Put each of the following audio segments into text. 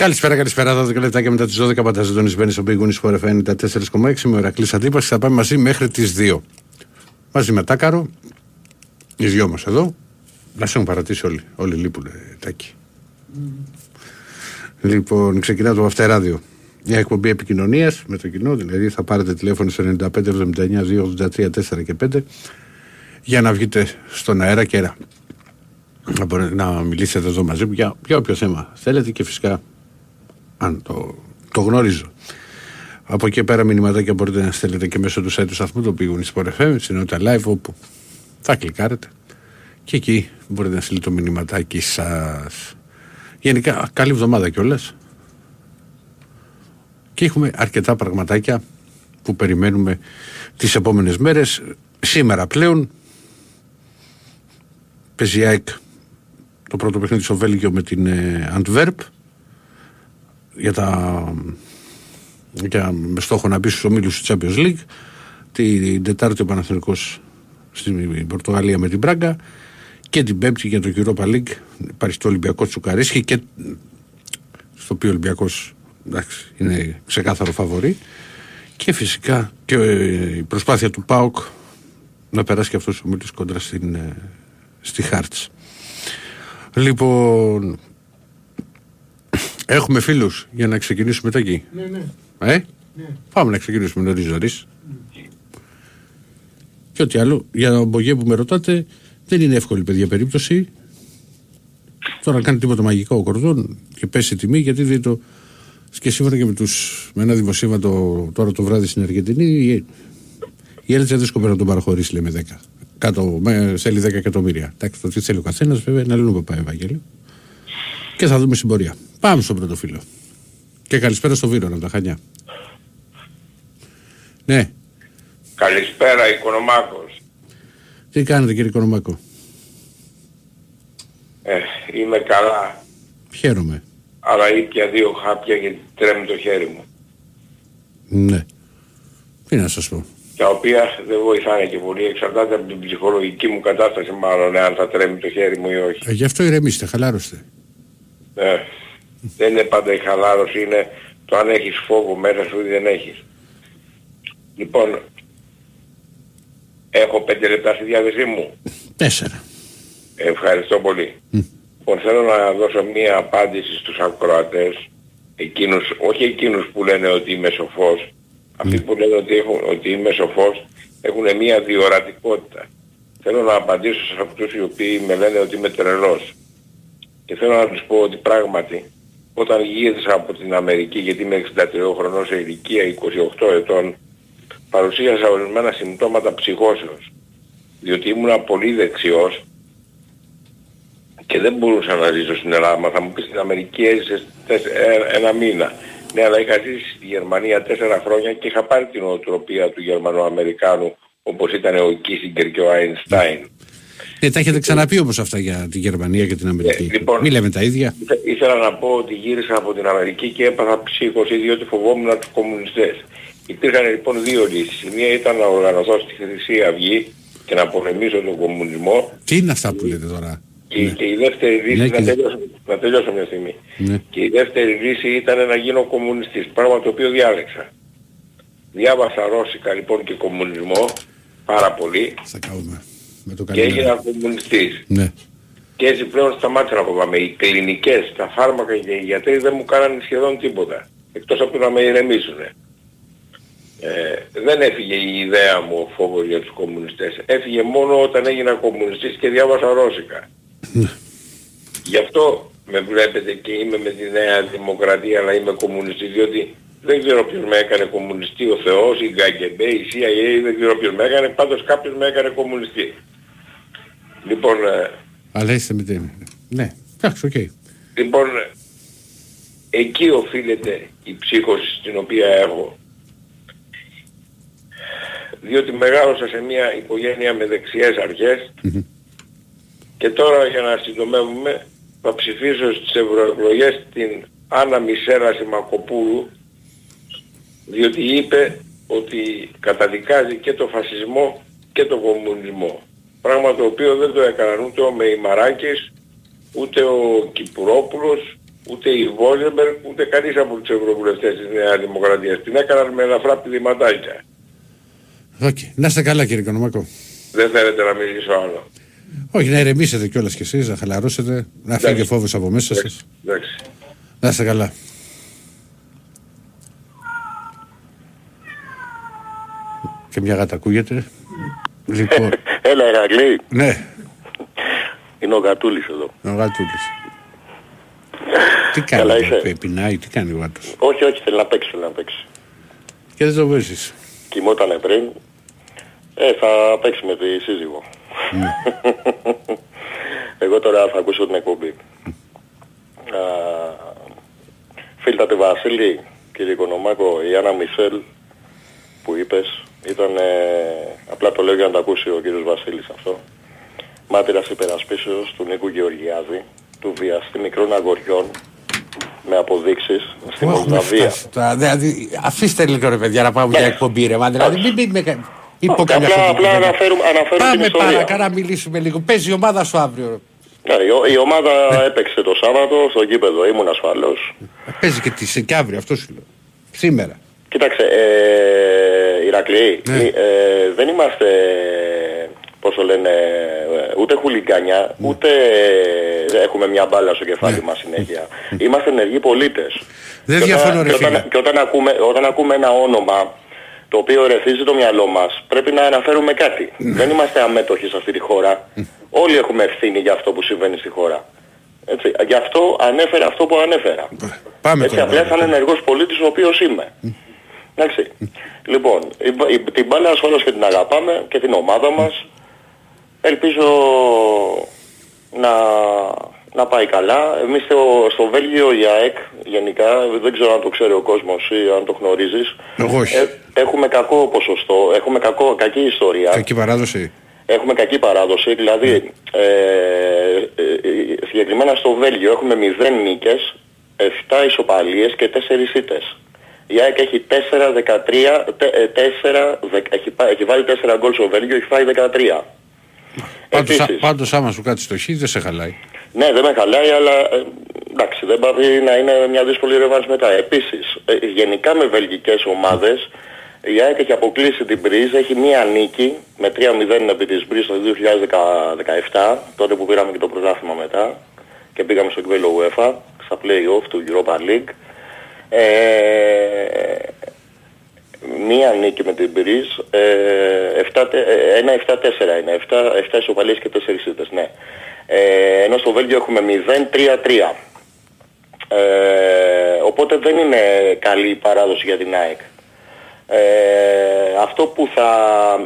Καλησπέρα, καλησπέρα. 12 λεπτά και μετά τις 12 πάντα συντονισμένοι στο Big Wings for FM τα 4,6 με ορακλή αντίπαση. Θα πάμε μαζί μέχρι τις 2. Μαζί με Τάκαρο, οι δυο μας εδώ. Να σε έχουν παρατήσει όλοι. Όλοι λείπουν, τάκι. Λοιπόν, ξεκινά το Αυτεράδιο. Μια εκπομπή επικοινωνίας με το κοινό, δηλαδή θα πάρετε τηλέφωνο στο 95 79 283 4 και 5 για να βγείτε στον αέρα και να, να μιλήσετε εδώ μαζί μου για, για όποιο θέμα θέλετε και φυσικά αν το, το γνωρίζω. Από εκεί πέρα μηνυματάκια μπορείτε να στέλνετε και μέσω του site του σταθμού το πήγουν Sport FM, στην live όπου θα κλικάρετε και εκεί μπορείτε να στείλετε το μηνυματάκι σας. Γενικά καλή εβδομάδα κιόλας. Και έχουμε αρκετά πραγματάκια που περιμένουμε τις επόμενες μέρες. Σήμερα πλέον παίζει ΑΕΚ το πρώτο παιχνίδι στο Βέλγιο με την Αντβέρπ για τα, για, με στόχο να μπει στους ομίλους του Champions League την Τετάρτη ο Παναθηνικός στην Πορτογαλία με την Μπράγκα και την Πέμπτη για το Europa League υπάρχει το Ολυμπιακό Τσουκαρίσχη και στο οποίο ο Ολυμπιακός εντάξει, είναι ξεκάθαρο φαβορή και φυσικά και η προσπάθεια του ΠΑΟΚ να περάσει και αυτός ο ομίλος κόντρα στην, ε, στη Χάρτς. Λοιπόν, έχουμε φίλους για να ξεκινήσουμε εκεί. Ναι, ναι. Ε; Ναι. Πάμε να ξεκινήσουμε νωρίς νωρίς. Και ό,τι άλλο, για τον Μπογέ που με ρωτάτε, δεν είναι εύκολη παιδιά περίπτωση. Τώρα κάνει τίποτα μαγικό ο κορδόν και πέσει η τιμή γιατί δεν το. Και σύμφωνα και με, τους, με ένα δημοσίευμα τώρα το βράδυ στην Αργεντινή, η, η Έλτσα δεν σκοπεύει να τον παραχωρήσει, λέμε 10. Κάτω, με, θέλει 10 εκατομμύρια. Εντάξει, το τι θέλει ο καθένας, βέβαια, είναι αλλού πάει Ευαγγέλιο. Και θα δούμε στην πορεία. Πάμε στον πρώτο φίλο. Και καλησπέρα στο Βίρονα, τα Χανιά. Ναι. Καλησπέρα, Οικονομάκος. Τι κάνετε κύριε Οικονομάκο; Ε, είμαι καλά. Χαίρομαι. Αλλά ήπια δύο χάπια γιατί τρέμει το χέρι μου. Ναι. Τι να σας πω. Τα οποία δεν βοηθάνε και πολύ. Εξαρτάται από την ψυχολογική μου κατάσταση μάλλον αν θα τρέμει το χέρι μου ή όχι. Ε, γι' αυτό ηρεμήστε, χαλάρωστε. Ε, δεν είναι πάντα η χαλάρωση, είναι το αν έχεις φόβο μέσα σου ή δεν έχεις. Λοιπόν, έχω πέντε λεπτά στη διάθεσή μου. Τέσσερα. Ευχαριστώ πολύ. Λοιπόν, θέλω να δώσω μία απάντηση στους ακροατές, εκείνους, όχι εκείνους που λένε ότι είμαι σοφός, αυτοί που λένε ότι, έχουν, ότι είμαι σοφός έχουν μία διορατικότητα. Θέλω να απαντήσω σε αυτούς οι οποίοι με λένε ότι είμαι τρελός. Και θέλω να τους πω ότι πράγματι όταν γύρισα από την Αμερική, γιατί είμαι 63 χρονών σε ηλικία 28 ετών, παρουσίασα ορισμένα συμπτώματα ψυχώσεως. Διότι ήμουν πολύ δεξιός και δεν μπορούσα να ζήσω στην Ελλάδα. Θα μου πεις στην Αμερική έζησες ένα μήνα. Ναι, αλλά είχα ζήσει στη Γερμανία τέσσερα χρόνια και είχα πάρει την οτροπία του Γερμανοαμερικάνου όπως ήταν ο Κίσιγκερ και ο Αϊνστάιν. Ε, τα έχετε ξαναπεί όμως αυτά για τη Γερμανία και την Αμερική. Ε, λοιπόν, Μη λέμε τα ίδια. Ήθελα να πω ότι γύρισα από την Αμερική και έπαθα ψύχωση διότι φοβόμουν τους κομμουνιστές. Υπήρχαν λοιπόν δύο λύσεις. Η μία ήταν να οργανωθώ στη Χρυσή Αυγή και να πολεμήσω τον κομμουνισμό. Τι είναι αυτά που λέτε τώρα; Και, ναι. και η δεύτερη λύση, Ναι, να, και- τελειώσω, να τελειώσω μια στιγμή. Ναι. Και η δεύτερη λύση ήταν να γίνω κομμουνιστής, πράγμα το οποίο διάλεξα. Διάβασα ρώσικα λοιπόν και κομμουνισμό πάρα πολύ Θα κάνουμε. Με το και καλό. έγινα κομμουνιστής. Ναι. Και έτσι πλέον σταμάτησα να φοβάμαι. Οι κλινικές, τα φάρμακα και οι γιατροί δεν μου κάνανε σχεδόν τίποτα. Εκτός από το να με ηρεμήσουνε. Ε, δεν έφυγε η ιδέα μου ο φόβος για τους κομμουνιστές. Έφυγε μόνο όταν έγινα κομμουνιστής και διάβασα ρώσικα. Γι' αυτό με βλέπετε και είμαι με τη Νέα Δημοκρατία αλλά είμαι κομμουνιστής διότι δεν ξέρω ποιος με έκανε κομμουνιστή, ο Θεός, η KGB, η CIA, δεν ξέρω ποιος με έκανε, πάντως κάποιος με έκανε κομμουνιστή. Λοιπόν, ε, Αλλά είστε με την... Ναι. Εντάξει, οκ. Λοιπόν, εκεί οφείλεται η ψύχωση στην οποία έχω. Διότι μεγάλωσα σε μια οικογένεια με δεξιές αρχές και τώρα για να συντομεύουμε θα ψηφίσω στις ευρωεκλογές την Άννα Μισέρα Σιμακοπούλου διότι είπε ότι καταδικάζει και το φασισμό και το κομμουνισμό. Πράγμα το οποίο δεν το έκαναν ούτε ο Μεϊμαράκης, ούτε ο Κυπουρόπουλος, ούτε η Βόζεμπεργκ, ούτε κανείς από τους ευρωβουλευτές της Νέας Δημοκρατίας. Την έκαναν με ελαφρά πηδηματάκια. Okay. Να είστε καλά κύριε Κονομάκο. Δεν θέλετε να μιλήσω άλλο. Όχι, να ηρεμήσετε κιόλας κι εσείς, να χαλαρώσετε, να φύγει φόβος από μέσα σας. Εντάξει. Να είστε καλά. Και μια γάτα ακούγεται. Λοιπόν, Έλα Ερακλή, ναι, είναι ο Γατούλης εδώ. ο γάτουλης. Τι Καλά κάνει, είσαι. πε- πεινάει, τι κάνει ο γάτος. Όχι, όχι, θέλει να παίξει, θέλει να παίξει. Και δεν το βέζεις. Κοιμότανε πριν. Ε, θα παίξει με τη σύζυγο. Εγώ τώρα θα ακούσω την εκπομπή. Α, Φίλτατε Βασίλη, κύριε Οικονομάκο, η Άννα Μισελ που είπες ήταν, ε, απλά το λέω για να το ακούσει ο κύριος Βασίλης αυτό, μάτυρας υπερασπίσεως του Νίκου Γεωργιάδη, του βιαστή μικρών αγοριών, με αποδείξεις στη Πού έχουμε Μολδαβία. φτάσει τώρα. Δηλαδή, αφήστε λίγο ρε παιδιά να πάμε για εκπομπή ρε. μα, Δηλαδή, μην μην με κα- υπό καμιά Απλά, απλά φωτογραφία. αναφέρουμε, αναφέρουμε την Πάμε ιστορία. παρακάτω να μιλήσουμε λίγο. Παίζει η ομάδα σου αύριο. Ναι, η, ο- η ομάδα έπαιξε το Σάββατο στο γήπεδο, ήμουν ασφαλός. Παίζει και, τη, και αύριο, αυτό σου λέω. Σήμερα. Κοίταξε, ε, Ηρακλή, Ναι. ε, δεν είμαστε, πώς το λένε, ε, ούτε χουλιγκάνια, Ναι. ούτε ε, έχουμε μια μπάλα στο κεφάλι μας συνέχεια. Είμαστε ενεργοί πολίτες. Δεν Και διαφωνώ, όταν- ρε και φίλε. όταν, και όταν ακούμε, όταν ακούμε ένα όνομα το οποίο ρεθίζει το μυαλό μας, πρέπει να αναφέρουμε κάτι. Ναι. Δεν είμαστε αμέτωχοι σε αυτή τη χώρα. Όλοι έχουμε ευθύνη για αυτό που συμβαίνει στη χώρα. Έτσι. Γι' αυτό ανέφερα αυτό που ανέφερα. Πάμε Έτσι, τώρα. απλά σαν ενεργός πολίτης ο οποίος είμαι. Εντάξει. Λοιπόν, η μπα- η- την μπάλα ασφαλώς και την αγαπάμε και την ομάδα μας. Ελπίζω να, να πάει καλά. Εμείς στο, στο Βέλγιο η ΑΕΚ γενικά, δεν ξέρω αν το ξέρει ο κόσμος ή αν το γνωρίζεις. Εγώ όχι. Ε, έχουμε κακό ποσοστό, έχουμε κακό, κακή ιστορία. Κακή παράδοση. Έχουμε κακή παράδοση, δηλαδή ε, ε, ε, συγκεκριμένα στο Βέλγιο έχουμε 0 νίκες, 7 ισοπαλίες και 4 ήττες. Η ΑΕΚ έχει 4, 13, τε- ε, 4, δε- έχει, πά- έχει βάλει 4 γκολ στο Βέλγιο, έχει φάει 13. Πάντως, Επίσης, πάντως άμα σου κάτσει το χ δεν σε χαλάει. ναι, δεν με χαλάει, αλλά ε, εντάξει, δεν πάει να είναι μια δύσκολη ρευάνς μετά. Επίσης, ε, γενικά με βελγικές ομάδες, η ΑΕΚ έχει αποκλείσει την Μπριζ, έχει μία νίκη με 3-0 επί της Μπριζ το 2017, τότε που πήραμε και το πρωτάθλημα μετά και πήγαμε στο κυπέλλο UEFA, στα play-off του Europa League. Ε, μία νίκη με την Μπριζ, ε, εφτά τε- ε, ένα 7-4 είναι, 7, 7 ισοπαλίες και 4 ήττες, ναι. Ε, ενώ στο Βέλγιο έχουμε 0-3-3. Ε, οπότε δεν είναι καλή η παράδοση για την ΑΕΚ. Ε, αυτό που θα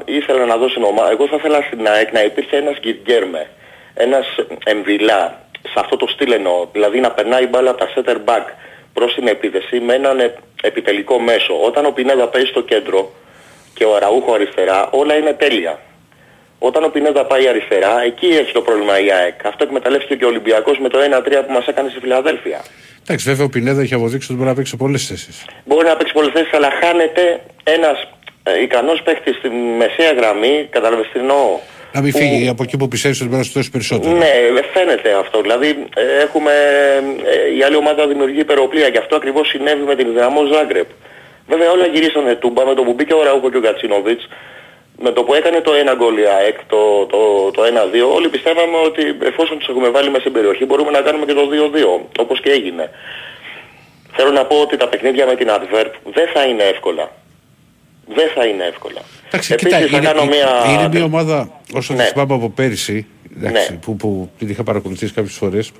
ήθελα να δω στην ομάδα, εγώ θα ήθελα στην ΑΕΚ να υπήρχε ένας Γκιγκέρμε, ένας εμβυλά, σε αυτό το στυλ εννοώ, δηλαδή να περνάει η μπάλα από τα center back προς την επίθεση με έναν ε- επιτελικό μέσο. Όταν ο Πινέδα παίζει στο κέντρο και ο Αραούχο αριστερά, όλα είναι τέλεια. Όταν ο Πινέδα πάει αριστερά, εκεί έχει το πρόβλημα η ΑΕΚ. Αυτό εκμεταλλεύτηκε και ο Ολυμπιακός με το 1-3 που μας έκανε στη Φιλαδέλφια. Εντάξει, βέβαια ο Πινέδα έχει αποδείξει ότι μπορεί να παίξει σε πολλές θέσεις. Μπορεί να παίξει πολλές θέσεις, αλλά χάνεται ένας ε, ικανός παίχτης στη μεσαία γραμμή, κατάλαβες τι εννοώ; Να μην που- φύγει από εκεί που πιστεύεις ότι μπορεί να σου δώσει περισσότερο. Ναι, ε, φαίνεται αυτό. Δηλαδή ε, έχουμε, ε, η άλλη ομάδα δημιουργεί υπεροπλία και αυτό ακριβώς συνέβη με την Δυναμό Ζάγκρεπ. Βέβαια όλα γυρίσανε τούμπα με το που μπήκε ο Ραούχο και ο Κατσίνοβιτς με το που έκανε το ένα γκολ η ΑΕΚ, το, το, το 1-2, όλοι πιστεύαμε ότι εφόσον τους έχουμε βάλει μέσα στην περιοχή μπορούμε να κάνουμε και το 2-2, όπως και έγινε. Θέλω να πω ότι τα παιχνίδια με την Adverb δεν θα είναι εύκολα. Δεν θα είναι εύκολα. Εντάξει, Επίσης κοίτα, θα είναι, κάνω είναι- μια... είναι μια ομάδα, όσο Ναι. τη θυμάμαι από πέρυσι, εντάξει, Ναι. που, που την είχα παρακολουθήσει κάποιες φορές,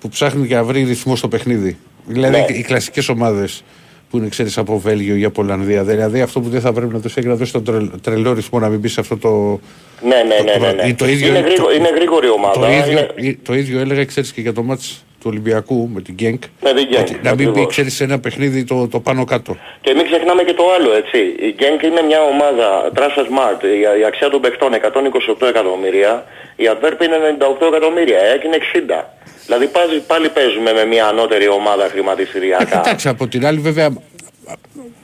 που ψάχνει και να βρει ρυθμό στο παιχνίδι. Δηλαδή Ναι. οι κλασικές ομάδες που είναι, ξέρεις, από Βέλγιο ή από Ολλανδία. Δηλαδή αυτό που δεν θα πρέπει να τους έχει να δώσει τον τρελ- τρελό ρυθμό να μην μπει σε αυτό το... Ναι, ναι, ναι, ναι, ναι. Ή το ίδιο, είναι, γρήγο- είναι γρήγορη ομάδα. Το ίδιο, είναι... ή- το ίδιο έλεγα, ξέρεις, και για το μάτς του Ολυμπιακού με την Γκένκ. Με την Genk, Ότι Να μην μπει, ακριβώς. ξέρεις, σε ένα παιχνίδι το, το πάνω κάτω. Και μην ξεχνάμε και το άλλο, έτσι. Η Genk είναι μια ομάδα Transfer Smart. Η, η αξία των παιχτών 128 εκατομμύρια. Η Adverb είναι 98 εκατομμύρια. Η ΑΕΚ είναι 60. Δηλαδή πάλι, πάλι παίζουμε με μια ανώτερη ομάδα Ε, χρηματιστηριακά. κοιτάξτε, από την άλλη βέβαια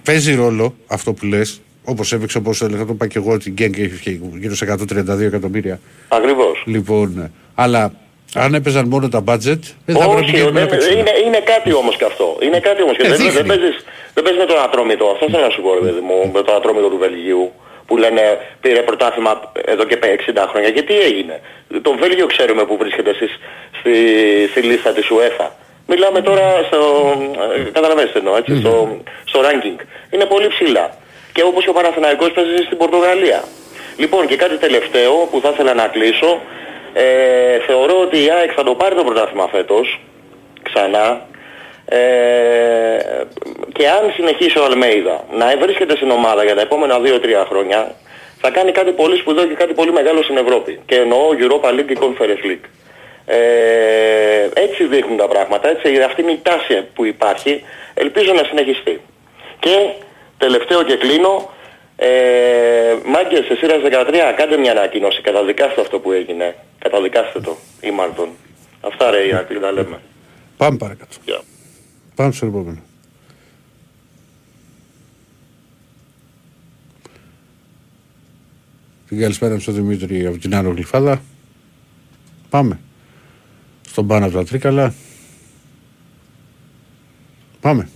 παίζει ρόλο αυτό που λες. Όπως έπαιξε, όπως έλεγα, το είπα και εγώ ότι η Γκένκ έχει γύρω σε 132 εκατομμύρια. Ακριβώς. Λοιπόν, αλλά Αν έπαιζαν μόνο τα budget, δεν θα Όχι, δεν, είναι, είναι κάτι όμως και αυτό. Είναι κάτι όμως. Και ε, δεν, δεν, παίζεις, δεν παίζεις με τον Ατρόμητο. Αυτό θέλω να σου πω, παιδί μου, με τον Ατρόμητο του Βελγίου που λένε πήρε πρωτάθλημα εδώ και 60 χρόνια. Και τι έγινε; Το Βέλγιο ξέρουμε που βρίσκεται εσείς στη, στη λίστα της UEFA. Μιλάμε τώρα στο, ε, καταλαβαίνετε εννοώ, έτσι, στο, στο ranking. Είναι πολύ ψηλά. Και όπως και ο Παναθηναϊκός παίζει στην Πορτογαλία. Λοιπόν και κάτι τελευταίο που θα ήθελα να κλείσω. Ε, θεωρώ ότι η ΑΕΚ θα το πάρει το πρωτάθλημα φέτος. Ξανά. Ε, και αν συνεχίσει ο Αλμέιδα να βρίσκεται στην ομάδα για τα επόμενα 2-3 χρόνια θα κάνει κάτι πολύ σπουδαίο και κάτι πολύ μεγάλο στην Ευρώπη. Και εννοώ Europa League και Conference League. Ε, έτσι δείχνουν τα πράγματα, έτσι, αυτή είναι η τάση που υπάρχει. Ελπίζω να συνεχιστεί. Και τελευταίο και κλείνω, ε, μάγκες σε σειράς 13, κάντε μια ανακοίνωση, καταδικάστε αυτό που έγινε. Καταδικάστε το, ή Μάρτον. Αυτά ρε Ηρακλή, τα λέμε. Πάμε παρακάτω. Yeah. Πάμε στο επόμενο. Την καλησπέρα στον Δημήτρη από την Άνω Γλυφάδα. Πάμε. Στον πάνω από τα Τρίκαλα. Πάμε.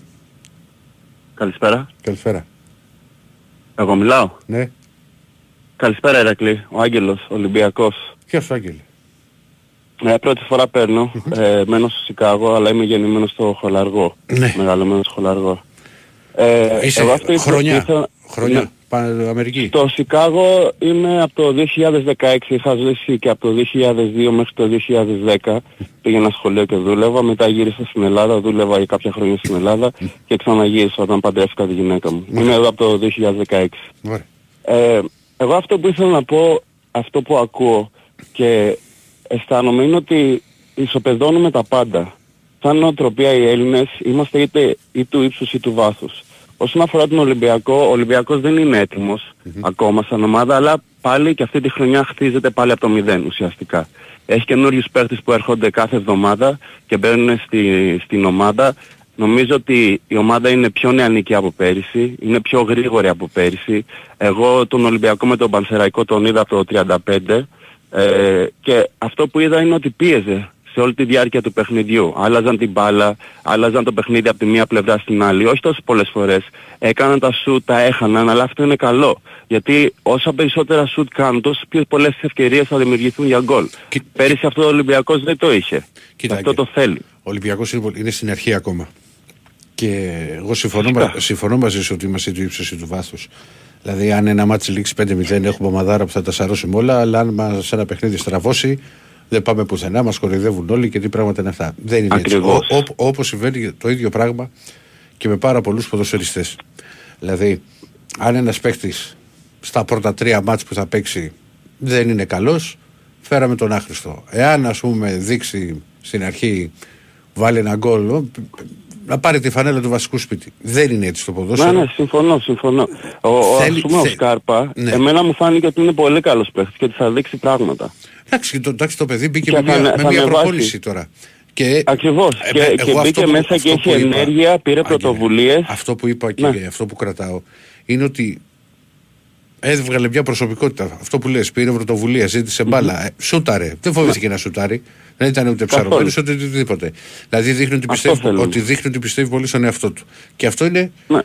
Καλησπέρα. Καλησπέρα. Εγώ μιλάω. Ναι. Καλησπέρα Ερακλή, ο Άγγελος, Ολυμπιακός. Ποιος Άγγελη. Ναι, πρώτη φορά παίρνω. ε, μένω στο Σικάγο, αλλά είμαι γεννημένος στο Χολαργό. Ναι. Μεγαλωμένος στο Χολαργό. Ε, Είσαι εγώ αυτό χρονιά. Ήθελα... Χρονιά. Ναι. Αμερική. Στο Σικάγο είμαι από το 2016, είχα ζήσει και από το 2002 μέχρι το 2010 πήγαινα σχολείο και δούλευα, μετά γύρισα στην Ελλάδα, δούλευα για κάποια χρόνια στην Ελλάδα και ξαναγύρισα όταν παντρεύτηκα τη γυναίκα μου. Είμαι εδώ από το 2016. Ε, εγώ αυτό που ήθελα να πω, αυτό που ακούω και αισθάνομαι είναι ότι ισοπεδώνουμε τα πάντα. Σαν νοοτροπία οι Έλληνες είμαστε είτε ή του ύψους ή του βάθους. Όσον αφορά τον Ολυμπιακό, ο Ολυμπιακός δεν είναι ακόμα σαν ομάδα, αλλά πάλι και αυτή τη χρονιά χτίζεται πάλι από το μηδέν ουσιαστικά. Έχει καινούριους παίχτες που έρχονται κάθε εβδομάδα και μπαίνουν στη, στην ομάδα. Νομίζω ότι η ομάδα είναι πιο νεανική από πέρυσι, είναι πιο γρήγορη από πέρυσι. Εγώ τον Ολυμπιακό με τον Πανσεραϊκό τον είδα από το 35 ε, και αυτό που είδα είναι ότι πίεζε σε όλη τη διάρκεια του παιχνιδιού. Άλλαζαν την μπάλα, άλλαζαν το παιχνίδι από τη μία πλευρά στην άλλη. Όχι τόσο πολλές φορές. Έκαναν τα σουτ, τα έχαναν, αλλά αυτό είναι καλό. Γιατί όσα περισσότερα σουτ κάνουν, τόσο πιο πολλές ευκαιρίες θα δημιουργηθούν για γκολ. Και... Πέρυσι αυτό ο Ολυμπιακός δεν το είχε. Κοίτα, αυτό το θέλει. Ο Ολυμπιακός είναι, είναι στην αρχή ακόμα. Και εγώ συμφωνώ, συμφωνώ μαζί σου ότι είμαστε του ύψους ή του βάθους. Δηλαδή, αν ένα ματς λήξει 5-0, έχουμε ομαδάρα που θα τα σαρώσουμε όλα, αλλά αν μας ένα παιχνίδι στραβώσει, δεν πάμε πουθενά, μας κοροϊδεύουν όλοι και τι πράγματα είναι αυτά. Δεν είναι έτσι. Όπως συμβαίνει το ίδιο πράγμα και με πάρα πολλούς ποδοσφαιριστές. Δηλαδή, αν ένας παίχτη στα πρώτα τρία μάτς που θα παίξει δεν είναι καλός, φέραμε τον άχρηστο. Εάν ας πούμε δείξει στην αρχή βάλει ένα γκολ, να πάρει τη φανέλα του βασικού σπίτι. Δεν είναι έτσι το ποδόσφαιρο. Ναι, ναι, συμφωνώ, συμφωνώ. Ο, Θέλει, ας πούμε, ο Σκάρπα, ναι. εμένα μου φάνηκε ότι είναι πολύ καλός παίχτης και ότι θα δείξει πράγματα. Εντάξει, το, εντάξει, το παιδί μπήκε με μια, με μια προπόνηση τώρα. Και, Ακριβώς. Ε, και, και μπήκε μέσα και έχει ενέργεια, πήρε πρωτοβουλίες. Αυτό που είπα και ναι. αυτό που κρατάω είναι ότι έβγαλε μια προσωπικότητα. Αυτό που λες, πήρε πρωτοβουλία, ζήτησε μπάλα, mm-hmm. σούταρε. Δεν φοβήθηκε να σουτάρει. Δεν ήταν ούτε ψαρωμένο ούτε οτιδήποτε. Δηλαδή δείχνει ότι, πιστεύει, ότι δείχνει ότι πιστεύει πολύ στον εαυτό του. Και αυτό είναι ναι.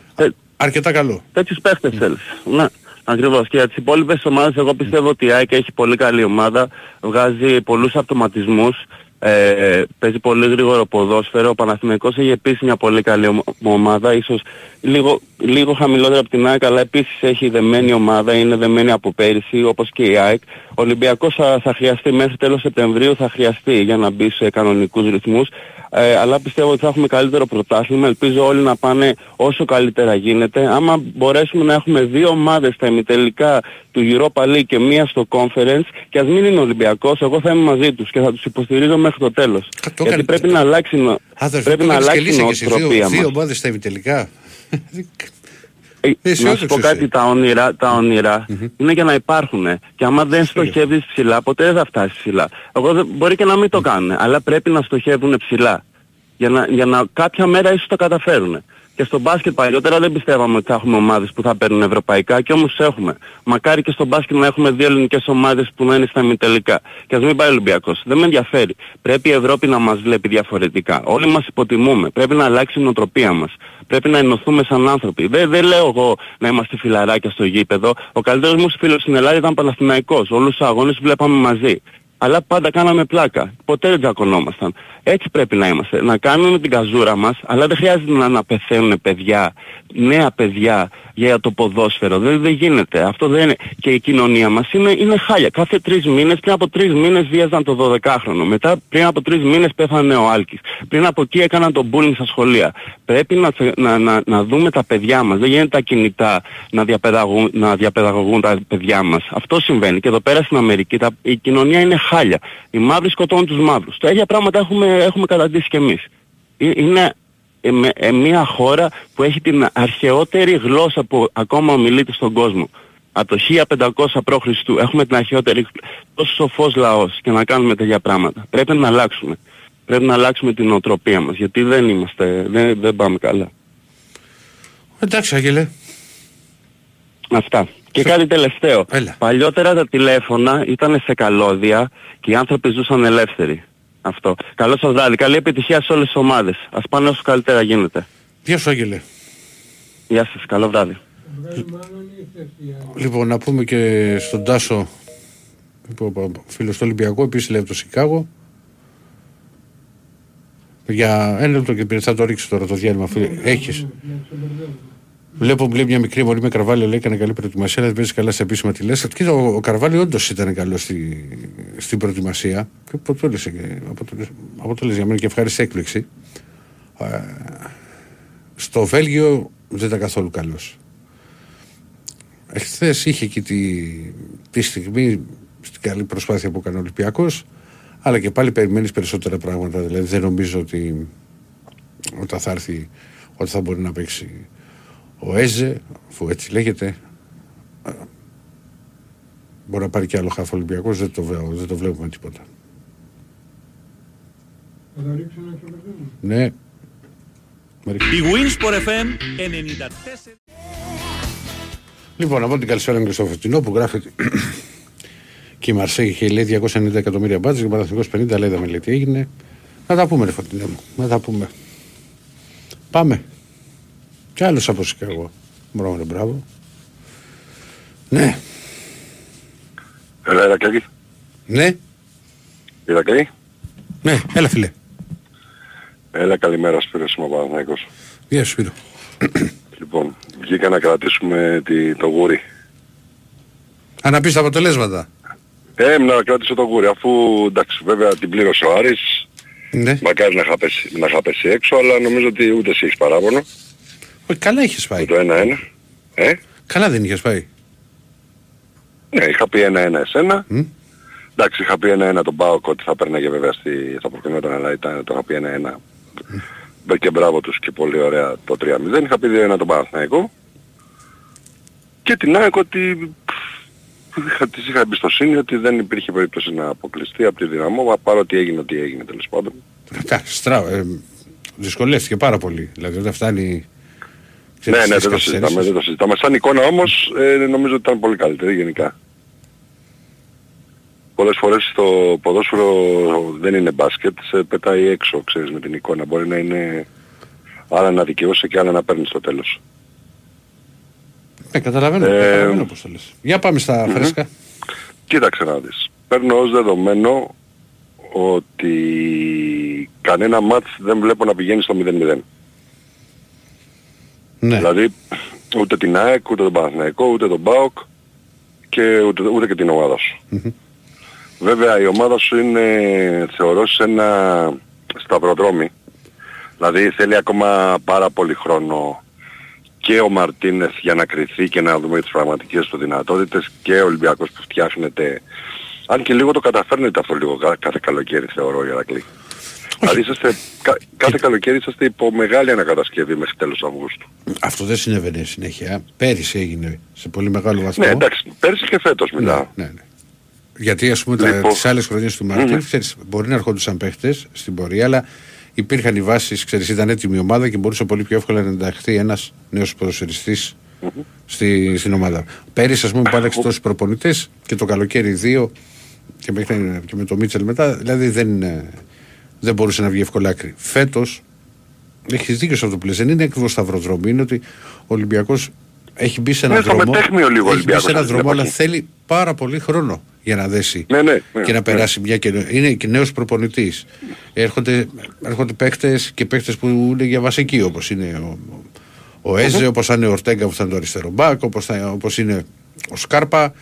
αρκετά καλό. Τέτοιους παίχτες θέλεις. Ναι. Ακριβώς. Και για τις υπόλοιπες ομάδες εγώ πιστεύω ότι η ΑΕΚ έχει πολύ καλή ομάδα, βγάζει πολλούς αυτοματισμούς, ε, παίζει πολύ γρήγορο ποδόσφαιρο. Ο Παναθηναϊκός έχει επίσης μια πολύ καλή ομάδα, ίσως λίγο, λίγο χαμηλότερα από την ΑΕΚ, αλλά επίσης έχει δεμένη ομάδα, είναι δεμένη από πέρυσι, όπως και η ΑΕΚ. Ο Ολυμπιακός θα, θα χρειαστεί μέχρι τέλος Σεπτεμβρίου, θα χρειαστεί για να μπει σε κανονικούς ρυθμούς. Ε, αλλά πιστεύω ότι θα έχουμε καλύτερο πρωτάθλημα. Ελπίζω όλοι να πάνε όσο καλύτερα γίνεται. Άμα μπορέσουμε να έχουμε δύο ομάδες στα ημιτελικά του Europa League και μία στο Conference και ας μην είναι Ολυμπιακός, εγώ θα είμαι μαζί τους και θα τους υποστηρίζω μέχρι το τέλος. Γιατί πρέπει να αλλάξει, νο... πρέπει να αλλάξει η νοοτροπία μας. Δύο ομάδες στα ημιτελικά. Ε, να σου πω κάτι, τα όνειρα, τα ονειρα είναι για να υπάρχουν. Και άμα δεν στοχεύεις ψηλά, ποτέ δεν θα φτάσεις ψηλά. Εγώ μπορεί και να μην το κάνουν, αλλά πρέπει να στοχεύουν ψηλά. Για να, για να κάποια μέρα ίσως το καταφέρουν. Και στο μπάσκετ παλιότερα δεν πιστεύαμε ότι θα έχουμε ομάδες που θα παίρνουν ευρωπαϊκά και όμως έχουμε. Μακάρι και στο μπάσκετ να έχουμε δύο ελληνικές ομάδες που να είναι στα ημιτελικά. Και ας μην πάει ο Ολυμπιακός. Δεν με ενδιαφέρει. Πρέπει η Ευρώπη να μας βλέπει διαφορετικά. Όλοι μας υποτιμούμε. Πρέπει να αλλάξει η νοοτροπία μας. Πρέπει να ενωθούμε σαν άνθρωποι. Δεν, δεν λέω εγώ να είμαστε φιλαράκια στο γήπεδο. Ο καλύτερος μου φίλος στην Ελλάδα ήταν Παναθηναϊκός. Όλους τους αγώνες βλέπαμε μαζί αλλά πάντα κάναμε πλάκα. Ποτέ δεν τζακωνόμασταν. Έτσι πρέπει να είμαστε. Να κάνουμε την καζούρα μας, αλλά δεν χρειάζεται να, να πεθαίνουν παιδιά, νέα παιδιά για το ποδόσφαιρο. Δεν, δεν γίνεται. Αυτό δεν είναι. Και η κοινωνία μας είναι, είναι χάλια. Κάθε τρεις μήνες, πριν από τρεις μήνες βίαζαν το 12χρονο. Μετά πριν από τρεις μήνες πέθανε ο Άλκης. Πριν από εκεί έκαναν το bullying στα σχολεία. Πρέπει να, να, να, να δούμε τα παιδιά μας. Δεν γίνεται τα κινητά να διαπαιδαγούν, να διαπαιδαγωγούν τα παιδιά μας. Αυτό συμβαίνει. Και εδώ πέρα στην Αμερική τα, η κοινωνία είναι χάλια. Οι μαύροι σκοτώνουν τους μαύρους. Τα ίδια πράγματα έχουμε, έχουμε καταντήσει κι εμείς. Ε, είναι ε, ε, μια χώρα που έχει την αρχαιότερη γλώσσα που ακόμα ομιλείται στον κόσμο. Από το 1500 π.Χ. έχουμε την αρχαιότερη τόσο σοφός λαός και να κάνουμε τέτοια πράγματα. Πρέπει να αλλάξουμε. Πρέπει να αλλάξουμε την οτροπία μας γιατί δεν είμαστε, δεν, δεν πάμε καλά. Εντάξει Άγγελε. Αυτά. Και κάτι τελευταίο. Έλα. Παλιότερα τα τηλέφωνα ήταν σε καλώδια και οι άνθρωποι ζούσαν ελεύθεροι. Αυτό. Καλό σας βράδυ. Καλή επιτυχία σε όλες τις ομάδες. Ας πάνε όσο καλύτερα γίνεται. Γεια σου Άγγελε; Γεια σας. Καλό βράδυ. Λοιπόν, να πούμε και στον Τάσο, φίλος του Ολυμπιακού, επίσης λέει από το Σικάγο. Για ένα λεπτό και θα το ρίξεις τώρα το διάλειμμα. Έχεις. Βλέπω που λέει μια μικρή μορφή με Καρβάλιο λέει έκανε καλή προετοιμασία, δεν παίζει καλά σε επίσημα τη Λέσσα. Κοίτα, ο, ο Καρβάλιο όντως ήταν καλό στη, στην προετοιμασία. Και αποτέλεσε, αποτέλεσε, αποτέλεσε για μένα και ευχάριστη έκπληξη. Ε, στο Βέλγιο δεν ήταν καθόλου καλός. Εχθές είχε εκεί τη, τη στιγμή στην καλή προσπάθεια που έκανε ο Ολυμπιακός, αλλά και πάλι περιμένεις περισσότερα πράγματα. Δηλαδή δεν νομίζω ότι όταν θα έρθει, ότι θα μπορεί να παίξει ο Έζε, αφού έτσι λέγεται, μπορεί να πάρει και άλλο χάφο Ολυμπιακός, δεν το, δεν το βλέπουμε τίποτα. Ναι. Η Winsport FM 94. Λοιπόν, από την καλησπέρα και στο Φωτεινό που γράφει και η Μαρσέη είχε λέει 290 εκατομμύρια μπάτζες και ο Παναθηνικός 50 λέει με λέει τι έγινε. Να τα πούμε ρε Φωτεινό μου, να τα πούμε. Πάμε. Κι άλλος από Σικάγο. Μπράβο, μπράβο. Ναι. Έλα, Ηρακλή. Ναι. Ηρακλή. Ναι, έλα φίλε. Έλα, καλημέρα Σπύρος, είμαι ο Παναθηναϊκός. Γεια σου Σπύρο. Λοιπόν, βγήκα να κρατήσουμε τη, το γούρι. Αν να πεις τα αποτελέσματα. Ε, να κρατήσω το γούρι, αφού εντάξει, βέβαια την πλήρωσε ο Άρης. Ναι. Μακάρι να είχα πέσει, να είχα πέσει έξω, αλλά νομίζω ότι ούτε εσύ έχεις παράπονο. Όχι, καλά είχες πάει. Με το 1-1. Ε, Καλά δεν είχες πάει. ναι, είχα πει 1-1 εσένα. Μμ. Εντάξει, είχα πει 1-1 τον Πάοκ ότι θα παίρναγε βέβαια στη, θα προκρινόταν, αλλά ήταν, το είχα πει 1-1. Μπήκε μπράβο τους και πολύ ωραία το 3-0. Είχα πει 2-1 τον Παναθηναϊκό. Και την ΑΕΚ ότι πφ, είχα, της είχα εμπιστοσύνη ότι δεν υπήρχε περίπτωση να αποκλειστεί από τη δυναμό, παρότι έγινε ό,τι έγινε τέλος πάντων. Εντάξει, στραβ, ε, δυσκολεύτηκε πάρα πολύ. Δηλαδή όταν φτάνει... Ναι, ναι, στις δεν το καθυστερήσεις. συζητάμε, δεν το συζητάμε. Σαν εικόνα όμως ε, νομίζω ότι ήταν πολύ καλύτερη γενικά. Πολλές φορές το ποδόσφαιρο δεν είναι μπάσκετ, σε πετάει έξω, ξέρεις, με την εικόνα. Μπορεί να είναι άλλα να δικαιώσει και άλλα να παίρνει στο τέλος. Ναι, καταλαβαίνω, Ε, καταλαβαίνω πώς το λες. Για πάμε στα φρέσκα. Κοίταξε να δεις. Παίρνω ως δεδομένο ότι κανένα μάτς δεν βλέπω να πηγαίνει στο 0-0. Ναι. Δηλαδή ούτε την ΑΕΚ, ούτε τον Παναθηναϊκό, ούτε τον ΠΑΟΚ και ούτε, ούτε και την ομάδα σου. Βέβαια η ομάδα σου είναι θεωρώ σε ένα σταυροδρόμι. Δηλαδή θέλει ακόμα πάρα πολύ χρόνο και ο Μαρτίνες για να κρυθεί και να δούμε τις πραγματικές του δυνατότητες και ο Ολυμπιακός που φτιάχνεται. Αν και λίγο το καταφέρνετε αυτό λίγο κα- κάθε καλοκαίρι θεωρώ Ηρακλή. Δηλαδή είσαστε, κα- κάθε καλοκαίρι είσαστε υπό μεγάλη ανακατασκευή μέχρι τέλος Αυγούστου. Αυτό δεν συνέβαινε συνέχεια. Πέρυσι έγινε σε πολύ μεγάλο βαθμό. Ναι εντάξει, πέρσι και φέτος μιλάω. Ναι, ναι. Γιατί ας πούμε τα, Λοιπόν. τις άλλες χρονιές του Μαρτίν ξέρεις, μπορεί να ερχόντουσαν παίχτες στην πορεία, αλλά υπήρχαν οι βάσεις, ξέρεις, ήταν έτοιμη η ομάδα και μπορούσε πολύ πιο εύκολα να ενταχθεί ένας νέος στη, στην ομάδα. Πέρυσι, ας πούμε, που άλλαξε τόσου προπονητές και το καλοκαίρι δύο και, μέχρι, και με το Μίτσελ μετά, δηλαδή δεν, ε, δεν μπορούσε να βγει εύκολα άκρη. Φέτος, έχεις δίκιο σε αυτό που λες, δεν είναι ακριβώς σταυροδρομή, είναι ότι ο Ολυμπιακός έχει μπει σε ένα Ναι, στο δρόμο. μετέχνιο λίγο έχει μπει Ολυμπιακός σε ένα αυτή την δρόμο, αλλά εποχή. θέλει πάρα πολύ χρόνο για να δέσει Ναι, ναι, ναι, και να ναι. περάσει μια και είναι και νέος προπονητής. Έρχονται, έρχονται παίχτε και παίχτε που είναι για βασική όπως είναι ο, ο Έζε, όπως θα είναι ο Ορτέγκα που θα είναι το αριστερό μπακ, όπως όπως είναι ο Σκάρπα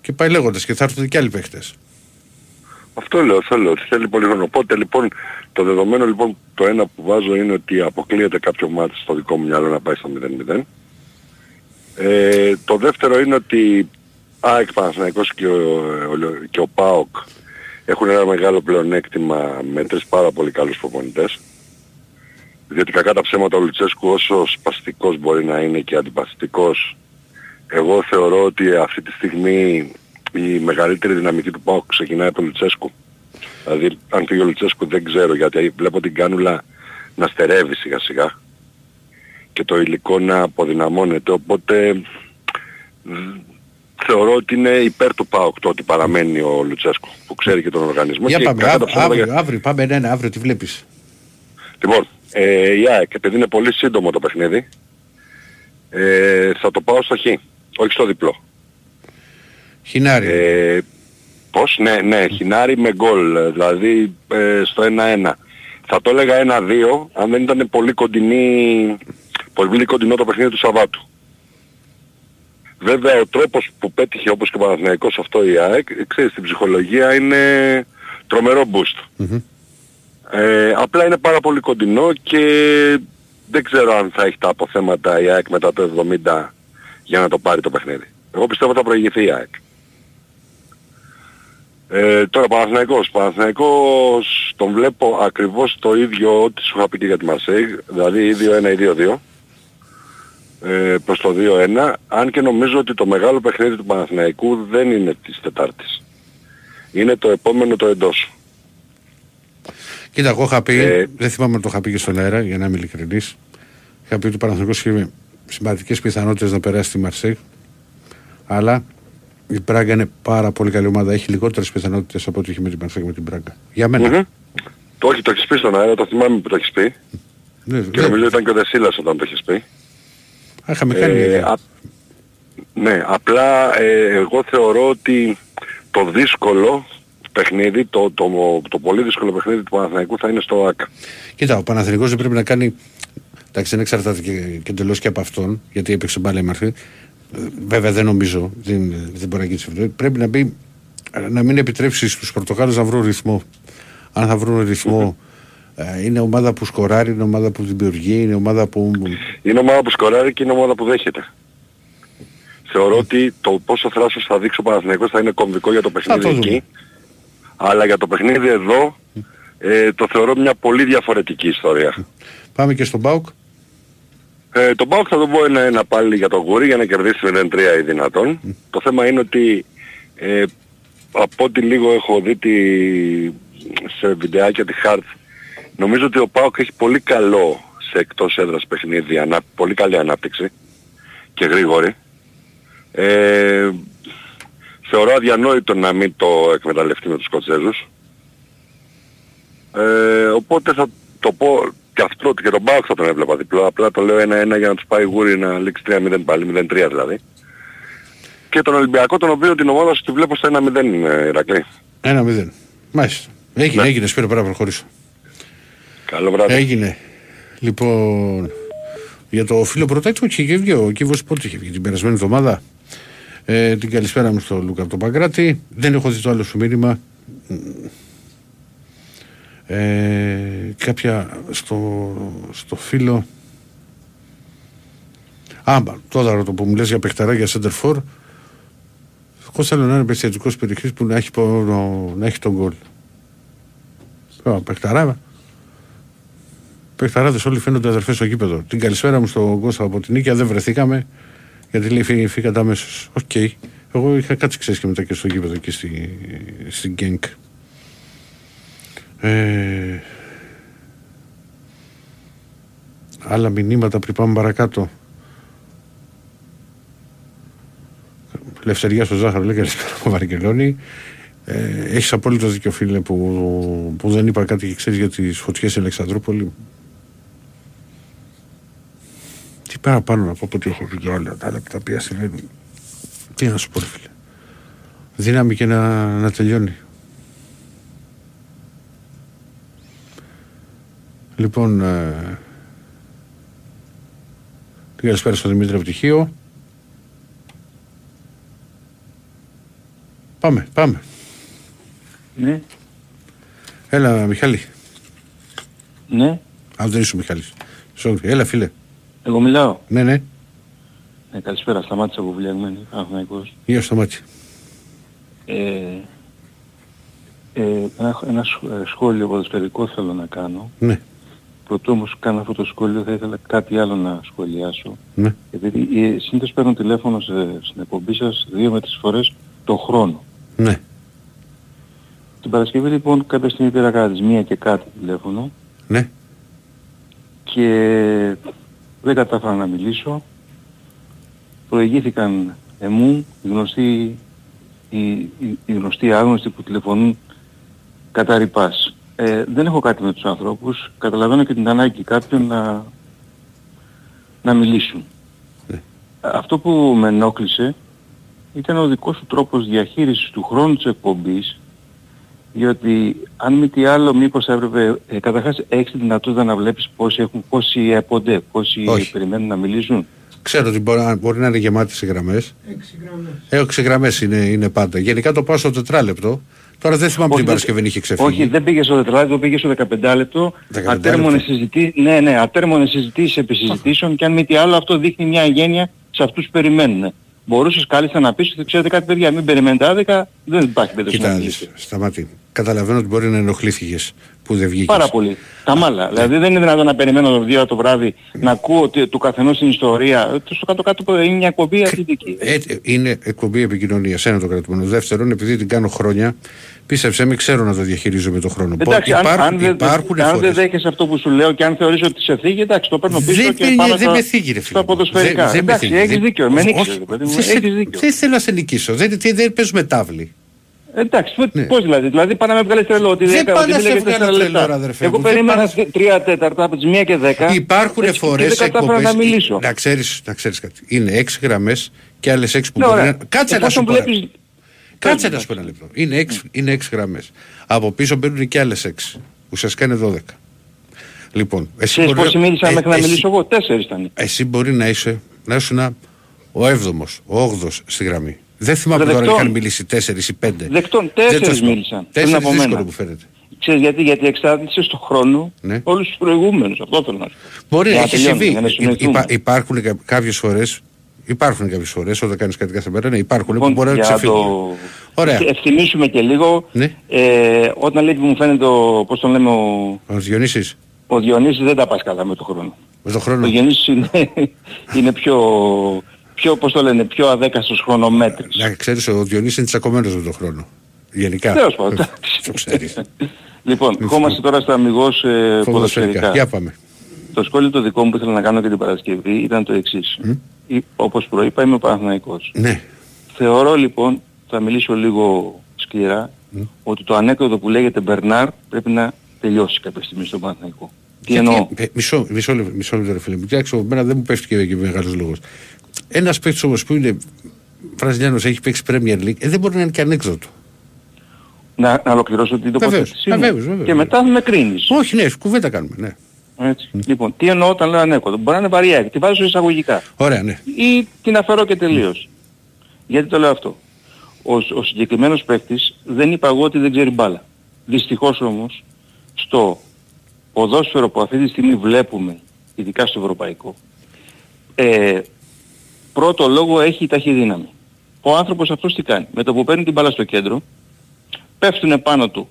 και πάει λέγοντας και θα έρθουν και άλλοι παίχτε. Αυτό λέω, αυτό λέω, ότι θέλει πολύ χρόνο. Οπότε λοιπόν, το δεδομένο λοιπόν το ένα που βάζω είναι ότι αποκλείεται κάποιο μάτι στο δικό μου μυαλό να πάει στο 0-0. Ε, το δεύτερο είναι ότι ΑΕΚ Παναθηναϊκός και ο, ο- και ο ΠΑΟΚ έχουν ένα μεγάλο πλεονέκτημα με τρεις πάρα πολύ καλούς προπονητές. Διότι κακά τα ψέματα ο Λουτσέσκου όσο σπαστικός μπορεί να είναι και αντιπαστικός εγώ θεωρώ ότι αυτή τη στιγμή η μεγαλύτερη δυναμική του ΠΑΟΚ ξεκινάει από τον Λουτσέσκου. Δηλαδή αν φύγει ο Λουτσέσκου δεν ξέρω γιατί βλέπω την κάνουλα να στερεύει σιγά σιγά και το υλικό να αποδυναμώνεται οπότε μ, θεωρώ ότι είναι υπέρ του ΠΑΟΚ το ότι παραμένει ο Λουτσέσκου που ξέρει και τον οργανισμό Για και πάμε, κατά τα αύριο, ψέματα αύριο, αύριο, πάμε ναι, ναι, αύριο τι βλέπεις. Λοιπόν, ε, η ΑΕΚ, επειδή είναι πολύ σύντομο το παιχνίδι, ε, θα το πάω στο Χ, όχι στο διπλό. Χινάρι. Ε, πώς, ναι, ναι, χινάρι με γκολ, ε, δηλαδή ε, στο 1-1. Θα το έλεγα 1-2, αν δεν ήταν πολύ κοντινή, πολύ κοντινό το παιχνίδι του Σαββάτου. Βέβαια ο τρόπος που πέτυχε όπως και ο Παναθηναϊκός αυτό η ΑΕΚ, ε, ξέρεις, στην ψυχολογία είναι τρομερό boost. Ε, απλά είναι πάρα πολύ κοντινό και δεν ξέρω αν θα έχει τα αποθέματα η ΑΕΚ μετά το 70 για να το πάρει το παιχνίδι. Εγώ πιστεύω θα προηγηθεί η ΑΕΚ. Ε, τώρα Παναθηναϊκός. Παναθηναϊκός τον βλέπω ακριβώς το ίδιο ό,τι σου είχα πει και για τη Μαρσέη, δηλαδή ή 2-1 ή 2-2 ε, προς το 2-1, αν και νομίζω ότι το μεγάλο παιχνίδι του Παναθηναϊκού δεν είναι της Τετάρτης. Είναι το επόμενο το εντός. Κοίτα, εγώ είχα πει, Ε, δεν θυμάμαι αν το είχα πει και στον αέρα, για να είμαι ειλικρινής. Είχα πει ότι ο Παναθηναϊκός είχε σημαντικέ πιθανότητες να περάσει τη Μαρσέη. Αλλά η Πράγκα είναι πάρα πολύ καλή ομάδα. Έχει λιγότερες πιθανότητες από ό,τι είχε με την Μαρσέη και με την Πράγκα. Για μένα. Μμμ. Το όχι, το έχεις πει στον αέρα, το θυμάμαι που το έχεις πει. Ναι, Και ναι. νομίζω ήταν και ο Δεσίλας όταν το έχεις πει. Α, Είχαμε κάνει. Ε, α- ναι, απλά ε, εγώ θεωρώ ότι το δύσκολο παιχνίδι, το, το, το πολύ δύσκολο παιχνίδι του Παναθηναϊκού θα είναι στο ΆΚΑ. Κοίτα, ο Παναθηναϊκός δεν πρέπει να κάνει. Εντάξει, δεν εξαρτάται και, και εντελώς και από αυτόν, γιατί έπαιξε μπάλα η Μαρσέη. Ε, Βέβαια δεν νομίζω, δεν, δεν μπορεί να γίνει συμφωνία. Πρέπει να, μπει, να μην επιτρέψεις στους Πορτογάλους να βρουν ρυθμό. Αν θα βρουν ρυθμό, ε, είναι ομάδα που σκοράρει, είναι ομάδα που δημιουργεί, είναι ομάδα που. Είναι ομάδα που σκοράρει και είναι ομάδα που δέχεται. Θεωρώ ότι το πόσο θράσος θα δείξει ο Παναθηναϊκός θα είναι κομβικό για το παιχνίδι το δούμε. εκεί. Αλλά για το παιχνίδι εδώ ε, το θεωρώ μια πολύ διαφορετική ιστορία. Πάμε και στον Μπάουκ. Ε, τον Πάοκ θα τον πω ένα-ένα πάλι για τον Γουρί για να κερδίσει 0-3 ή δυνατόν. Το θέμα είναι ότι ε, από ό,τι λίγο έχω δει τη, σε βιντεάκια τη Χάρτ νομίζω ότι ο Πάοκ έχει πολύ καλό σε εκτός έδρας παιχνίδι, ανά, πολύ καλή ανάπτυξη και γρήγορη. Ε, θεωρώ αδιανόητο να μην το εκμεταλλευτεί με τους Σκοτσέζους. Ε, οπότε θα το πω και αυτό και τον Πάοκ θα τον έβλεπα διπλό. Απλά το λέω ένα-ένα για να τους πάει γούρι να λήξει 3-0 πάλι, 0-3 δηλαδή. Και τον Ολυμπιακό τον οποίο την ομάδα σου τη βλέπω στο 1-0 ε, Ηρακλή. Ένα μηδέν. Μάλιστα. Έγινε, Ναι. έγινε. Σπύρο, πρέπει να προχωρήσω. Καλό βράδυ. Έγινε. Λοιπόν, για το φίλο πρωτέκτο είχε βγει ο Κίβος πότε είχε βγει την περασμένη εβδομάδα. Ε, την καλησπέρα μου στον Λούκα από τον Παγκράτη. Δεν έχω δει το άλλο σου μήνυμα. Ε, κάποια στο, στο φίλο. Άμπα, τώρα το που μου λες για παιχταρά για center for. Εγώ θέλω να είναι παιχτιατικός περιοχής που να έχει, πο- να έχει τον γκολ. Α, Παιχταρά, Παιχταράδες όλοι φαίνονται αδερφές στο γήπεδο. Την καλησπέρα μου στον Κώστα από την Νίκαια δεν βρεθήκαμε. Γιατί λέει φύ, φύγατε αμέσως. Οκ. Εγώ είχα κάτσει ξέρει και μετά και στο γήπεδο και στη, στην Γκένκ. Ε, άλλα μηνύματα πριν πάμε παρακάτω. Λευθεριά στο Ζάχαρο λέει καλησπέρα από Βαρκελόνη. Ε, Έχεις απόλυτο δίκιο, φίλε, που, που δεν είπα κάτι και ξέρεις για τις φωτιές στην Αλεξανδρούπολη. Τι παραπάνω να πω από ό,τι έχω πει για όλα τα άλλα τα οποία συμβαίνουν. Τι να σου πω, ρε φίλε. Δύναμη και να, να τελειώνει. Λοιπόν, ε, καλησπέρα στον Δημήτρη Πτυχίο. Πάμε, πάμε. Ναι, Έλα, Μιχάλη. ναι, Αν δεν είσαι ο Μιχάλης. Sorry. Έλα, φίλε. εγώ μιλάω. Ναι, ναι. Ε, καλησπέρα, σταμάτησα από βουλιαγμένη, Παναθηναϊκός. Γεια στο μάτι. Ε, ε, ένα, ένα σχ- ε, σχόλιο ποδοσφαιρικό θέλω να κάνω. Ναι, Πρωτού όμως κάνω αυτό το σχόλιο θα ήθελα κάτι άλλο να σχολιάσω. ναι. Επειδή ε, συνήθως παίρνω τηλέφωνο σε, στην εκπομπή σας δύο με τρεις φορές το χρόνο. Ναι. Την Παρασκευή λοιπόν κάποια στιγμή πήρα κάτι της μία και κάτι τηλέφωνο Ναι. και δεν κατάφερα να μιλήσω. Προηγήθηκαν εμού οι γνωστοί, οι, οι, οι γνωστοί άγνωστοι που τηλεφωνούν κατά ρηπάς. Ε, δεν έχω κάτι με τους ανθρώπους. Καταλαβαίνω και την ανάγκη κάποιων να, να μιλήσουν. Ναι. Αυτό που με ενόχλησε ήταν ο δικός σου τρόπος διαχείρισης του χρόνου της εκπομπής διότι αν μη τι άλλο μήπως θα έπρεπε, ε, καταρχάς έχεις τη δυνατότητα να βλέπεις πόσοι, έχουν, πόσοι έπονται, πόσοι Όχι. περιμένουν να μιλήσουν; Ξέρω ότι μπορεί, μπορεί να είναι γεμάτες οι γραμμές. Έξι γραμμές είναι, είναι πάντα. Γενικά το πάω στο τετράλεπτο. Τώρα δεν θυμάμαι Όχι, την δεν- Παρασκευή είχε ξεφύγει. Όχι, δεν πήγε στο τετράλεπτο, πήγε στο 15 λεπτό. 15 Ατέρμονες λεπτό. συζητήσεις, ναι, ναι, ατέρμονες συζητήσεις επί συζητήσεων και αν μη τι άλλο αυτό δείχνει μια γένεια σε αυτούς που περιμένουν. Μπορούσες κάλλιστα να πεις ότι ξέρετε κάτι παιδιά, μην περιμένετε άδικα, δεν υπάρχει περίπτωση Κοίτα, να δεις, μιλήσετε. σταμάτη. Καταλαβαίνω ότι μπορεί να ενοχλήθηκες που δεν βγήκες. Πάρα πολύ. Τα μάλα. Δηλαδή δεν είναι δυνατόν να περιμένω το δύο το βράδυ να ακούω ότι- του καθενός την ιστορία. Ε, Στο κάτω-κάτω είναι μια εκπομπή αθλητική. Ε, είναι εκπομπή επικοινωνίας. Ένα το κρατούμενο. Δεύτερον, επειδή την κάνω χρόνια, πίστεψέ με, ξέρω να το διαχειρίζομαι τον χρόνο. Εντάξει, αν, υπάρχουν, αν, δεν, υπάρχουν αν δεν φορές. δέχεσαι αυτό που σου λέω και αν θεωρείς ότι σε θίγει, εντάξει, το παίρνω πίσω Δεν, και με- πάμε δεν στα, με θίγει, ρε φίλε. στα μου. ποδοσφαιρικά. Δεν- δεν με εντάξει, θίγει. έχεις Δεν- δίκιο, με όχι, νίξεις, όχι, ρε παιδί μου, δεν σε- έχεις δίκιο. Δεν θέλω να σε νικήσω. Δεν, δεν, δεν παίζουμε τάβλη. Εντάξει, Ναι. πώς δηλαδή, δηλαδή πάνε να με βγάλεις τρελό, ότι Δεν δεν πάνε ότι να σε μιλάει για βγάλω τέσσερα τρελό, λεπτά. αδερφέ Εγώ μου, δεν περίμενα πάνε- τρία τέταρτα από τις μία και δέκα. Υπάρχουν έτσι, και φορές δεν κατάφερα εκπομπές. να μιλήσω. Να ξέρει να ξέρεις κάτι. Είναι έξι γραμμές και άλλες έξι που Ναι, μπορεί ωραία. να. Κάτσε να σου Εφόσον πω. Βλέπεις- Κάτσε να Πες, σου πω ένα λεπτό. Είναι έξι, είναι έξι γραμμές. Από πίσω μπαίνουν και άλλες έξι. Ουσιαστικά είναι 12. Λοιπόν, εσύ Ξέρεις μπορεί, πόσοι μίλησαν ε, μέχρι να εσύ- μιλήσω εγώ, τέσσερις ήταν. Εσύ μπορεί να είσαι, να ήσουν ο έβδομος, ο όγδοο στη γραμμή. Δεν θυμάμαι Ρε, τώρα αν δεκτών. είχαν μιλήσει τέσσερις ή πέντε. Δεκτών, Δεν τέσσερις το θυμάμαι. μίλησαν, πριν Τέσσερις από δύσκολο μένα. που φαίνεται. Ξέρεις γιατί, γιατί εξάρτησε στον χρόνο Ναι. όλους τους προηγούμενους. Αυτό θέλω να σου πω. Μπορεί Για να να έχει τελειώνουμε, συμβεί. για να Υ- συνοηθούμε. υπά- υπάρχουν κάποιες φορές. Υπάρχουν κάποιες φορές όταν κάνεις κάτι κάθε μέρα. Ναι, υπάρχουν Λοιπόν, που μπορεί να για ξεφύγει. το... Ωραία. Ευθυμίσουμε και λίγο. Ναι. Ε, όταν λέει που μου φαίνεται ο, πώς τον λέμε, ο, Ο Διονύσης, ο Διονύσης δεν τα πας καλά με τον χρόνο. με τον Ο χρόνο. Διονύσης είναι, είναι πιο, πιο, πώς το λένε, πιο αδέκαστος χρονομέτρης. Να ξέρεις, ο Διονύσης είναι τσακωμένος με τον χρόνο. Γενικά. Τέλος πάντων. Ε, Το ξέρεις. Λοιπόν, ερχόμαστε τώρα στα αμυγός ε, Ποδοσφαιρικά. ποδοσφαιρικά. Για πάμε. Το σχόλιο το δικό μου που ήθελα να κάνω και την Παρασκευή ήταν το εξής. Ή- Όπως προείπα είμαι ο Παναθηναϊκός. Ναι. Θεωρώ λοιπόν, θα μιλήσω λίγο σκληρά, ότι το ανέκδοτο που λέγεται Μπερνάρ πρέπει να τελειώσει κάποια στιγμή στον Παναθηναϊκό. Τι Γιατί- εννοώ; ε, Μισό, μισό, λεπτό, μισό λεπτό, ρε φίλε μου. Κοιτάξτε, εμένα δεν μου πέφτει και, και μεγάλος λόγος. Ένας παίκτης όμως που είναι Βραζιλιάνος, έχει παίξει Premier League, ε, δεν μπορεί να είναι και ανέκδοτο. Να, να ολοκληρώσω την Βεβαίως, τοποθέτησή μου. βεβαίως, βεβαίως. Και μετά με κρίνεις. Όχι, ναι, κουβέντα κάνουμε. Ναι. Έτσι. Λοιπόν, τι εννοώ όταν λέω ανέκδοτο. Μπορεί να είναι βαριά, τη βάζω εισαγωγικά. Ωραία, ναι. ή την αφαιρώ και τελείως. Γιατί το λέω αυτό. Ο, ο συγκεκριμένος παίκτης δεν είπα εγώ ότι δεν ξέρει μπάλα. Δυστυχώς όμως στο ποδόσφαιρο που αυτή τη στιγμή βλέπουμε, ειδικά στο ευρωπαϊκό, ε, πρώτο λόγο έχει ταχυδύναμη. Ο άνθρωπος αυτός τι κάνει. Με το που παίρνει την μπάλα στο κέντρο, πέφτουν πάνω του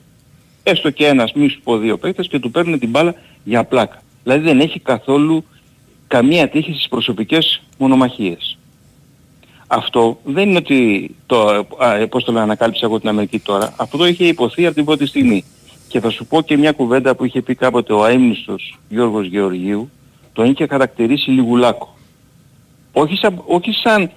έστω και ένας μη σου πω δύο παίκτες και του παίρνουν την μπάλα για πλάκα. Δηλαδή δεν έχει καθόλου καμία τύχη στις προσωπικές μονομαχίες. Αυτό δεν είναι ότι το, α, ε, πώς το λέω, ανακάλυψα εγώ την Αμερική τώρα. Αυτό το είχε υποθεί από την πρώτη στιγμή. Και θα σου πω και μια κουβέντα που είχε πει κάποτε ο αείμνηστος Γιώργος Γεωργίου, τον είχε χαρακτηρίσει λιγουλάκο. Όχι σαν, όχι σαν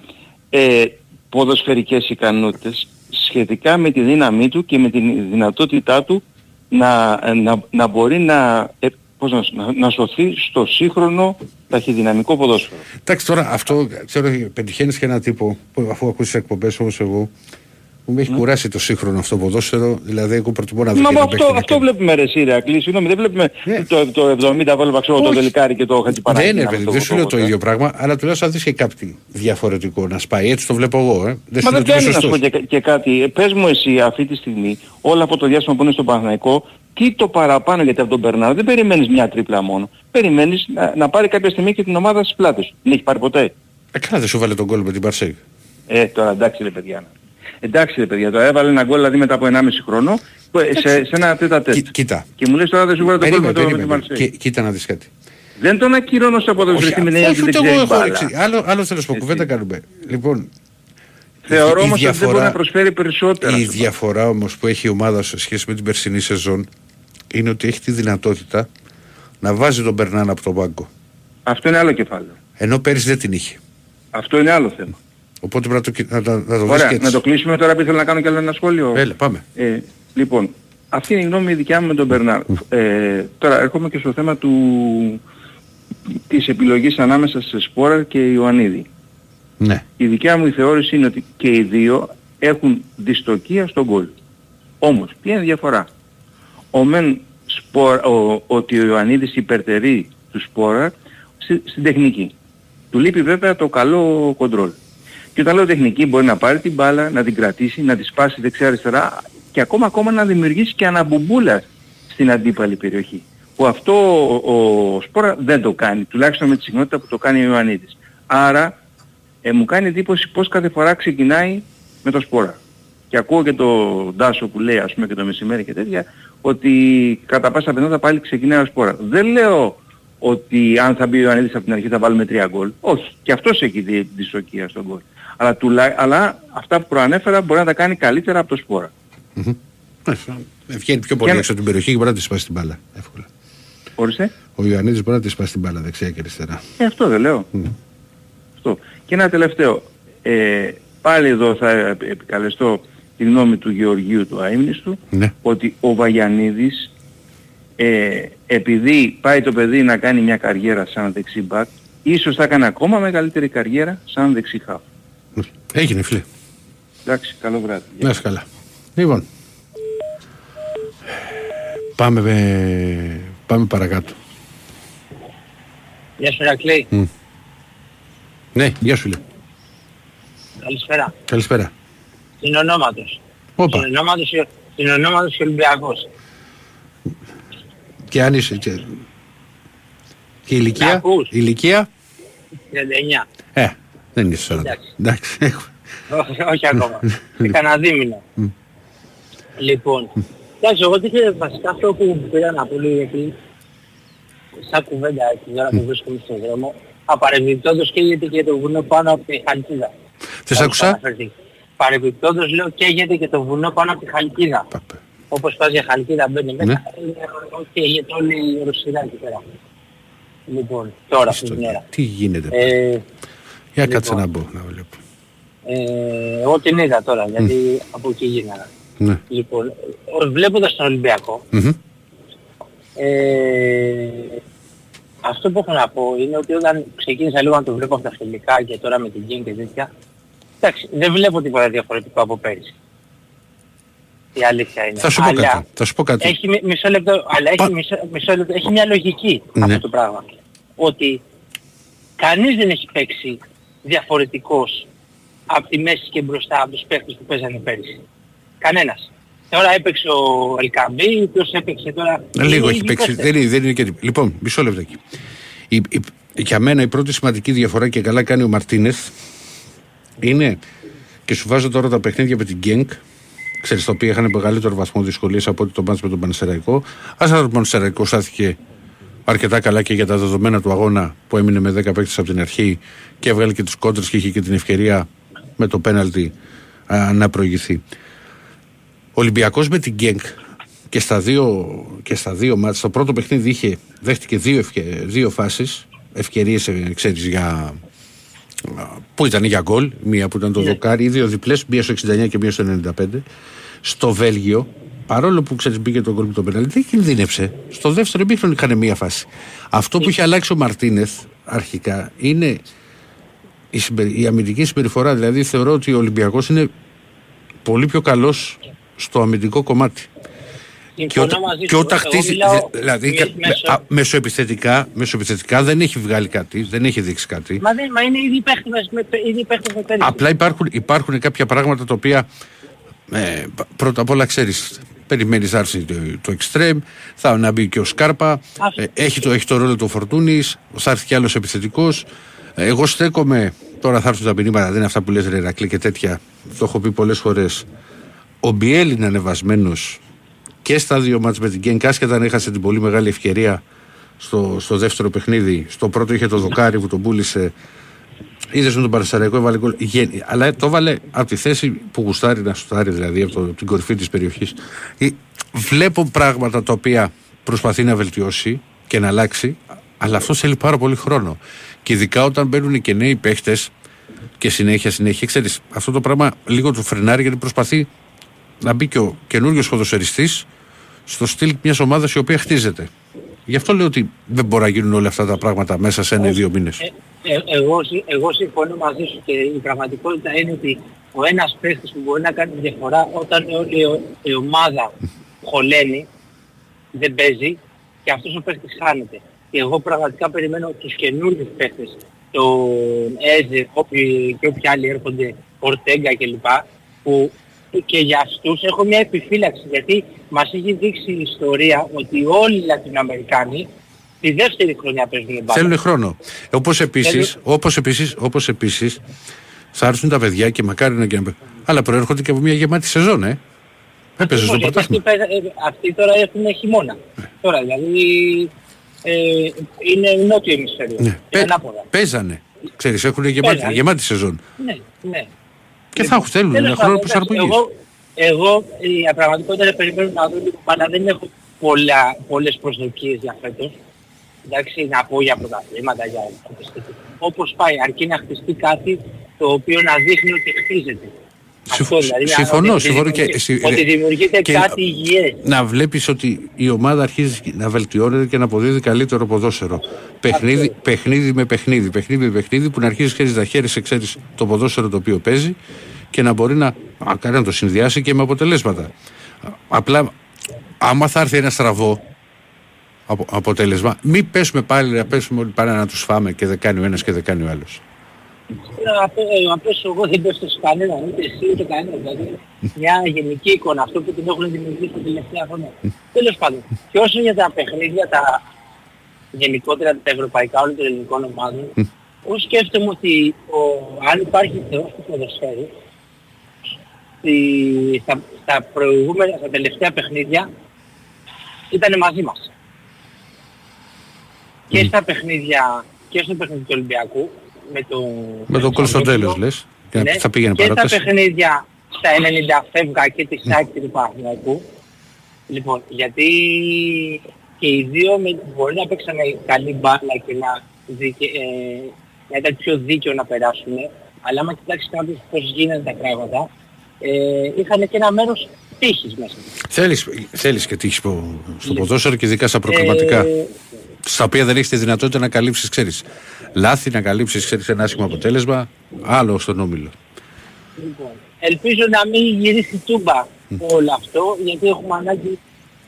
ε, ποδοσφαιρικές ικανότητες, σχετικά με τη δύναμή του και με τη δυνατότητά του να, να, να μπορεί να, ε, πώς να, να, να σωθεί στο σύγχρονο ταχυδυναμικό ποδόσφαιρο. Εντάξει τώρα αυτό ξέρω πετυχαίνεις και ένα τύπο που αφού ακούσεις εκπομπές όπως εγώ που με έχει κουράσει το σύγχρονο αυτό ποδόσφαιρο. Δηλαδή, εγώ προτιμώ να δω. Μα και να αυτό, παίξει αυτό και- βλέπουμε ρε Σύρια, κλείσει. Συγγνώμη, δεν βλέπουμε Ναι. το, το 70 βόλβα ξέρω το Όχι. Δελικάρι και το Χατζηπαράκη. Δεν είναι, να παιδί, το δεν σου λέω το πω, ε. ίδιο πράγμα, αλλά τουλάχιστον θα δεις και κάτι διαφορετικό να σπάει. Έτσι το βλέπω εγώ. Ε. Δεν Μα σου λέω δεν ότι είναι κάνει να σου πω σωστός. και, και κάτι. Ε, Πες μου εσύ αυτή τη στιγμή, όλο αυτό το διάστημα που είναι στο Παναθηναϊκό, τι το παραπάνω γιατί από τον Μπερνάρ δεν περιμένεις μια τρίπλα μόνο. Περιμένεις να, να πάρει κάποια στιγμή και την ομάδα στις πλάτες. σου. Δεν έχει πάρει ποτέ. Ε, καλά, δεν σου βάλε τον κόλλο με την Παρσέγ. Ε, τώρα εντάξει ρε παιδιά. Εντάξει ρε παιδιά, τώρα έβαλε ένα γκολ δηλαδή μετά από 1,5 χρόνο που, ε, σε, σε ένα τέτα τέτ. Κοι- Κοίτα. Και μου λες τώρα δεν σου βάλε το γκολ με Περίμενε, το, με περίμενε. τη Μαρσέη. Κοι- Κοίτα να δεις κάτι. Δεν τον ακυρώνω σε ποδοσφαιριστή με την έννοια όχι, ότι ούτε δεν εγώ ξέρει έχω μπάλα. έτσι. Άλλο, άλλο θέλω να σου πω, κουβέντα κάνουμε. Λοιπόν, Θεωρώ η όμως ότι δεν διαφορά- μπορεί να προσφέρει περισσότερα. η στο διαφορά όμως που έχει η ομάδα σε σχέση με την περσινή σεζόν είναι ότι έχει τη δυνατότητα να βάζει τον Μπερνάν από τον πάγκο. Αυτό είναι άλλο κεφάλαιο. Ενώ πέρυσι δεν την είχε. Αυτό είναι άλλο θέμα. Οπότε πρέπει να το, να, το- να το δεις Ωραία, και έτσι. να το κλείσουμε τώρα επειδή θέλω να κάνω και άλλο ένα σχόλιο. Έλα, πάμε. Ε, λοιπόν, αυτή είναι η γνώμη δικιά μου με τον Μπερνάρ. Ε, τώρα έρχομαι και στο θέμα του, της επιλογής ανάμεσα σε Σπόρα και Ιωαννίδη. Ναι. Η δικιά μου η θεώρηση είναι ότι και οι δύο έχουν δυστοκία στον γκολ. Όμως, ποια είναι η διαφορά; Ο μεν σπορ, ο, ότι ο Ιωαννίδης υπερτερεί του Σπόρα στη- στην τεχνική. Του λείπει βέβαια το καλό κοντρόλ. Και όταν λέω τεχνική μπορεί να πάρει την μπάλα, να την κρατήσει, να τη σπάσει δεξιά-αριστερά και ακόμα ακόμα να δημιουργήσει και αναμπομπούλα στην αντίπαλη περιοχή. Που αυτό ο, ο Σπόρα δεν το κάνει, τουλάχιστον με τη συχνότητα που το κάνει ο Ιωαννίδης. Άρα ε, μου κάνει εντύπωση πως κάθε φορά ξεκινάει με το Σπόρα. Και ακούω και το Ντάσο που λέει ας πούμε και το μεσημέρι και τέτοια ότι κατά πάσα πιθανότητα πάλι ξεκινάει ο Σπόρας. Δεν λέω ότι αν θα μπει ο Ιωαννίδης από την αρχή θα βάλουμε τρία γκολ. Όχι. Και αυτός έχει δι- δυστοκία στον γκολ. Αλλά, τουλά, αλλά αυτά που προανέφερα μπορεί να τα κάνει καλύτερα από το Σπόρα. Ε, Βγαίνει πιο πολύ Και- έξω από την περιοχή και μπορεί να τη σπάσει την μπάλα. Εύκολα. Ορίστε. Ο Ιωαννίδης μπορεί να τη σπάσει την μπάλα δεξιά και αριστερά. Ε, αυτό δεν λέω. Αυτό. Και ένα τελευταίο. Ε, πάλι εδώ θα επικαλεστώ τη γνώμη του Γεωργίου του αείμνηστου Ναι. ότι ο Βαγιανίδης ε, επειδή πάει το παιδί να κάνει μια καριέρα σαν δεξί μπακ ίσως θα κάνει ακόμα μεγαλύτερη καριέρα σαν δεξί χαφ. Έγινε φίλε. Εντάξει, καλό βράδυ. Να είσαι καλά. Λοιπόν. Πάμε, με... πάμε παρακάτω. Γεια σου Ρακλή. Ναι, γεια σου λέει. Καλησπέρα. Καλησπέρα. Στην ονόματος. Όπα. Στην ονόματος, στην ονόματος και Ολυμπιακός. Και αν είσαι. Και, και η Με ηλικία. ακούς; Η ηλικία. 39. Ε, δεν είσαι 40. Εντάξει. Εντάξει. έχω- όχι, όχι ακόμα. Έκανα δίμηνο. λοιπόν, εντάξει, εγώ τι βασικά αυτό που πήρα να πω λίγο γιατί σαν κουβέντα την ώρα που βρίσκομαι στον δρόμο, απαρεμπιπτόντως καίγεται και το βουνό πάνω από τη Χαλκίδα. Δεν σ' άκουσα. Παρεμπιπτόντως λέω καίγεται και το βουνό πάνω από τη Χαλκίδα. Παπε. Όπως πας για Χαλκίδα μπαίνει μέσα, Ναι. είναι καίγεται όλη η Ρωσίδα εκεί πέρα. Λοιπόν, τώρα αυτή Στο- την ώρα. Τι γίνεται. Ε, Για κάτσε λοιπόν. να μπω να βλέπω. ε, εγώ την είδα τώρα, γιατί από εκεί γίνανα. Ναι. Λοιπόν, ε, βλέποντας τον Ολυμπιακό, Μμμ. ε, αυτό που έχω να πω είναι ότι όταν ξεκίνησα λίγο να το βλέπω από τα φιλικά και τώρα με την Γκέν και τέτοια, εντάξει, δεν βλέπω τίποτα διαφορετικό από πέρυσι. Η αλήθεια είναι. Θα σου πω Αλλά κάτι. Θα σου πω κάτι. Έχει μι- μισό λεπτό, αλλά Πα- έχει, μισό, μισό λεπτό, έχει μια λογική Ναι. αυτό το πράγμα. Ότι κανείς δεν έχει παίξει διαφορετικός από τη μέση και μπροστά από τους παίκτες που παίζανε πέρυσι. Κανένας. Τώρα έπαιξε ο Ελκαμπή, ποιος έπαιξε τώρα... Λίγο Είναι έχει οι παίξει. παίκτες. Δεν είναι, δεν είναι και τίποτα. Λοιπόν, μισό λεπτάκι. Η, η, για μένα η πρώτη σημαντική διαφορά και καλά κάνει ο Μαρτίνεθ είναι και σου βάζω τώρα τα παιχνίδια με την Γκένκ. Ξέρεις, τα οποία είχαν μεγαλύτερο βαθμό δυσκολίες από ότι το μάτς με τον Πανσεραϊκό. Ας ο Πανσεραϊκό στάθηκε αρκετά καλά και για τα δεδομένα του αγώνα που έμεινε με 10 παίκτες από την αρχή και έβγαλε και τους κόντρες και είχε και την ευκαιρία με το πέναλτι α, να προηγηθεί. Ο Ολυμπιακός με την Γκένκ και στα δύο, και στα δύο μάτς, στο πρώτο παιχνίδι είχε, δέχτηκε δύο, ευκαι, δύο φάσεις ευκαιρίες, ξέρεις, για. που ήταν για γκολ. Μία που ήταν το δοκάρι, οι δύο διπλές, μία στο 69 και μία στο 95. Στο Βέλγιο, παρόλο που ξέρεις μπήκε το γκολ με τον πέναλτι, δεν κινδύνεψε. Στο δεύτερο ημίχρονο είχαν μία φάση. Αυτό που είχε αλλάξει ο Μαρτίνεθ αρχικά είναι η, συμπερι... η αμυντική συμπεριφορά. Δηλαδή θεωρώ ότι ο Ολυμπιακός είναι πολύ πιο καλός στο αμυντικό κομμάτι. Και, όταν, και όταν χτίζει. Δηλαδή, μέσω... α, μεσοεπιθετικά, μεσοεπιθετικά δεν έχει βγάλει κάτι, δεν έχει δείξει κάτι. Μα, δεν, μα είναι ήδη παίχτες με, ήδη παίχτες με πέρυσι. Απλά υπάρχουν, υπάρχουν κάποια πράγματα τα οποία ε, πρώτα απ' όλα ξέρεις. Περιμένεις να έρθει το, το extreme, θα να μπει και ο Σκάρπα, ε, έχει, το, έχει το ρόλο του Φορτούνης, θα έρθει κι άλλος επιθετικός. Ε, εγώ στέκομαι, τώρα θα έρθουν τα μηνύματα, δεν είναι αυτά που λες Ρερακλή και τέτοια, το έχω πει πολλές φορές. Ο Μπιέλ είναι ανεβασμένος και στα δύο μάτς με την Γκένκ, άσχετα αν έχασε την πολύ μεγάλη ευκαιρία στο, στο δεύτερο παιχνίδι. Στο πρώτο είχε το δοκάρι που τον πούλησε. Είδες με τον Παρασαριακό, έβαλε γκολ. Αλλά το έβαλε από τη θέση που γουστάρει να σουτάρει, δηλαδή από, το, από την κορυφή της περιοχής. Βλέπω πράγματα τα οποία προσπαθεί να βελτιώσει και να αλλάξει, αλλά αυτό θέλει πάρα πολύ χρόνο. Και ειδικά όταν μπαίνουν και νέοι παίχτες και συνέχεια, συνέχεια, ξέρεις, αυτό το πράγμα λίγο του φρενάρει γιατί προσπαθεί να μπει και ο καινούριο ποδοσφαιριστή στο στυλ μιας ομάδας η οποία χτίζεται. Γι' αυτό λέω ότι δεν μπορεί να γίνουν όλα αυτά τα πράγματα μέσα σε ένα-δύο μήνες. Ε, ε, εγώ, εγώ συμφωνώ μαζί σου και η πραγματικότητα είναι ότι ο ένας παίχτης που μπορεί να κάνει τη διαφορά όταν όλη η ομάδα χωλαίνει, δεν παίζει και αυτός ο παίχτης χάνεται. Και εγώ πραγματικά περιμένω τους καινούριους παίχτες, τον Έζε και όποιοι άλλοι έρχονται, Ορτέγκα κλπ. που και για αυτούς έχω μια επιφύλαξη γιατί μας έχει δείξει η ιστορία ότι όλοι οι Λατινοαμερικάνοι τη δεύτερη χρονιά παίζουν μπάλα. Θέλουν χρόνο. Όπως επίσης, όπως επίσης, όπως επίσης θα έρθουν τα παιδιά και μακάρι να γίνουν. Αλλά προέρχονται και από μια γεμάτη σεζόν, ε. Έπαιζες στο πρωτάθλημα. Αυτοί, ε, αυτοί τώρα έχουν χειμώνα. Ναι. Τώρα δηλαδή ε, είναι νότιο ημισφαίριο. Ναι. Πέ, παίζανε. Ξέρεις, έχουν γεμάτη, γεμάτη σεζόν. Ναι, ναι. Και θα θέλουν ένα χρόνο προσαρμογής. Εγώ, εγώ η πραγματικότητα είναι περιμένω να δω λίγο αλλά δεν έχω πολλά, πολλές προσδοκίες για φέτος. Εντάξει, να πω για πρωταθλήματα, για Όπως πάει, αρκεί να χτιστεί κάτι το οποίο να δείχνει ότι χτίζεται. Αυτό, δηλαδή, συμφωνώ, ότι συμφωνώ και, ότι δημιουργείται και κάτι υγιές. Να βλέπεις ότι η ομάδα αρχίζει να βελτιώνεται και να αποδίδει καλύτερο ποδόσφαιρο. Παιχνίδι, παιχνίδι με παιχνίδι, παιχνίδι με παιχνίδι που να αρχίζεις ξέρεις, να χαίρεσαι ξέρεις, το ποδόσφαιρο το οποίο παίζει και να μπορεί να, να, να το συνδυάσει και με αποτελέσματα. Απλά άμα θα έρθει ένα στραβό απο, αποτέλεσμα, μην πέσουμε πάλι να πέσουμε όλοι πάλι να τους φάμε και δεν κάνει ο ένας και δεν κάνει ο άλλος να πέσω εγώ δεν πέσω σε κανέναν, ούτε εσύ ούτε κανέναν. Δηλαδή μια γενική εικόνα, αυτό που την έχουν δημιουργήσει τα τελευταία χρόνια. Τέλος πάντων. Και όσο για τα παιχνίδια, τα γενικότερα τα ευρωπαϊκά όλων των ελληνικών ομάδων, εγώ σκέφτομαι ότι ο, αν υπάρχει θεός του ποδοσφαίρου, στα, στα προηγούμενα, στα τελευταία παιχνίδια, ήταν μαζί μας. Και στα παιχνίδια, και στο παιχνίδι του Ολυμπιακού, με το... Με τον κόλ στο τέλος λες. Ναι, θα πήγαινε και τα παιχνίδια στα 90 φεύγα και τη ΣΑΚ του Παναθηναϊκού. Λοιπόν, γιατί και οι δύο με, μπορεί να παίξανε καλή μπάλα και να, δικαι, ε, να ήταν πιο δίκαιο να περάσουν, αλλά άμα κοιτάξεις κάποιος πώς γίνανε τα πράγματα, ε, είχαν και ένα μέρος τύχης μέσα. Θέλεις, θέλεις και τύχης στο ναι. ποδόσφαιρο και ειδικά στα προκριματικά. Ε, στα οποία δεν έχεις τη δυνατότητα να καλύψεις, ξέρεις, λάθη, να καλύψεις, ξέρεις, ένα άσχημο αποτέλεσμα, άλλο στον όμιλο. Λοιπόν, ελπίζω να μην γυρίσει τούμπα όλο αυτό, γιατί έχουμε ανάγκη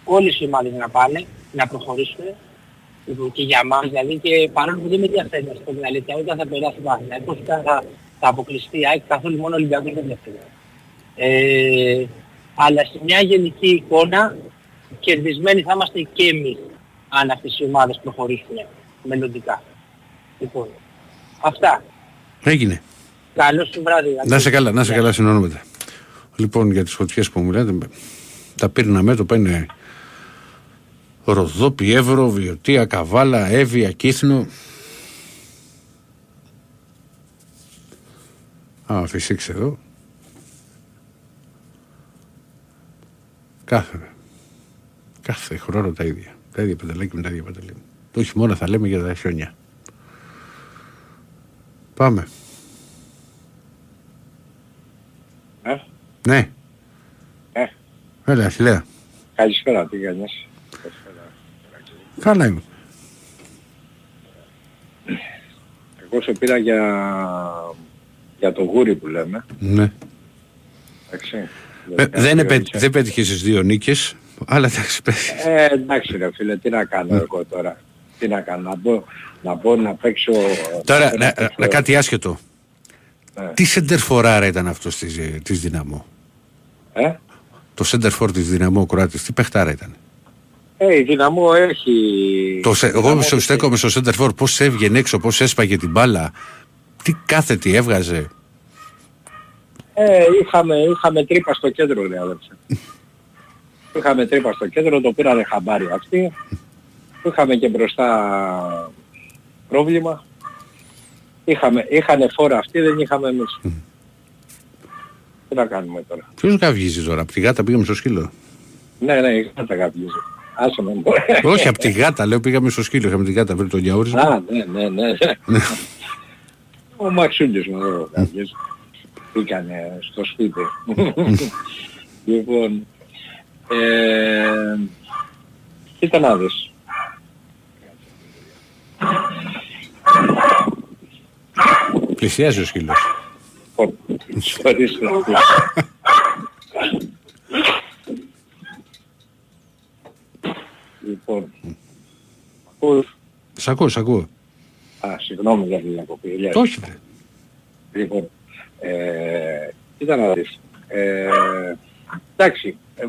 όλες οι ομάδες να πάνε, να προχωρήσουν λοιπόν, και για μας, δηλαδή και παρόλο που δεν με ενδιαφέρει να πω την αλήθεια, όταν θα περάσει η Παναθηναϊκός, θα, θα αποκλειστεί η ΑΕΚ, καθόλου μόνο ο Ολυμπιακός δεν ενδιαφέρει. Ε, αλλά σε μια γενική εικόνα, κερδισμένοι θα είμαστε και εμείς αν αυτές οι ομάδες προχωρήσουν μελλοντικά. Λοιπόν, αυτά. Έγινε. Καλό σου βράδυ. Να σε καλά, να σε καλά συνονόμετρα. Λοιπόν, για τις φωτιές που μου λέτε, τα πύρνα μέτωπα είναι Ροδόπι, Εύρο, Βιωτία, Καβάλα, Εύβοια, Κύθνο. Α, φυσήξε εδώ. Κάθε, κάθε χρόνο τα ίδια. Τα ίδια παντελάκια με τα ίδια παντελάκια. Το χειμώνα θα λέμε για τα χιόνια. Πάμε. Ε; Ναι. Ε. Έλα, Αχιλέα. Καλησπέρα, τι κάνεις; Καλά είμαι. Εγώ σε πήρα για, για το γούρι που λέμε. Ναι. Εντάξει. Ε, δεν, επέ, δεν πέτυχες στις δύο νίκες, αλλά εντάξει πέτυχε. Ε, εντάξει ρε φίλε, τι να κάνω εγώ τώρα. Τι να κάνω, να μπω να, μπω, να παίξω... Τώρα, να, να, παίξω- να, κάτι άσχετο. Ναι. Τι σεντερφοράρα ήταν αυτός της, ε, της Δυναμό; Ε; Το σεντερφόρ της Δυναμό ο Κροάτης, τι παιχτάρα ήταν; Ε, η δυναμό έχει... Το, σε- η εγώ Δυναμό στο- έχει- στέκομαι στο σεντερφόρ, πώς έβγαινε έξω, πώς έσπαγε την μπάλα. Τι κάθετη έβγαζε. Ε, είχαμε, είχαμε τρύπα στο κέντρο ρε αδερφέ. είχαμε τρύπα στο κέντρο, το πήρανε χαμπάρι αυτοί. Είχαμε και μπροστά πρόβλημα. Είχαμε, είχανε φόρα αυτοί, δεν είχαμε εμείς. Τι να κάνουμε τώρα; Ποιος καυγίζει τώρα, από τη γάτα πήγαμε στο σκύλο; Ναι, ναι, είχα τα καπνίζει. Άσε με μπορεί. Όχι, από τη γάτα, λέω πήγαμε στο σκύλο, είχαμε τη γάτα, βρει τον διαόρισμα. Α, ναι, ναι, ναι. Ο Μαξούντιος μου εδώ κάποιος. Μπήκανε στο σπίτι. λοιπόν, ε, κοίτα να δεις. Πλησιάζει ο σκύλος. Λοιπόν, Χωρίς να πεις. Λοιπόν, ακούς. Σ' ακούω, σ' ακούω. Α, συγγνώμη για την διακοπή. Ηλίας. Όχι, βρε. Λοιπόν, ε, κοίτα να δεις. Ε, εντάξει, ε,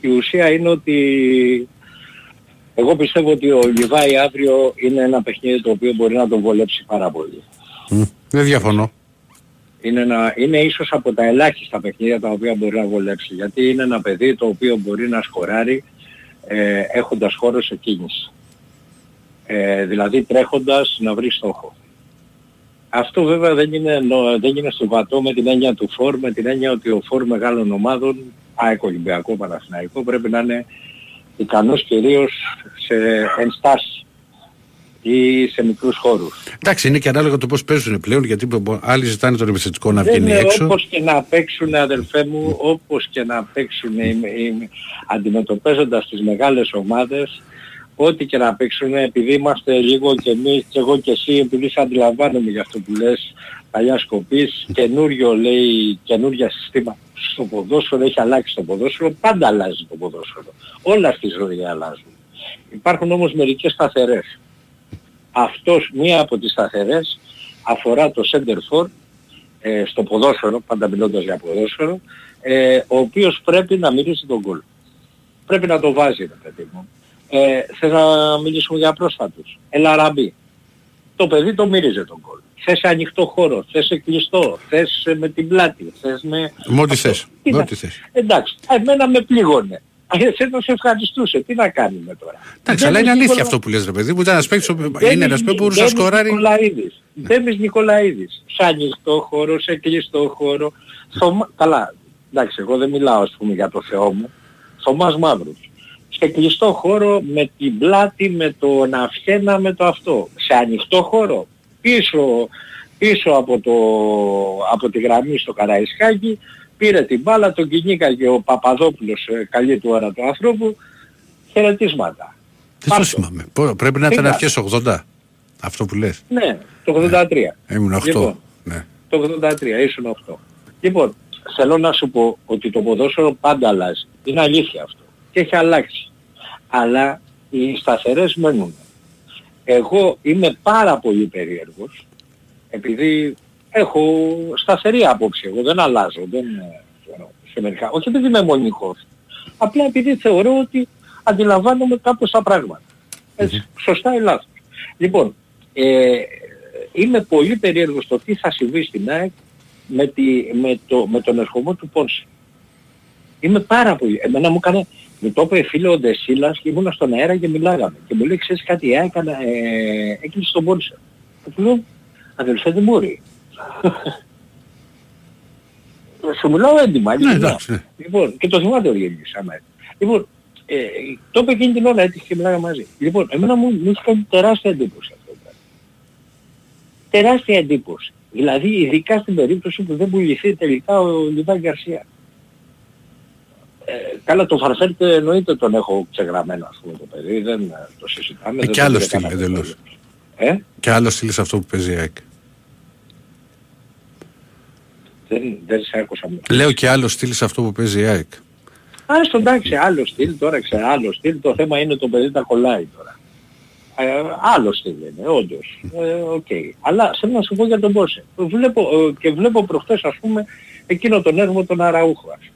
η ουσία είναι ότι εγώ πιστεύω ότι ο Λιβάη αύριο είναι ένα παιχνίδι το οποίο μπορεί να τον βολέψει πάρα πολύ. Μ, Δεν διαφωνώ. Είναι, ένα, είναι ίσως από τα ελάχιστα παιχνίδια τα οποία μπορεί να βολέψει. Γιατί είναι ένα παιδί το οποίο μπορεί να σκοράρει ε, έχοντας χώρο σε κίνηση. Ε, δηλαδή τρέχοντας να βρει στόχο. Αυτό βέβαια δεν είναι, νο- δεν είναι συμβατό με την έννοια του φόρ, με την έννοια ότι ο φόρ μεγάλων ομάδων, ΑΕΚ Ολυμπιακό Παναθηναϊκό, πρέπει να είναι ικανός κυρίως σε ενστάσεις ή σε μικρούς χώρους. Εντάξει, είναι και ανάλογα το πώς παίζουν πλέον, γιατί μπο- άλλοι ζητάνε τον επιθετικό να Δεν βγαίνει είναι έξω. όπως και να παίξουν αδελφέ μου, όπως και να παίξουν οι, οι, αντιμετωπίζοντας τις μεγάλες ομάδες, ό,τι και να παίξουν, επειδή είμαστε λίγο και εμείς και εγώ και εσύ, επειδή σε αντιλαμβάνομαι για αυτό που λες, παλιά σκοπής, καινούριο λέει, καινούρια συστήματα στο ποδόσφαιρο, έχει αλλάξει το ποδόσφαιρο, πάντα αλλάζει το ποδόσφαιρο. Όλα στη ζωή αλλάζουν. Υπάρχουν όμως μερικές σταθερές. Αυτός, μία από τις σταθερές, αφορά το center for ε, στο ποδόσφαιρο, πάντα μιλώντας για ποδόσφαιρο, ε, ο οποίος πρέπει να μυρίζει τον γκολ. Πρέπει να το βάζει, ρε παιδί μου. Ε, θες να μιλήσουμε για πρόσφατους. Ελαραμπή. Το παιδί το μύριζε τον γκολ. Θες σε ανοιχτό χώρο, θες σε κλειστό, θες ε, με την πλάτη, θες με... Με ό,τι Αυτό. θες. Κοίτα, Με ό,τι θες. Εντάξει, εμένα με πλήγωνε. Α, Εσένα σε ευχαριστούσε. Τι να κάνουμε τώρα; Εντάξει, αλλά είναι Ντέμις αλήθεια Νικολα- αυτό που λες ρε παιδί μου. Ήταν ένας παίκτης, ο- Ντέμις είναι ένας παίκτης που μπορούσε να Ντέμις σκοράρει. Νικολαίδης. Ντέμις Νικολαίδης. Σε ανοιχτό χώρο, σε κλειστό χώρο. Θωμά- Καλά, εντάξει, εγώ δεν μιλάω ας πούμε για το Θεό μου. Θωμάς Μαύρος. Σε κλειστό χώρο με την πλάτη, με το να φιένα, με το αυτό. Σε ανοιχτό χώρο, πίσω, πίσω από, το, από τη γραμμή στο Καραϊσκάκι, πήρε την μπάλα, τον κυνήγαγε ο Παπαδόπουλος, ε, καλή του ώρα του ανθρώπου, χαιρετίσματα. Δεν το Πάρτο. θυμάμαι. Πο- Πρέπει να ήταν Πήγα. αρχές 80. Αυτό που λες. Ναι, το 83. Ήμουν 8. Λοιπόν, Ναι. Το 83, ήσουν 8. Λοιπόν, θέλω να σου πω ότι το ποδόσφαιρο πάντα αλλάζει. Είναι αλήθεια αυτό. Και έχει αλλάξει. Αλλά οι σταθερές μένουν. Εγώ είμαι πάρα πολύ περίεργος, επειδή έχω σταθερή άποψη. Εγώ δεν αλλάζω, δεν ε, σε μερικά. Όχι επειδή είμαι μονικός. Απλά επειδή θεωρώ ότι αντιλαμβάνομαι κάπως τα πράγματα. Έτσι, σωστά ή λάθος. Λοιπόν, ε, είμαι πολύ περίεργος στο τι θα συμβεί στην ΑΕΚ με, τη, με, το, με τον ερχομό του Πόνσε. Είμαι πάρα πολύ. Εμένα μου έκανε, μου το είπε φίλο ο Ντεσίλας και ήμουν στον αέρα και μιλάγαμε. Και μου λέει, ξέρεις κάτι, η ΑΕΚ έκανα, ε, έκλεισε τον Πόνσε. Και του λέω, αδελφέ δεν μπορεί. Σου μιλάω έντιμα, Ναι, ειλικρινά. εντάξει. ναι. Λοιπόν, και το θυμάται ο Γέννης άμα έτσι. Λοιπόν, ε, το είπε εκείνη την ώρα έτσι και μιλάγαμε μαζί. Λοιπόν, εμένα μου, μου είχε κάνει τεράστια εντύπωση αυτό. το πράγμα. τεράστια εντύπωση. Δηλαδή ειδικά στην περίπτωση που δεν πουληθεί τελικά ο Λιβάη Γκαρσία. Ε, καλά το Φαν Βέερτ εννοείται τον έχω ξεγραμμένο ας πούμε το παιδί, δεν ε, το συζητάμε. Ε, δεν και το άλλο πήρε στυλ κανένα εντελώς. πρόβλημα. Ε, Και άλλο στυλ σε αυτό που παίζει η ΑΕΚ. δεν, δεν σε άκουσα. Λέω και άλλο στυλ σε αυτό που παίζει η ΑΕΚ. Α, στο εντάξει, άλλο στυλ, τώρα ξέρω, άλλο στυλ, το θέμα είναι το παιδί τα κολλάει τώρα. Ε, άλλο στυλ είναι, όντως. Ε, οκ. Αλλά θέλω να σου πω για τον Πόνσε. Βλέπω, ε, και βλέπω προχθές ας πούμε εκείνο τον έργο τον Αραούχο. ας.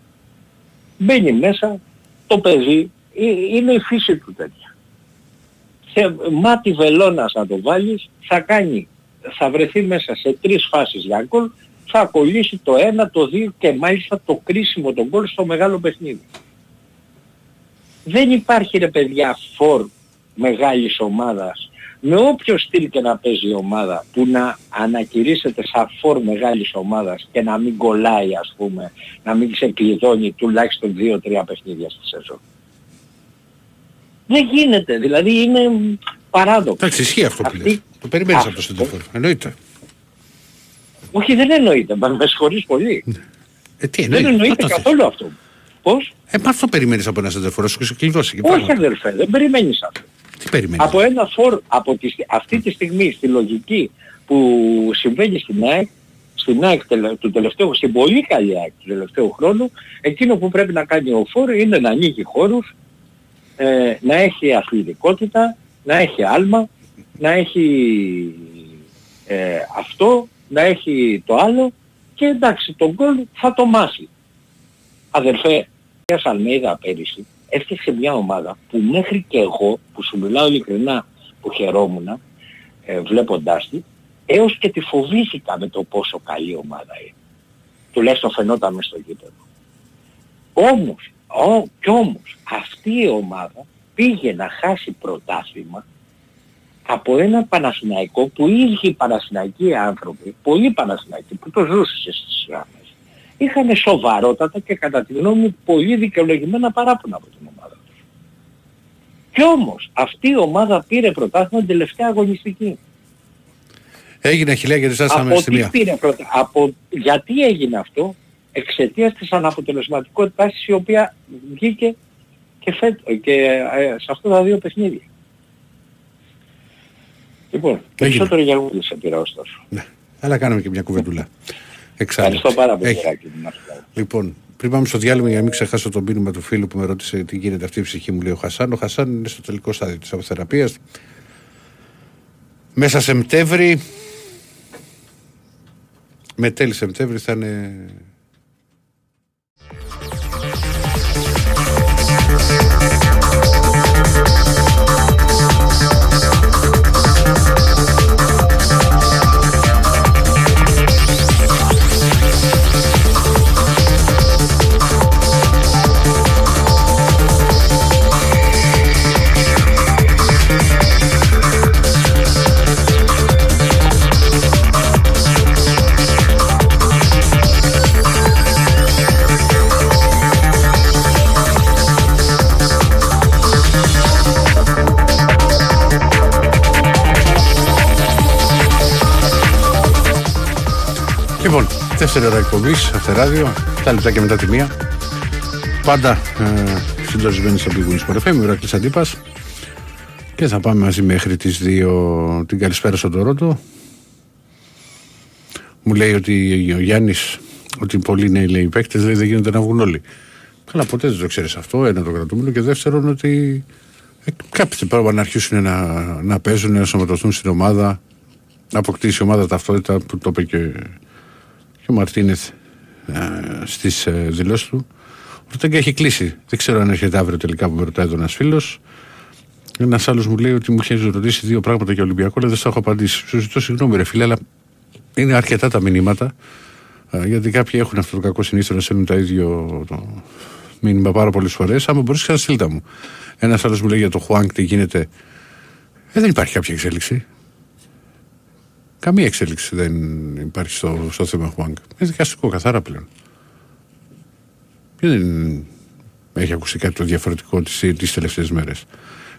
Μπαίνει μέσα, το παιδί, ε, είναι η φύση του τέτοια. Σε μάτι βελόνας να το βάλεις, θα κάνει, θα βρεθεί μέσα σε τρεις φάσεις για γκολ, θα κολλήσει το ένα, το δύο και μάλιστα το κρίσιμο τον γκολ στο μεγάλο παιχνίδι. Δεν υπάρχει ρε παιδιά φορ μεγάλης ομάδας με όποιο στυλ και να παίζει η ομάδα που να ανακηρύσσεται σαν φορ μεγάλης ομάδας και να μην κολλάει ας πούμε, να μην ξεκλειδώνει τουλάχιστον 2-3 παιχνίδια στη σεζόν. Δεν γίνεται, δηλαδή είναι παράδοξο. Εντάξει, ισχύει αυτό που Αυτή- λες. Το περιμένεις από το Αυτό- Σεντεφόρ. Εννοείται. Όχι δεν εννοείται, μα με συγχωρείς πολύ. Ε, τι δεν εννοείται. εννοείται Μα το καθόλου αυτό. Πώς; Ε, μα αυτό περιμένεις από ένα Σεντεφόρ. Να σου ξεκλειδώσει και Όχι πάνω. αδερφέ, δεν περιμένεις αυτό. Τι περιμένεις; Από ένα φόρ, από τη, στι- αυτή τη στιγμή στη λογική που συμβαίνει στην ΑΕΚ, στην ΑΕΚ τελε- του τελευταίου, στην πολύ καλή ΑΕΚ του τελευταίου χρόνου, εκείνο που πρέπει να κάνει ο φόρ είναι να ανοίγει χώρους, ε, να έχει αθλητικότητα, να έχει άλμα, να έχει ε, αυτό, να έχει το άλλο και εντάξει τον γκολ θα το μάσει. Αδερφέ, ο Αλμέιδα πέρυσι έφτιαξε μια ομάδα που μέχρι και εγώ, που σου μιλάω ειλικρινά, που χαιρόμουν ε, βλέποντάς τη, έως και τη φοβήθηκα με το πόσο καλή ομάδα είναι. Τουλάχιστον φαινόταν μες στο γήπεδο. Όμως, ο, κι όμως, αυτή η ομάδα πήγε να χάσει πρωτάθλημα από ένα Παναθηναϊκό που οι ίδιοι οι Παναθηναϊκοί άνθρωποι, πολλοί Παναθηναϊκοί που το ζούσαν στις γραμμές, είχαν σοβαρότατα και κατά τη γνώμη μου πολύ δικαιολογημένα παράπονα από την ομάδα τους. Κι όμως αυτή η ομάδα πήρε πρωτάθλημα την τελευταία αγωνιστική. Έγινε χιλιά και ρισάσαμε Από στη τι μία. πήρε πρωτα... από... Γιατί έγινε αυτό εξαιτίας της αναποτελεσματικότητάς της η οποία βγήκε και, φέτο... και ε, σε αυτά τα δύο παιχνίδια. Λοιπόν, περισσότερο για Γούλη σε πήρα ωστόσο. Ναι. Αλλά κάναμε και μια κουβεντούλα. Εξάλλου. Ευχαριστώ πάρα πολύ. Έχει. Ράκη, να είστε καλά. Λοιπόν, πριν πάμε στο διάλειμμα για να μην ξεχάσω το μήνυμα του φίλου που με ρώτησε τι γίνεται αυτή η ψυχή μου, λέει ο Χασάν. Ο Χασάν είναι στο τελικό στάδιο της αποθεραπείας. Μέσα Σεπτέμβρη, με τέλη Σεπτέμβρη θα είναι Λοιπόν, τέσσερι ώρα εκπομπής, αυτεράδιο, τα λεπτάκια μετά τη μία. Πάντα ε, συντονισμένοι στο Big Wings FM, η Ηρακλής Αντίπας. Και θα πάμε μαζί μέχρι τις 2 την καλησπέρα στον Τωρότο. Μου λέει ότι ο Γιάννης, ότι πολλοί νέοι λέει παίκτες, λέει δεν γίνονται να βγουν όλοι. Καλά, ποτέ δεν το ξέρεις αυτό, ένα το κρατούμενο και δεύτερον ότι ε, κάποιοι πρέπει να αρχίσουν να, να παίζουν, να σωματωθούν στην ομάδα, να αποκτήσει η ομάδα ταυτότητα που το είπε και, και ο Μαρτίνεθ ε, στις ε, δηλώσεις του. Ο Ορτέγκα έχει κλείσει. Δεν ξέρω αν έρχεται αύριο τελικά που με ρωτάει εδώ ένας φίλος. Ένας άλλος μου λέει ότι μου είχε ρωτήσει δύο πράγματα για Ολυμπιακό, αλλά δεν σα έχω απαντήσει. Σου ζητώ συγγνώμη, ρε φίλε, αλλά είναι αρκετά τα μηνύματα. ε, Γιατί κάποιοι έχουν αυτό το κακό συνήθω να στέλνουν τα ίδιο το μήνυμα πάρα πολλές φορές. Άμα μπορείς, ξαναστείλ τα μου. Ένας άλλος μου λέει για το Χουάνκ τι γίνεται. Ε, δεν υπάρχει κάποια εξέλιξη. Καμία εξέλιξη δεν υπάρχει στο, στο θέμα Χουάνκ. Είναι δικαστικό καθαρά πλέον. Και δεν έχει ακουστεί κάτι το διαφορετικό τις, τις τελευταίες μέρες.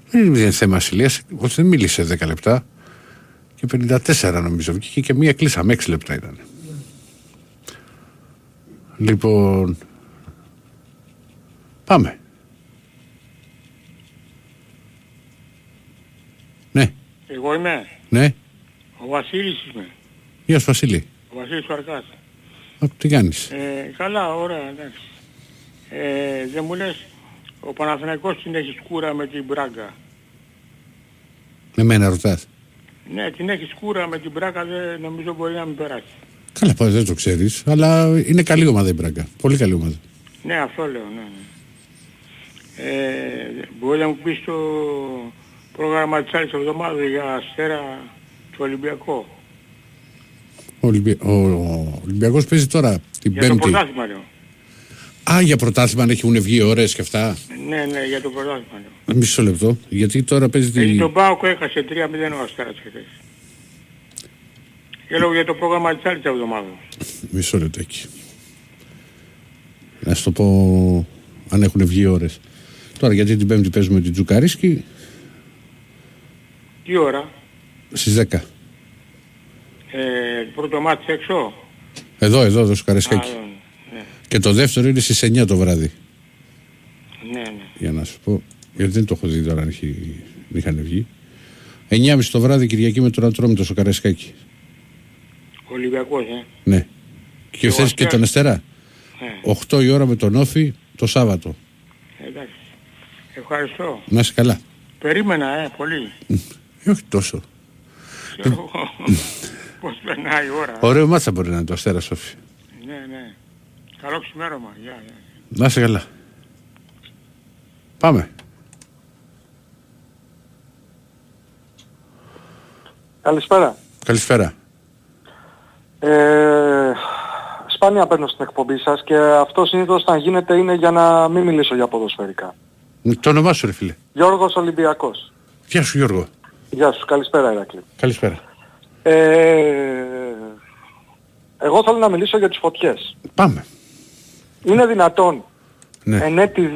Δεν είναι θέμα ασυλίας, ότι δεν μίλησε 10 λεπτά Και 54 νομίζω. Βγήκε και μία κλείσαμε. 6 λεπτά ήταν. Λοιπόν. Πάμε. Ναι, Εγώ είμαι. ναι. Ο Βασίλης είμαι. Γεια σου Βασίλη. Ο Βασίλης Φαρκάς. Α, Τι κάνεις; Ε, καλά, ωραία, εντάξει. Ε, δεν μου λες, ο Παναθηναϊκός την έχεις σκούρα με την Μπράγκα. Με μένα ρωτάς. Ναι, την έχεις σκούρα με την Μπράγκα, δεν νομίζω μπορεί να μην περάσει. Καλά πάει, δεν το ξέρεις. Αλλά είναι καλή ομάδα η Μπράγκα. Πολύ καλή ομάδα. Ναι, αυτό λέω, ναι. ναι. Ε, μπορεί να μου πεις το πρόγραμμα της άλλης εβδομάδας για Αστέρα του Ολυμπιακού. Ο, Ολυμπι... ο... ο Ολυμπιακός παίζει τώρα την Για το Πέμπτη. πρωτάθλημα λέω. Α, για πρωτάθλημα αν έχουν βγει ώρες και αυτά. Ναι, ναι, για το πρωτάθλημα λέω. Μισό λεπτό. Γιατί τώρα παίζει Γιατί τη... τον Πάοκ έχασε 3-0 ο Αστέρας χθες. Και λέω για το πρόγραμμα της άλλης εβδομάδας. Μισό λεπτό εκεί. Να σου το πω αν έχουν βγει ώρες. Τώρα γιατί την Πέμπτη παίζουμε την Τζουκαρίσκη Τι ώρα, στις 10. ε, πρώτο μάτι έξω; Εδώ, εδώ, εδώ στο Α, Καραϊσκάκι. εδώ, ναι, Και το δεύτερο είναι στις 9 το βράδυ. ναι, ναι. Για να σου πω. Γιατί δεν το έχω δει τώρα αν έχει- αν είχαν βγει. 9.30 το βράδυ Κυριακή με τον Ατρόμητο στο Καραϊσκάκι. Ο Ολυμπιακός, ε. Ναι. Και ο χθες και Αστέρας. τον Αστερά. Ναι, 8 η ώρα με τον Όφη το Σάββατο. εντάξει. Ευχαριστώ. Να είσαι καλά. Περίμενα, ε, πολύ. Ε, όχι τόσο. Ξέρω εγώ πώς περνάει η ώρα. Ωραίο μάτσα μπορεί να είναι το Αστέρα Σόφη. Ναι, ναι. Καλό ξημέρωμα. Γεια, γεια. Να είσαι καλά. Πάμε. Καλησπέρα. Καλησπέρα. Ε, σπάνια παίρνω στην εκπομπή σας και αυτό συνήθως να γίνεται είναι για να μην μιλήσω για ποδοσφαιρικά. Το όνομά σου ρε φίλε. Γιώργος Ολυμπιακός. Γεια σου Γιώργο. Γεια σου. Καλησπέρα Ηρακλή. Καλησπέρα. Ε, εγώ θέλω να μιλήσω για τις φωτιές. Πάμε. Είναι δυνατόν Ναι. εν έτη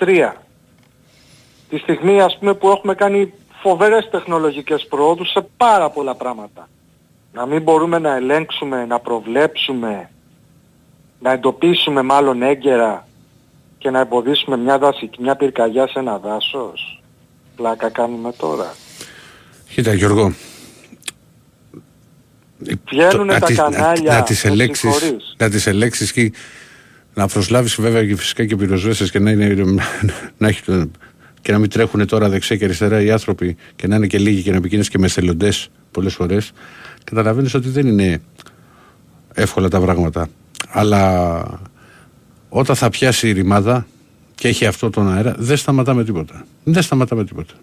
2023 τη στιγμή ας πούμε που έχουμε κάνει φοβερές τεχνολογικές προόδους σε πάρα πολλά πράγματα. Να μην μπορούμε να ελέγξουμε, να προβλέψουμε, να εντοπίσουμε μάλλον έγκαιρα και να εμποδίσουμε μια δασική, μια πυρκαγιά σε ένα δάσος; Πλάκα κάνουμε τώρα. Κοίτα Γιώργο. Βγαίνουνε να τα τις- κανάλια, Να, να τις με ελέξεις, συγχωρείς. να τις ελέξεις και να προσλάβεις βέβαια και φυσικά και πυροσβέστες και να, είναι, να έχει το- και να μην τρέχουν τώρα δεξιά και αριστερά οι άνθρωποι και να είναι και λίγοι και να επικίνδυνες και με εθελοντές πολλές φορές καταλαβαίνεις ότι δεν είναι εύκολα τα πράγματα αλλά όταν θα πιάσει η ρημάδα και έχει αυτό τον αέρα δεν σταματάμε τίποτα δεν σταματάμε τίποτα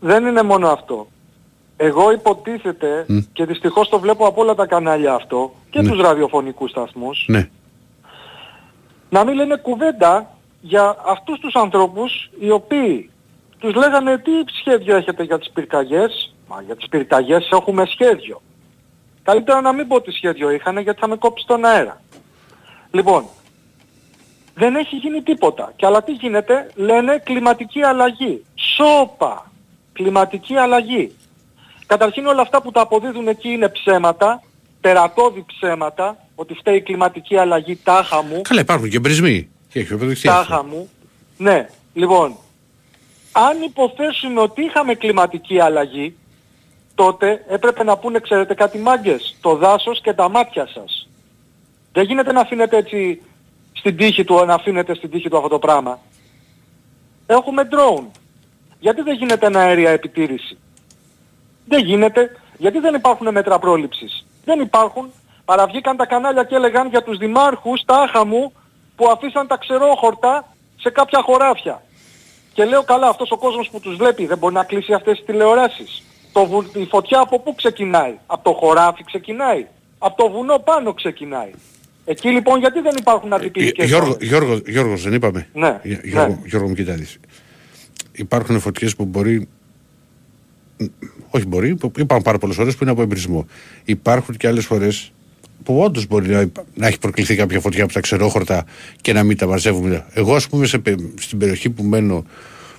Δεν είναι μόνο αυτό. Εγώ υποτίθεται και δυστυχώς το βλέπω από όλα τα κανάλια αυτό και Ναι. τους ραδιοφωνικούς σταθμούς ναι να μην λένε κουβέντα για αυτούς τους ανθρώπους οι οποίοι τους λέγανε τι σχέδιο έχετε για τις πυρκαγιές; Μα για τις πυρκαγιές έχουμε σχέδιο. Καλύτερα να μην πω τι σχέδιο είχαν γιατί θα με κόψει τον αέρα. Λοιπόν, δεν έχει γίνει τίποτα. Και αλλά τι γίνεται, λένε κλιματική αλλαγή. Σόπα! Κλιματική αλλαγή. Καταρχήν όλα αυτά που τα αποδίδουν εκεί είναι ψέματα, τερατώδη ψέματα, ότι φταίει η κλιματική αλλαγή τάχα μου, καλά υπάρχουν και μπρισμοί και έχει αποδειχθεί αυτό. τάχα μου. Ναι, λοιπόν, αν υποθέσουμε ότι είχαμε κλιματική αλλαγή, τότε έπρεπε να πούνε, ξέρετε κάτι μάγκες, το δάσος και τα μάτια σας. Δεν γίνεται να αφήνετε έτσι στην τύχη του, να αφήνετε στην τύχη του αυτό το πράγμα. Έχουμε drone. Γιατί δεν γίνεται ένα αέρια επιτήρηση; Δεν γίνεται. Γιατί δεν υπάρχουν μέτρα πρόληψης; Δεν υπάρχουν. Παραβγήκαν τα κανάλια και έλεγαν για τους δημάρχους τάχα μου που αφήσαν τα ξερόχορτα σε κάποια χωράφια. Και λέω καλά αυτός ο κόσμος που τους βλέπει δεν μπορεί να κλείσει αυτές τις τηλεοράσεις. Το βου- η φωτιά από πού ξεκινάει; Από το χωράφι ξεκινάει. Από το βουνό πάνω ξεκινάει. Εκεί λοιπόν γιατί δεν υπάρχουν αντιπυρικές Ε, Γιώργο, ζώνες. Γιώργο, Γιώργος δεν είπαμε. Ναι, Γι- Γιώργο, ναι. Γιώργο μου κοιτάδεις. Υπάρχουν φωτιές που μπορεί... Όχι μπορεί, που υπάρχουν πάρα πολλές φορές που είναι από εμπρισμό. Υπάρχουν και άλλες φορές που όντως μπορεί να, υπά- να έχει προκληθεί κάποια φωτιά από τα ξερόχορτα και να μην τα μαζεύουμε. Εγώ ας πούμε σε, πε- στην περιοχή που μένω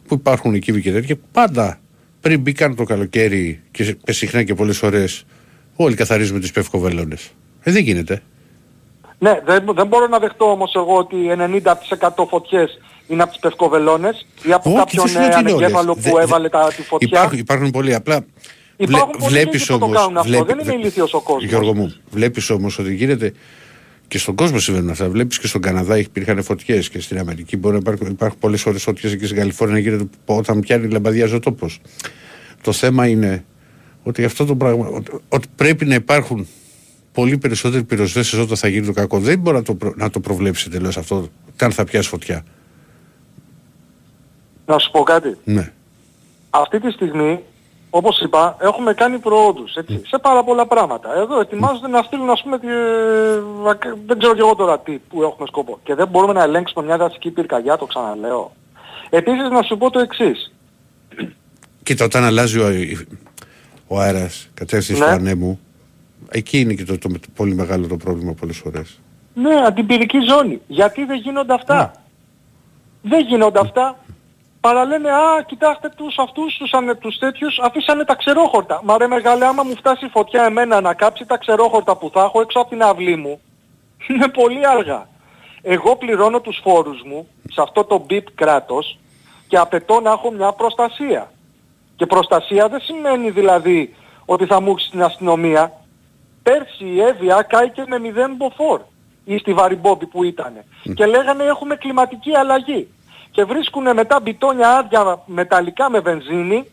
που υπάρχουν εκεί και τέτοια πάντα πριν μπήκαν το καλοκαίρι και, σε- και συχνά και πολλές ώρες όλοι καθαρίζουμε τις πευκοβελώνες. Ε, δεν γίνεται. Ναι, δεν, δεν μπορώ να δεχτώ όμως εγώ ότι 90% φωτιές είναι από τις πευκοβελώνες ή από Όχι, κάποιον δεν σου λέω ε, ότι είναι όλες; ανεγκέφαλο Δε- που δε- έβαλε τα, τη φωτιά. Υπάρχουν, υπάρχουν πολλοί. Απλά Υπάρχουν βλέ- πολλοί βλέπεις λίγοι που το όμως, κάνουν αυτό. βλέπει- Δεν είναι δε- ηλίθιος ο κόσμος. Γιώργο μου, βλέπεις όμως ότι γίνεται και στον κόσμο συμβαίνουν αυτά. Βλέπεις και στον Καναδά υπήρχαν φωτιές και στην Αμερική μπορεί να υπάρχουν, υπάρχουν πολλές ώρες φωτιές και στην Καλιφόρνια γίνεται όταν πιάνει λαμπαδιάζει ο τόπος. Το θέμα είναι ότι αυτό το πράγμα, ότι, ότι πρέπει να υπάρχουν πολύ περισσότεροι πυροσβέστες όταν θα γίνει το κακό. Δεν μπορεί να το, προ- να το προβλέψει τελείως αυτό, όταν θα πιάσει φωτιά. Να σου πω κάτι. Ναι. Αυτή τη στιγμή, όπως είπα, έχουμε κάνει προόδους, έτσι, σε πάρα πολλά πράγματα. Εδώ ετοιμάζονται να στείλουν, ας πούμε, τη, ε, δεν ξέρω και εγώ τώρα τι που έχουμε σκοπό. Και δεν μπορούμε να ελέγξουμε μια δασική πυρκαγιά, το ξαναλέω. Επίσης να σου πω το εξής. Κοίτα, όταν αλλάζει ο, ο αέρας κατεύθυνση Ναι. του ανέμου, εκεί είναι και το, το, πολύ μεγάλο το πρόβλημα πολλές φορές. Ναι, αντιπυρική ζώνη. Γιατί δεν γίνονται αυτά; Δεν γίνονται αυτά. Παραλένε, α, κοιτάξτε τους αυτούς, τους, ανε, τους τέτοιους, αφήσανε τα ξερόχορτα. Μα ρε μεγάλε, άμα μου φτάσει η φωτιά εμένα να κάψει τα ξερόχορτα που θα έχω έξω από την αυλή μου, είναι πολύ αργά. Εγώ πληρώνω τους φόρους μου σε αυτό το μπιπ κράτος και απαιτώ να έχω μια προστασία. Και προστασία δεν σημαίνει δηλαδή ότι θα μου έχεις στην αστυνομία. Πέρσι η Εύβοια κάηκε με μηδέν μποφόρ ή στη Βαριμπόμπη που ήταν. Και λέγανε έχουμε κλιματική αλλαγή. Και βρίσκουν μετά μπιτόνια άδεια μεταλλικά με βενζίνη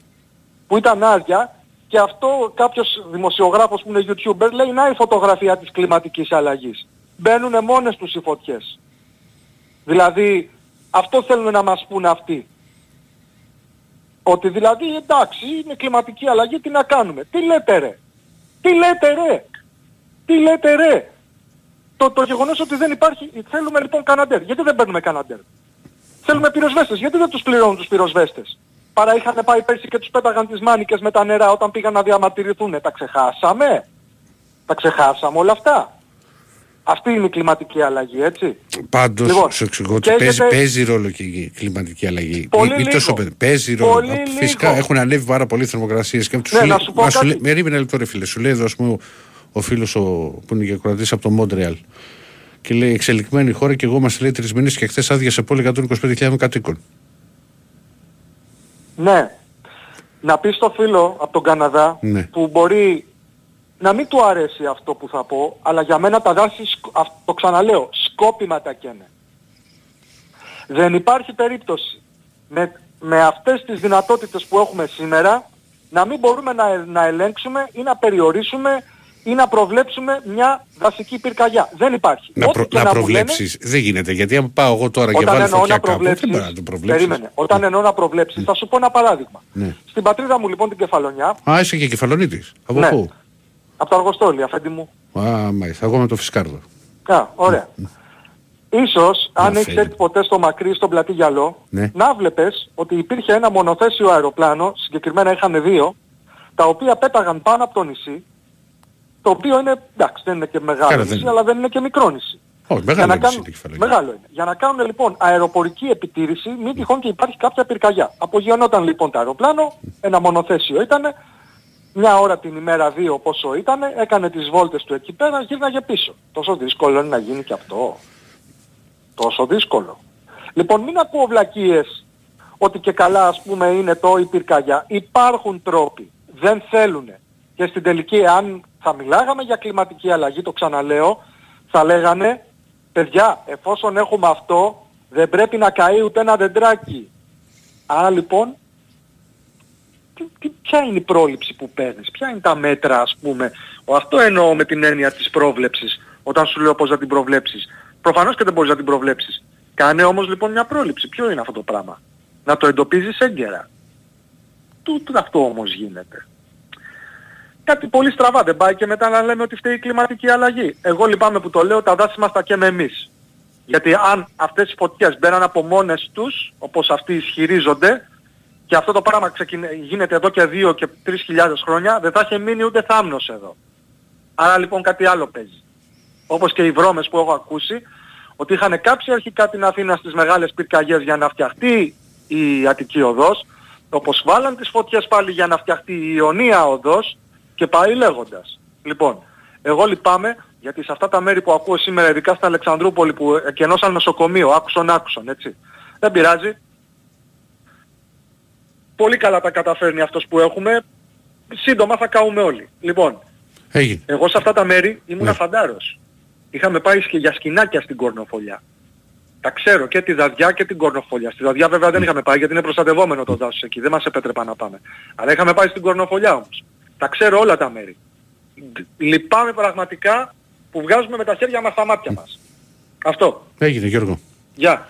που ήταν άδεια και αυτό κάποιος δημοσιογράφος που είναι YouTuber λέει να η φωτογραφία της κλιματικής αλλαγής. Μπαίνουν μόνες τους οι φωτιές. Δηλαδή αυτό θέλουν να μας πούν αυτοί. Ότι δηλαδή εντάξει είναι κλιματική αλλαγή τι να κάνουμε. Τι λέτε ρε. Τι λέτε ρε. Τι λέτε ρε; Το, το γεγονός ότι δεν υπάρχει, θέλουμε λοιπόν Καναντέρ. Γιατί δεν παίρνουμε Καναντέρ; Θέλουμε πυροσβέστες. Γιατί δεν τους πληρώνουν τους πυροσβέστες; Παρά είχαν πάει πέρσι και τους πέταγαν τις μάνικες με τα νερά όταν πήγαν να διαμαρτυρηθούν. Τα ξεχάσαμε. Τα ξεχάσαμε όλα αυτά. Αυτή είναι η κλιματική αλλαγή, έτσι. Πάντως, Λοιπόν, σου εξηγώ ότι και παίζει, έχετε- παίζει ρόλο και η κλιματική αλλαγή. Πολύ Μη- μη λίγο. τόσο παι- παίζει ρόλο. Πολύ Α, Φυσικά λίγο. έχουν ανέβει πάρα πολλοί θερμοκρασίες. Και του Ναι, λέει, να σου πω μα σου κάτι. λέει, με ρίμει ένα λεπτό, ρε φίλε. Σου λέει εδώ, ας πούμε, ο, ο φίλο που είναι και κρατής από το Μόντρεαλ. Και λέει εξελιγμένη χώρα και εγώ είμαστε λέει τρεις μήνες και χθες άδειασε πόλη 125.000 κατοίκων. Ναι. Να πεις στο φίλο από τον Καναδά Ναι. που μπορεί να μην του αρέσει αυτό που θα πω, αλλά για μένα τα δάση, σκ- αυ- το ξαναλέω, σκόπιμα τα καίνε. Δεν υπάρχει περίπτωση με, με αυτές τις δυνατότητες που έχουμε σήμερα να μην μπορούμε να, ε- να ελέγξουμε ή να περιορίσουμε ή να προβλέψουμε μια δασική πυρκαγιά. Δεν υπάρχει. Να, Ό,τι προ, και να μου προβλέψεις. Δεν γίνεται. Γιατί αν πάω εγώ τώρα και όταν βάλω εννοώ φωτιά να κάπου, δεν προβλέψεις, μπορεί να το προβλέψεις; περίμενε, όταν εννοώ να προβλέψεις, θα σου πω ένα παράδειγμα. Ναι. Στην πατρίδα μου λοιπόν την Κεφαλονιά, Α, είσαι και κεφαλονίτης. Από Ναι. πού; από το Αργοστόλι, αφέντη μου. Α, μάλιστα. Εγώ με το φυσκάρδο. Α, ωραία. Ίσως, αν Να έχεις φέρει. έρθει ποτέ στο μακρύ, στον πλατή γυαλό, Ναι. να βλέπεις ότι υπήρχε ένα μονοθέσιο αεροπλάνο, συγκεκριμένα είχαν δύο, τα οποία πέταγαν πάνω από το νησί, το οποίο είναι, εντάξει, δεν είναι και μεγάλο Καλά, νησί, δεν- αλλά δεν είναι και μικρό νησί. Όχι, Για μεγάλο να είναι κάνουν- η κεφαλονιά. Μεγάλο είναι. Για να κάνουν λοιπόν αεροπορική επιτήρηση, μην τυχόν και υπάρχει κάποια πυρκαγιά. Απογειωνόταν λοιπόν το αεροπλάνο, ένα μονοθέσιο ήταν, μια ώρα την ημέρα, δύο πόσο ήταν, έκανε τις βόλτες του εκεί πέρα, γύρναγε πίσω. Τόσο δύσκολο είναι να γίνει και αυτό. Τόσο δύσκολο. Λοιπόν μην ακούω βλακίες ότι και καλά ας πούμε είναι το η πυρκαγιά. Υπάρχουν τρόποι. Δεν θέλουνε. Και στην τελική αν θα μιλάγαμε για κλιματική αλλαγή, το ξαναλέω, θα λέγανε παιδιά εφόσον έχουμε αυτό δεν πρέπει να καεί ούτε ένα δεντράκι. Άρα λοιπόν τι, τι, ποια είναι η πρόληψη που παίρνεις, ποια είναι τα μέτρα ας πούμε; Ο, αυτό εννοώ με την έννοια της πρόβλεψης όταν σου λέω πώς να την προβλέψεις. Προφανώς και δεν μπορείς να την προβλέψεις. Κάνε όμως λοιπόν μια πρόληψη. Ποιο είναι αυτό το πράγμα; Να το εντοπίζεις έγκαιρα. Τούτο αυτό όμως γίνεται. Κάτι πολύ στραβά δεν πάει και μετά να λέμε ότι φταίει η κλιματική αλλαγή. Εγώ λυπάμαι που το λέω, τα δάση μας τα καίμε εμείς. Γιατί αν αυτές οι φωτιές μπαίναν από μόνες τους, όπως αυτοί ισχυρίζονται, και αυτό το πράγμα ξεκινε- γίνεται εδώ και δύο και τρεις χιλιάδες χρόνια, δεν θα είχε μείνει ούτε θάμνος εδώ. Άρα λοιπόν κάτι άλλο παίζει. Όπως και οι βρώμες που έχω ακούσει, ότι είχαν κάψει αρχικά την Αθήνα στις μεγάλες πυρκαγιές για να φτιαχτεί η Αττική Οδός, όπως βάλαν τις φωτιές πάλι για να φτιαχτεί η Ιωνία οδός και πάει λέγοντας. Λοιπόν, εγώ λυπάμαι γιατί σε αυτά τα μέρη που ακούω σήμερα, ειδικά στην Αλεξανδρούπολη που εκενώσαν νοσοκομείο, άκουσον άκουσον, έτσι. Δεν πειράζει. Πολύ καλά τα καταφέρνει αυτός που έχουμε. Σύντομα θα καούμε όλοι. Λοιπόν, Έγινε. εγώ σε αυτά τα μέρη ήμουν Ναι. φαντάρος. Είχαμε πάει και για σκηνάκια στην Κορνοφολιά. Τα ξέρω και τη Δαδιά και την Κορνοφολιά. Στη Δαδιά βέβαια δεν είχαμε πάει γιατί είναι προστατευόμενο το δάσος εκεί. Δεν μας επέτρεπαν να πάμε. Αλλά είχαμε πάει στην Κορνοφολιά όμως. Τα ξέρω όλα τα μέρη. Λυπάμαι πραγματικά που βγάζουμε με τα χέρια μας τα μάτια μας. Αυτό. Έγινε Γιώργο. Γεια.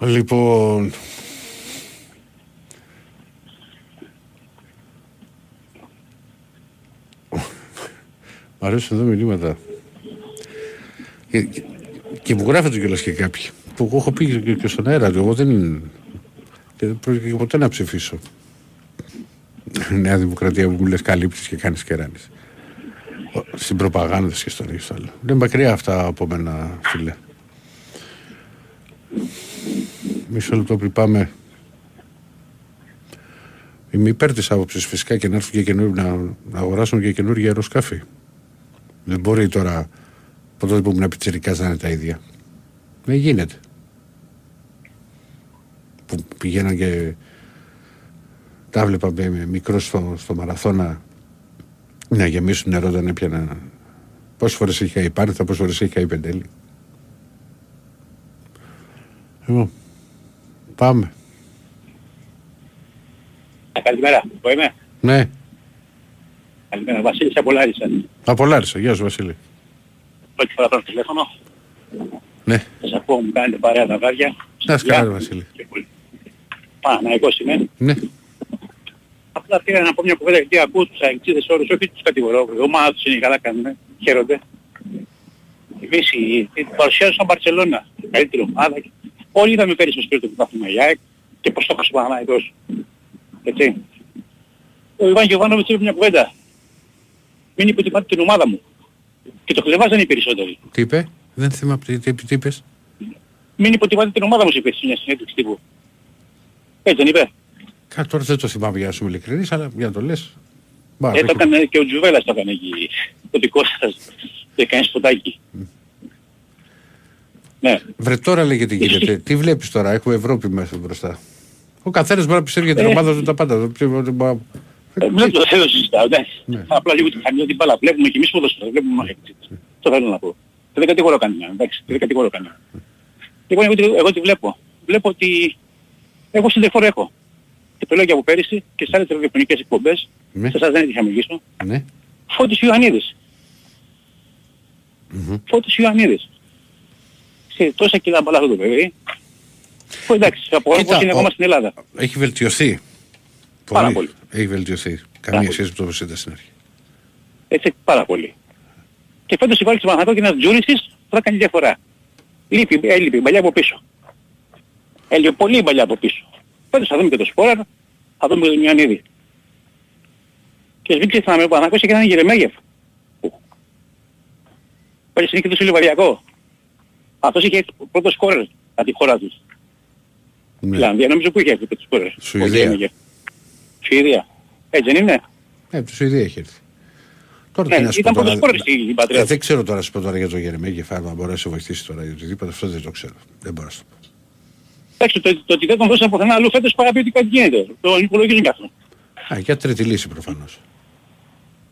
Λοιπόν... Μ' αρέσουν εδώ μηνύματα. Και, και, και μου γράφετε κιόλας και κάποιοι. Που εγώ έχω πει και, και στον αέρα του. Εγώ δεν... Και δεν πρόκειται ποτέ να ψηφίσω. Νέα Δημοκρατία που μου λες καλύπτεις και κάνεις κεράνεις. Στην προπαγάνδα και στον ίδιο άλλο. Είναι μακριά αυτά από μένα, φίλε. Μισό λεπτό πριν πάμε. Είμαι υπέρ της άποψης φυσικά και να έρθουν και καινούργια, να, να αγοράσουν και καινούργια αεροσκάφη. Δεν μπορεί τώρα από τότε που ήμουν πιτσιρικά να είναι τα ίδια. Δεν γίνεται. Που πηγαίναν και τα βλέπα με, με μικρός στο, στο μαραθώνα να γεμίσουν νερό όταν έπιανα. Πόσες φορές έχει καεί Πάρθα, πόσες φορές έχει καεί Πεντέλη. Λοιπόν, πάμε. Καλημέρα, εγώ είμαι; Ναι, Καλημέρα, Βασίλης από Λάρισα. απολάρισα. Γεια σου Βασίλη. Πρώτη φορά παίρνω τηλέφωνο. Ναι, Σας ακούω, μου κάνετε παρέα τα βάρια. να είσαι καλά, ρε Βασίλη. Παναγικός είμαι. Ναι, Απλά πήρα να πω μια κουβέντα γιατί ακούω τους αεξίδες όρους, όχι τους κατηγορώ. Η ομάδα τους είναι καλά κάνουν, χαίρονται. Εμείς η- την παρουσιάζουν σαν Μπαρσελώνα, καλύτερη ομάδα. Όλοι είδαμε πέρυσι στο σπίτι του πρωτάθλημα η ΑΕΚ και πώς το έχασε ο Παναγικός. Έτσι. Ο Ιβάν Γεβάνοβιτς είπε μια κουβέντα. Μην υποτιμάτε την ομάδα μου. Και το χλεβάζαν οι περισσότεροι. τι είπε, δεν θυμάμαι τι, τι, τι είπες; Μην υποτιμάτε την ομάδα μου, είπε σε μια συνέντευξη τύπου. Έτσι δεν είπε. Κα, τώρα δεν το θυμάμαι για να σου είμαι ειλικρινής, αλλά για να το λες. Μπα, Ε, το έχει- έκανε και ο Τζουβέλας το έκανε εκεί. Ο δικός σας. Το έκανε σποτάκι. Ναι. Βρε τώρα λέγε τι γίνεται. τι βλέπεις τώρα, έχουμε Ευρώπη μέσα μπροστά. Ο καθένας μπορεί να πιστεύει για την Ε. ομάδα του τα πάντα. Το ψήφο- το- μα- Ε, Δεν το θέλω συζητάω, εντάξει. Ναι. Απλά λίγο τη χαμηλή την μπάλα. Βλέπουμε και εμείς ποδοσφαίρο, βλέπουμε μάχη. Το θέλω να πω. Και δεν κατηγορώ κανέναν, εντάξει. Δεν κατηγορώ κανέναν. Λοιπόν, εγώ, τι- εγώ τι βλέπω. Βλέπω ότι εγώ συνδεφόρο έχω. Και το λέω και από πέρυσι και σε άλλες ραδιοφωνικές εκπομπές. Ναι. Σε εσάς δεν έτυχε να μιλήσω. Ναι. Φώτης Ιωαννίδης. Φώτης Ιωαννίδης. Σε τόσα κιλά μπαλά αυτό το παιδί. Που εντάξει, από Κοίτα, όπως είναι ο- ακόμα στην Ελλάδα. Έχει βελτιωθεί. Πάρα πολύ. Έχει βελτιωθεί. Πάρα Καμία πολύ. σχέση με το όπως ήταν στην αρχή. Έτσι πάρα πολύ. Και φέτος υπάρχει στο Παναγιώτο και ένας Τζούρισης που θα κάνει διαφορά. Λείπει, έλειπε η παλιά από πίσω. Έλειπε πολύ η παλιά από πίσω. Φέτος θα δούμε και το Σπόραρ, θα δούμε και τον Ιωαννίδη. Και μην ξεχνάμε, ο Παναγιώτος είχε έναν Γερεμέγεφ. Πέρυσι είχε το Σιλιβαριακό. Αυτός είχε πρώτο σκόρερ από τη χώρα τους. Ναι. Φιλανδία, νομίζω που είχε έρθει το σκόρερ. Σουηδία. Ο Γερεμέγεφ. Σουηδία. Έτσι δεν είναι; Ναι, από τη Σουηδία έχει έρθει. Τώρα Ναι, τι να σου ήταν πω τώρα. πρώτος σκόρερ στην πατρίδα Ε, του. δεν ξέρω τώρα να σου πω τώρα για τον Γερεμέγεφ, αν μπορεί να σε βοηθήσει τώρα ή οτιδήποτε. Αυτό δεν το ξέρω. Δεν μπορώ να σου το πω. Εντάξει, το, το ότι δεν τον δώσαν πουθενά αλλού φέτος παραπεί ότι κάτι γίνεται. Το υπολογίζουν και αυτό. Α, για τρίτη λύση προφανώς.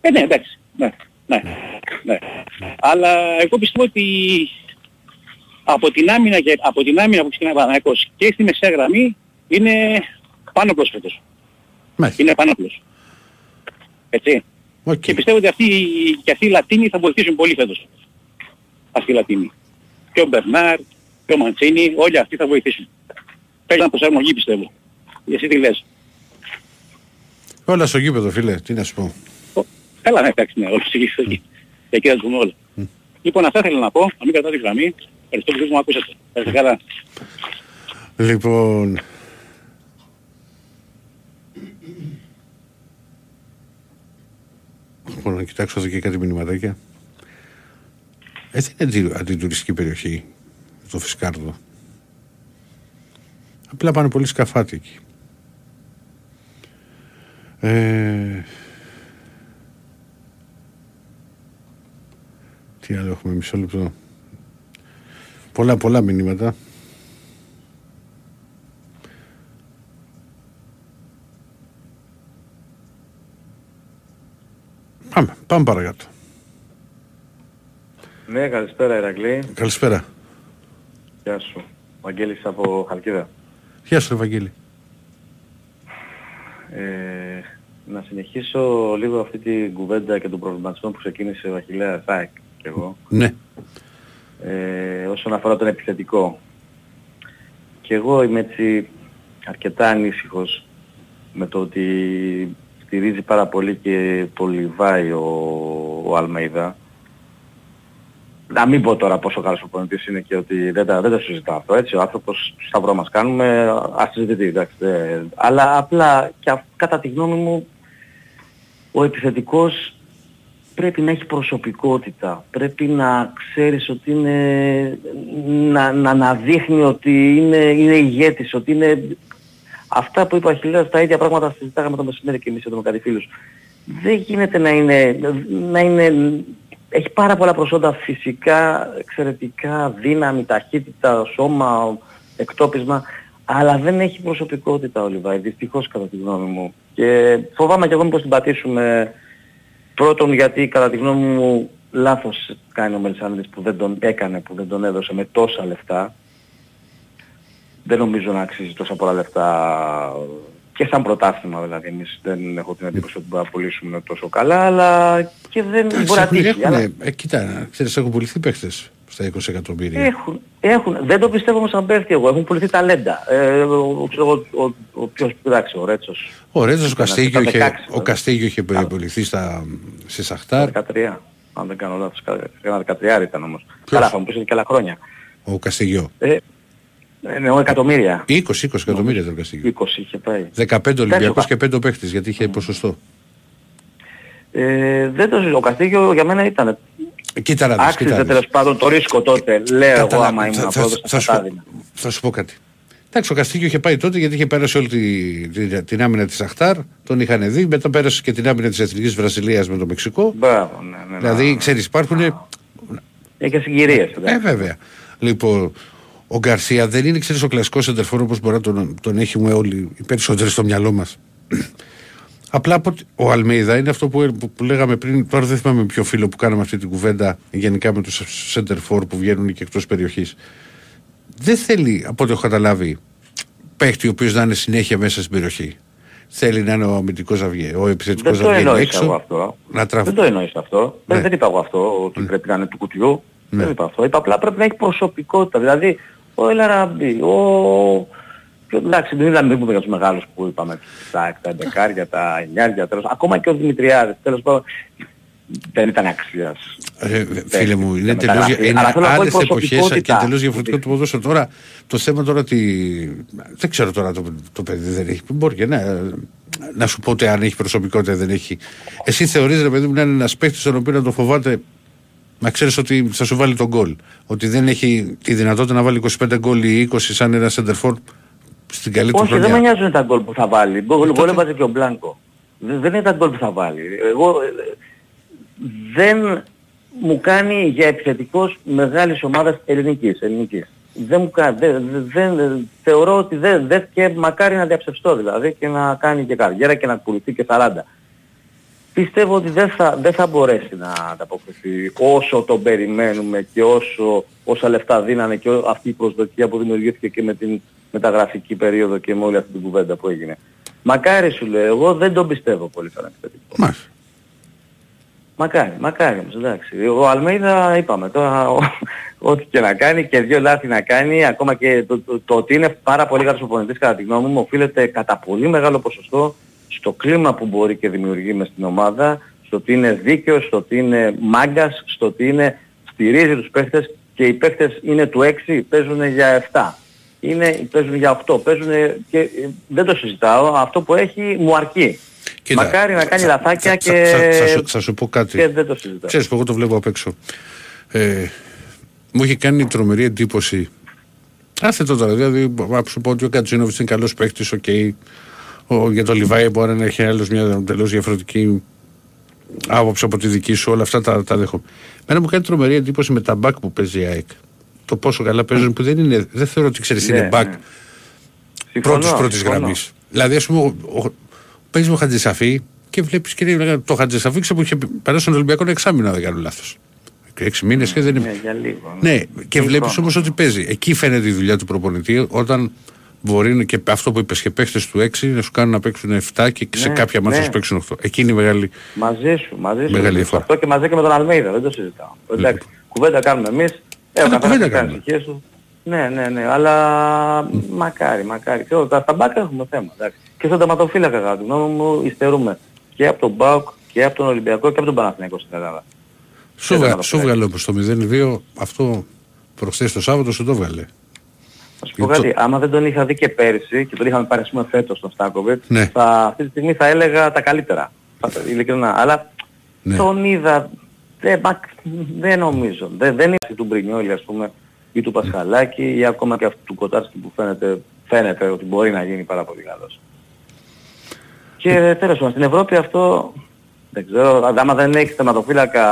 Ε, ναι, εντάξει. Ναι, ναι, ναι. Αλλά εγώ πιστεύω ότι από την άμυνα, και, από την άμυνα που ξεκινάει ο Παναθηναϊκός και στη μεσαία γραμμή είναι πάνω απ' όλους φέτος. Μάλιστα. Είναι πάνω απ' όλους. Έτσι. Οκ. Και πιστεύω ότι αυτοί, και αυτοί οι Λατίνοι θα βοηθήσουν πολύ φέτος. Αυτοί οι Λατίνοι. Και ο Μπερνάρ, και ο Μαντσίνι, όλοι αυτοί θα βοηθήσουν. Παίζει ένα προσαρμογή πιστεύω. Εσύ τι λες. Όλα στο γήπεδο, φίλε. Τι να σου πω. Καλά, ναι, εντάξει, ναι, όλους εκεί, εκεί. Εκεί θα τους δούμε όλα. Λοιπόν, αυτά ήθελα να πω, να μην κρατάω τη γραμμή. Ευχαριστώ που μου ακούσατε. Ευχαριστώ καλά. Λοιπόν. Λοιπόν, να κοιτάξω εδώ και κάτι μηνυματάκια. Ε, δεν είναι αντι- αντιτουριστική περιοχή το Φισκάρδο. Απλά πάνε πολύ σκαφάτι εκεί. Ε, τι άλλο έχουμε, μισό λεπτό. Πολλά, πολλά μηνύματα. Πάμε, πάμε παρακάτω. Ναι, καλησπέρα Ηρακλή. Καλησπέρα. Γεια σου. Βαγγέλης από Χαλκίδα. Γεια σου, Ευαγγέλη. Ε, να συνεχίσω λίγο αυτή την κουβέντα και τον προβληματισμό που ξεκίνησε ο Αχιλέας Σάικ και εγώ. Ναι. Ε, όσον αφορά τον επιθετικό. Και εγώ είμαι έτσι αρκετά ανήσυχος με το ότι στηρίζει πάρα πολύ και πολυβάει ο, ο Αλμέιδα. Να μην πω τώρα πόσο καλός ο προπονητής είναι και ότι δεν, τα, δεν το συζητάω αυτό, έτσι, ο άνθρωπος σταυρό μας κάνουμε, ας συζητηθεί, εντάξει. ε, αλλά απλά και αυ- κατά τη γνώμη μου ο επιθετικός πρέπει να έχει προσωπικότητα. Πρέπει να ξέρεις ότι είναι, να, να, να δείχνει ότι είναι, είναι ηγέτης, ότι είναι... Αυτά που είπε ο Αχιλέας, τα ίδια πράγματα συζητάγαμε το μεσημέρι και εμείς εδώ με κάτι φίλους. Δεν γίνεται να είναι, να είναι... Έχει πάρα πολλά προσόντα φυσικά, εξαιρετικά, δύναμη, ταχύτητα, σώμα, εκτόπισμα, αλλά δεν έχει προσωπικότητα ο Λιβάη, δυστυχώς κατά τη γνώμη μου. Και φοβάμαι και εγώ μήπως την πατήσουμε Πρώτον γιατί κατά τη γνώμη μου λάθος κάνει ο Μελισανίδης που δεν τον έκανε, που δεν τον έδωσε με τόσα λεφτά. Δεν νομίζω να αξίζει τόσα πολλά λεφτά και σαν πρωτάθλημα δηλαδή. Εμείς δεν έχω την εντύπωση ότι μπορούμε να πουλήσουμε τόσο καλά, αλλά και δεν Εντάξει, μπορεί να έχουν- τύχει. αλλά- έχουνε- ε, κοίτα, ξέρεις, έχουν πουληθεί παίχτες στα 20 εκατομμύρια. Έχουν, έχουν. Δεν το πιστεύω όμως αν πέφτει εγώ. Έχουν πουληθεί ταλέντα. Ε, ο, ξέρω, εγώ, ο, ο, ο, ποιος, εντάξει, ο Ρέτσος. Ο Ρέτζος, ο Καστίγιο Ήταν είχε, 16, ο Καστίγιο είχε πουληθεί στα, στη Σαχτάρ. 13. Αν δεν κάνω λάθος, ένα 13 ήταν όμως. Καλά, θα μου πεις ότι και άλλα χρόνια. Ο Καστίγιο. Ε, εννοώ εκατομμύρια. 20, 20 εκατομμύρια ήταν ο Καστίγιο. 20 είχε πάει. 15 Ολυμπιακός Εντάξει, και 5 παίχτες γιατί είχε ποσοστό. Ε, δεν το συζητώ. Ο Καστίγιο για μένα ήταν. Κοίτα να δεις, κοίτα να Άξιζε δεις. τέλος πάντων το ρίσκο τότε. Λέω εγώ Καταλα- άμα ήμουν θα- θα- πρόεδρος θα θα σου τα πω- έδινα. Θα σου πω κάτι. Εντάξει, ο Καστίγιο είχε πάει τότε γιατί είχε πέρασει όλη τη, τη- την άμυνα της Αχτάρ, τον είχαν δει, μετά πέρασε και την άμυνα της Εθνικής Βραζιλίας με το Μεξικό. Μπράβο, ναι, ναι, ναι. Δηλαδή, ξέρεις, υπάρχουν... Έχει συγκυρίες. Ε, βέβαια. Λοιπόν, ο Γκαρσία δεν είναι, ξέρεις, ο κλασικός σεντερφόρ όπως μπορεί να τον, τον έχουμε όλοι οι περισσότεροι στο μυαλό μας. Απλά από, ότι- ο Αλμέιδα είναι αυτό που, που, που λέγαμε πριν, τώρα δεν θυμάμαι με ποιο φίλο που κάναμε αυτή την κουβέντα γενικά με τους σεντερφόρ που βγαίνουν και εκτός περιοχής. Δεν θέλει, από ό,τι έχω καταλάβει, παίχτη ο οποίος να είναι συνέχεια μέσα στην περιοχή. Θέλει να είναι ο αμυντικός να βγει, ο επιθετικός Δεν να το βγαίνει εννοήσα εγώ έξω. αυτό. Να τραβ... Δεν το εννοήσα αυτό. Δεν, Ναι. δεν είπα εγώ αυτό ότι πρέπει να είναι του κουτιού. Ναι. Δεν είπα αυτό. Είπα απλά πρέπει να έχει προσωπικότητα. Δηλαδή ο Ελαραμπή, ο... και Εντάξει, δεν μιλάμε δεν πούμε για τους μεγάλους που είπαμε, τα, τα εντεκάρια, τα εννιάρια, τέλος, ακόμα και ο Δημητριάδης, τέλος πάντων, δεν ήταν αξίας. Ε, φίλε μου, είναι δεν τελείως, μεταγραφή. είναι Αλλά θέλω να πω η άλλες εποχές και προσωπικότητα. τελείως διαφορετικό το ποδόσφαιρο. Τώρα το θέμα τώρα ότι. Δεν ξέρω τώρα το, το παιδί δεν έχει. Μπορεί και να, να σου πω ότι αν έχει προσωπικότητα ή δεν έχει. Εσύ θεωρείς ρε παιδί μου να είναι ένας παίχτης τον οποίο να το φοβάται να ξέρεις ότι θα σου βάλει τον γκολ. Ότι δεν έχει τη δυνατότητα να βάλει 25 γκολ ή 20 σαν ένα center στην καλή του Όχι, δεν με χρονιά. νοιάζουν τα γκολ που θα βάλει. Γκολ γκολ έβαζε και ο Μπλάνκο. Δεν δεν είναι τα γκολ που θα βάλει. Εγώ ε, δεν μου κάνει για επιθετικός μεγάλης ομάδας ελληνικής. ελληνικής. Δεν μου κάνει, δεν, δεν, θεωρώ ότι δεν, δεν και μακάρι να διαψευστώ δηλαδή και να κάνει και καριέρα και να πουληθεί και 40. Πιστεύω ότι δεν θα, δεν θα μπορέσει να ανταποκριθεί όσο τον περιμένουμε και όσο, όσα λεφτά δίνανε και ό- αυτή η προσδοκία που δημιουργήθηκε και με την μεταγραφική περίοδο και με όλη αυτή την κουβέντα που έγινε. Μακάρι σου λέω, εγώ δεν τον πιστεύω πολύ σαν επιθετικό. Μακάρι, μακάρι όμως, εντάξει. Ο Αλμέιδα είπαμε τώρα, ο- ό,τι και να κάνει και δύο λάθη να κάνει, ακόμα και το, το, το ότι είναι πάρα πολύ καλός οπονητής κατά τη γνώμη μου, οφείλεται κατά πολύ μεγάλο ποσοστό στο κλίμα που μπορεί και δημιουργεί μες στην ομάδα, στο ότι είναι δίκαιος, στο ότι είναι μάγκας, στο ότι είναι, στηρίζει τους παίχτες και οι παίχτες είναι του 6, παίζουν για 7. Είναι, παίζουν για 8, παίζουν και ε, δεν το συζητάω, αυτό που έχει μου αρκεί. Κοίτα, Μακάρι να κάνει θα- λαθάκια θα- και... θα- θα σου- Θα σου πω κάτι. και δεν το συζητάω. Ξέρεις που εγώ το βλέπω απ' έξω. Ε, μου έχει κάνει τρομερή εντύπωση. Άσχετο τώρα, δηλαδή να σου πω ότι ο Κατζίνοβιτς είναι καλός παίχτης, οκ. Ο, για το Λιβάη μπορεί να έχει άλλος μια τελείω διαφορετική άποψη από τη δική σου. Όλα αυτά τα, τα δέχομαι. Μένα μου κάνει τρομερή εντύπωση με τα μπακ που παίζει η ΑΕΚ. Το πόσο καλά παίζουν που δεν είναι. Δεν θεωρώ ότι ξέρεις Ναι, είναι μπακ ναι. πρώτη Συμφωνώ, πρώτης συμφωνώ. γραμμής. Δηλαδή, ας πούμε, ο, ο, παίζει με ο Χατζησαφή και βλέπεις και λέει, το Χατζησαφή ξέρω που είχε περάσει στον Ολυμπιακό ένα εξάμεινο, αν δεν κάνω λάθος. Έξι μήνες και δεν είναι. Ναι, για λίγο. Ναι, και Έχει βλέπεις χρόνο. όμως ότι παίζει. Εκεί φαίνεται η δουλειά του προπονητή όταν μπορεί και αυτό που είπες και παίχτες του 6 να σου κάνουν να παίξουν 7 και σε Ναι, κάποια μάτια να ναι. σου παίξουν 8. Εκεί είναι η μεγάλη. Μαζί σου, μαζί σου. Μεγάλη διαφορά. Αυτό και μαζί και με τον Αλμέιδα, δεν το συζητάω. Εντάξει, κουβέντα κάνουμε εμείς. Ε, ο Καλά, καθένας κουβέντα έχει κάνει κάνουμε. τις του. Ναι, ναι, ναι, αλλά μακάρι, μακάρι. Ξέρω, τα, στα μπάκα έχουμε θέμα. Εντάξει. Και στον τερματοφύλακα κατά τη γνώμη μου υστερούμε και από τον Μπάουκ και από τον Ολυμπιακό και από τον Παναθηναϊκό στην Ελλάδα. Σου, δεν βγα, θα σου το βγάλε όπως το 0-2 αυτό προχθές το Σάββατο σου το βγάλε. Θα σου πω κάτι, άμα δεν τον είχα δει και πέρσι και τον είχαμε πάρει ας πούμε φέτος τον Στάκοβιτ, Ναι. θα, αυτή τη στιγμή θα έλεγα τα καλύτερα. Θα- Ειλικρινά. Αλλά Ναι. τον είδα, δεν, μα- δεν νομίζω. Δεν, δεν είναι του Μπρινιόλη ας πούμε ή του Πασχαλάκη ή ακόμα και αυτού του Κοτάρσκι που φαίνεται, φαίνεται ότι μπορεί να γίνει πάρα πολύ καλός. Και τέλος πάντων, στην Ευρώπη αυτό δεν ξέρω, άμα δεν έχεις θεματοφύλακα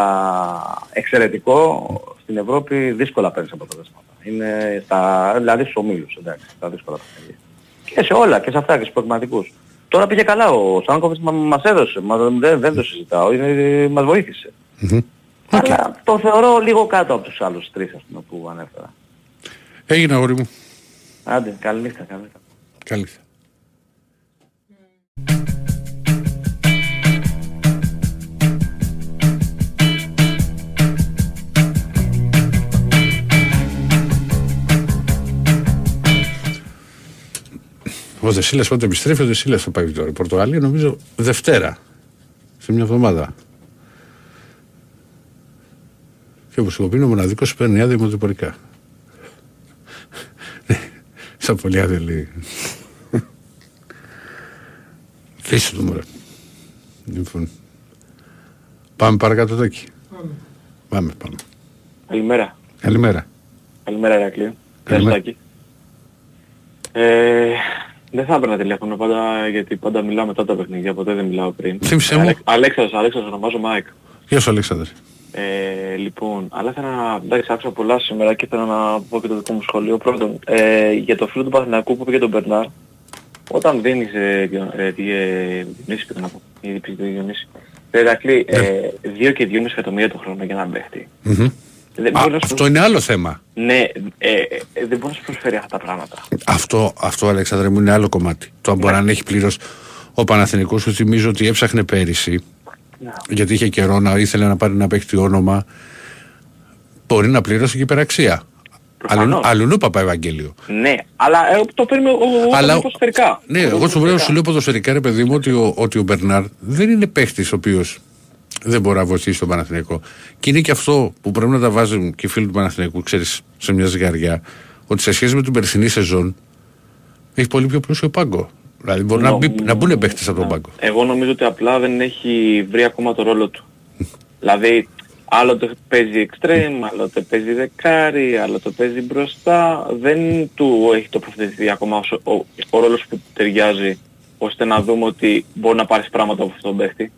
εξαιρετικό, στην Ευρώπη δύσκολα παίρνεις αποτελέσματα. Είναι στα, δηλαδή στους ομίλους, εντάξει, στα δύσκολα παιχνίδια. Και σε όλα, και σε αυτά, και στους προγραμματικούς. Τώρα πήγε καλά ο Σάνκοβιτς, μα, μας έδωσε, μα, δεν, δεν το συζητάω, είναι, μας βοήθησε. Αλλά το θεωρώ λίγο κάτω από τους άλλους τρεις, ας πούμε, που ανέφερα. Έγινε αγόρι μου. Άντε, καλή νύχτα, καλή νύχτα. Καλή. νύχτα. Ο Δεσίλας πότε επιστρέφει, ο Δεσίλας θα πάει τώρα. Η Πορτογαλία νομίζω Δευτέρα. Σε μια εβδομάδα. Και όπως εγώ πει είναι ο μοναδικός που παίρνει άδεια δημοτυπωρικά. Σαν πολύ άδεια λέει. Φύση του μωρέ. Λοιπόν. Πάμε παρακάτω τόκι. Πάμε, πάμε. Καλημέρα. Καλημέρα. Καλημέρα Ηρακλή. Καλημέρα. Καλημέρα. Ε, δεν θα έπαιρνα τηλέφωνο πάντα γιατί πάντα μιλάω μετά τα παιχνίδια, ποτέ δεν μιλάω πριν. Θύμισε Ε, μου. Αλέξ- Αλέξανδρος, Αλέξανδρος ονομάζομαι ΑΕΚ. Γεια σου Αλέξανδρε. Ε, λοιπόν, αλλά ήθελα να... Εντάξει, άκουσα πολλά σήμερα και ήθελα να πω και το δικό μου σχολείο. Πρώτον, ε, για το φίλο του Παθηνακού που είπε για τον Μπερνάρ, όταν δίνεις... Ε, Διο- ε, τι, ε, Διονύση πήγα να πω. Ήδη πήγε το Διονύση. Ε, Ηρακλή, Ναι. ε, 2 και 2,5 εκατομμύρια το χρόνο για να παίχτη. Μμμ. Δεν Α, μπορείς να σου Αυτό είναι άλλο θέμα. Ναι, ε, ε, ε, δεν μπορείς να σου προσφέρει αυτά τα πράγματα. Αυτό, αυτό Αλέξανδρε μου είναι άλλο κομμάτι. Το αν μπορεί να έχει πλήρως ο Παναθηνικός σου θυμίζω ότι έψαχνε πέρυσι γιατί είχε καιρό να ήθελε να πάρει ένα παίχτη όνομα μπορεί να πληρώσει και υπεραξία. Αλλού, αλλού παπά Ευαγγέλιο. Ναι, αλλά ε, το παίρνουμε ο, ο, Αλλά- ο, ποδοσφαιρικά. Ναι, εγώ σου λέω, σου λέω ποδοσφαιρικά ρε παιδί μου ότι ο, ότι ο Μπερνάρ δεν είναι παίχτη ο οποίος δεν μπορεί να βοηθήσει τον Παναθηναϊκό. Και είναι και αυτό που πρέπει να τα βάζουν και οι φίλοι του Παναθηναϊκού, ξέρεις, σε μια ζυγαριά, ότι σε σχέση με την περσινή σεζόν έχει πολύ πιο πλούσιο πάγκο. Δηλαδή μπορεί να, μπει, να μπουν παίχτες από τον πάγκο. Εγώ νομίζω ότι απλά δεν έχει βρει ακόμα το ρόλο του. δηλαδή, άλλοτε παίζει extreme, άλλοτε παίζει δεκάρι, άλλοτε παίζει μπροστά. Δεν του έχει τοποθετηθεί ακόμα όσο- ο, ο ρόλος που ταιριάζει ώστε να δούμε ότι μπορεί να πάρεις πράγματα από αυτόν τον παίχτη.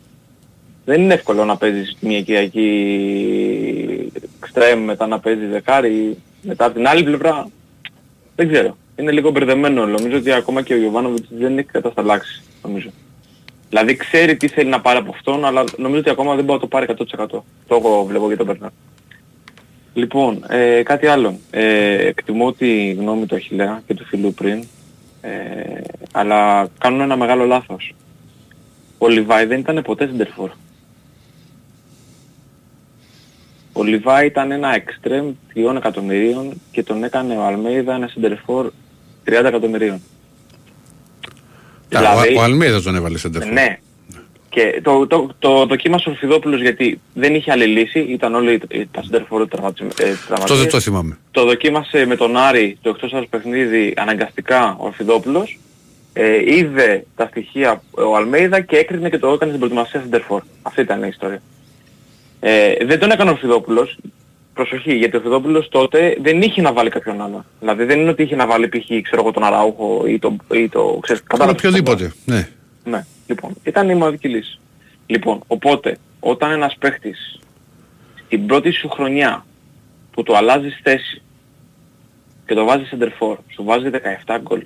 Δεν είναι εύκολο να παίζεις μια Κυριακή extreme, μετά να παίζεις δεκάρι, μετά από την άλλη πλευρά δεν ξέρω. Είναι λίγο μπερδεμένο. Νομίζω ότι ακόμα και ο Γιωβάνοβιτς δεν έχει κατασταλάξει, νομίζω. Δηλαδή ξέρει τι θέλει να πάρει από αυτόν, αλλά νομίζω ότι ακόμα δεν μπορεί να το πάρει 100%. Το εγώ βλέπω για τον Μπερνάρ. Λοιπόν, ε, κάτι άλλο. Ε, εκτιμώ τη γνώμη του Αχιλέα και του φίλου πριν, ε, αλλά κάνουν ένα μεγάλο λάθος. Ο Λιβάη δεν ήταν ποτέ σεντερφόρ. Ο Λιβάη ήταν ένα εξτρέμ 3 εκατομμυρίων και τον έκανε ο Αλμέιδα ένα σεντερφόρ 30 εκατομμυρίων. Δηλαδή- Ο, ο Αλμίδα τον έβαλε σε τεφό. Ναι. Και το, το, το δοκίμασε ο Φιδόπουλος γιατί δεν είχε άλλη λύση, ήταν όλοι τα σεντερφόρ τραυματισμένοι. Αυτό δεν το θυμάμαι. Το δοκίμασε με τον Άρη το εκτός άλλος παιχνίδι αναγκαστικά ο Αρφιδόπουλος. Ε, είδε τα στοιχεία ο Αλμέιδα και έκρινε και το έκανε στην προετοιμασία Σεντερφόρ. Αυτή ήταν η ιστορία. Ε, δεν τον έκανε ο Αρφιδόπουλος προσοχή, γιατί ο Θεοδόπουλος τότε δεν είχε να βάλει κάποιον άλλο. Δηλαδή δεν είναι ότι είχε να βάλει π.χ. ξέρω εγώ τον Αράουχο ή το, ή το ξέρεις, Τον κατάλαβες τι οποιοδήποτε. Ναι. ναι, λοιπόν, ήταν η μοναδική λύση. Λοιπόν, οπότε, όταν ένας παίχτης στην πρώτη σου χρονιά που το αλλάζεις θέση και το βάζεις center for, σου βάζει 17 γκολ.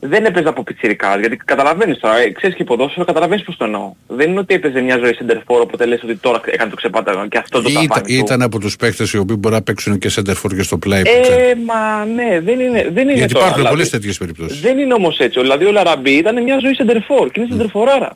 Δεν έπαιζε από πιτσιρικά, γιατί καταλαβαίνεις τώρα, ε, ξέρεις και ποδόσφαιρο, καταλαβαίνεις πώς το εννοώ. Δεν είναι ότι έπαιζε μια ζωή center for, οπότε λες ότι τώρα έκανε το ξεπάταγμα και αυτό το Ήταν, ταβάνι του. ήταν από τους παίκτες οι οποίοι μπορεί να παίξουν και center for και στο play. που Ε, ξέρεις. μα ναι, δεν είναι, δεν είναι Γιατί τώρα. υπάρχουν δηλαδή. πολλές τέτοιες περιπτώσεις. Δεν είναι όμως έτσι. Δηλαδή ο Λαραμπή ήταν μια ζωή σεντερφόρ και είναι σεντερφοράρα.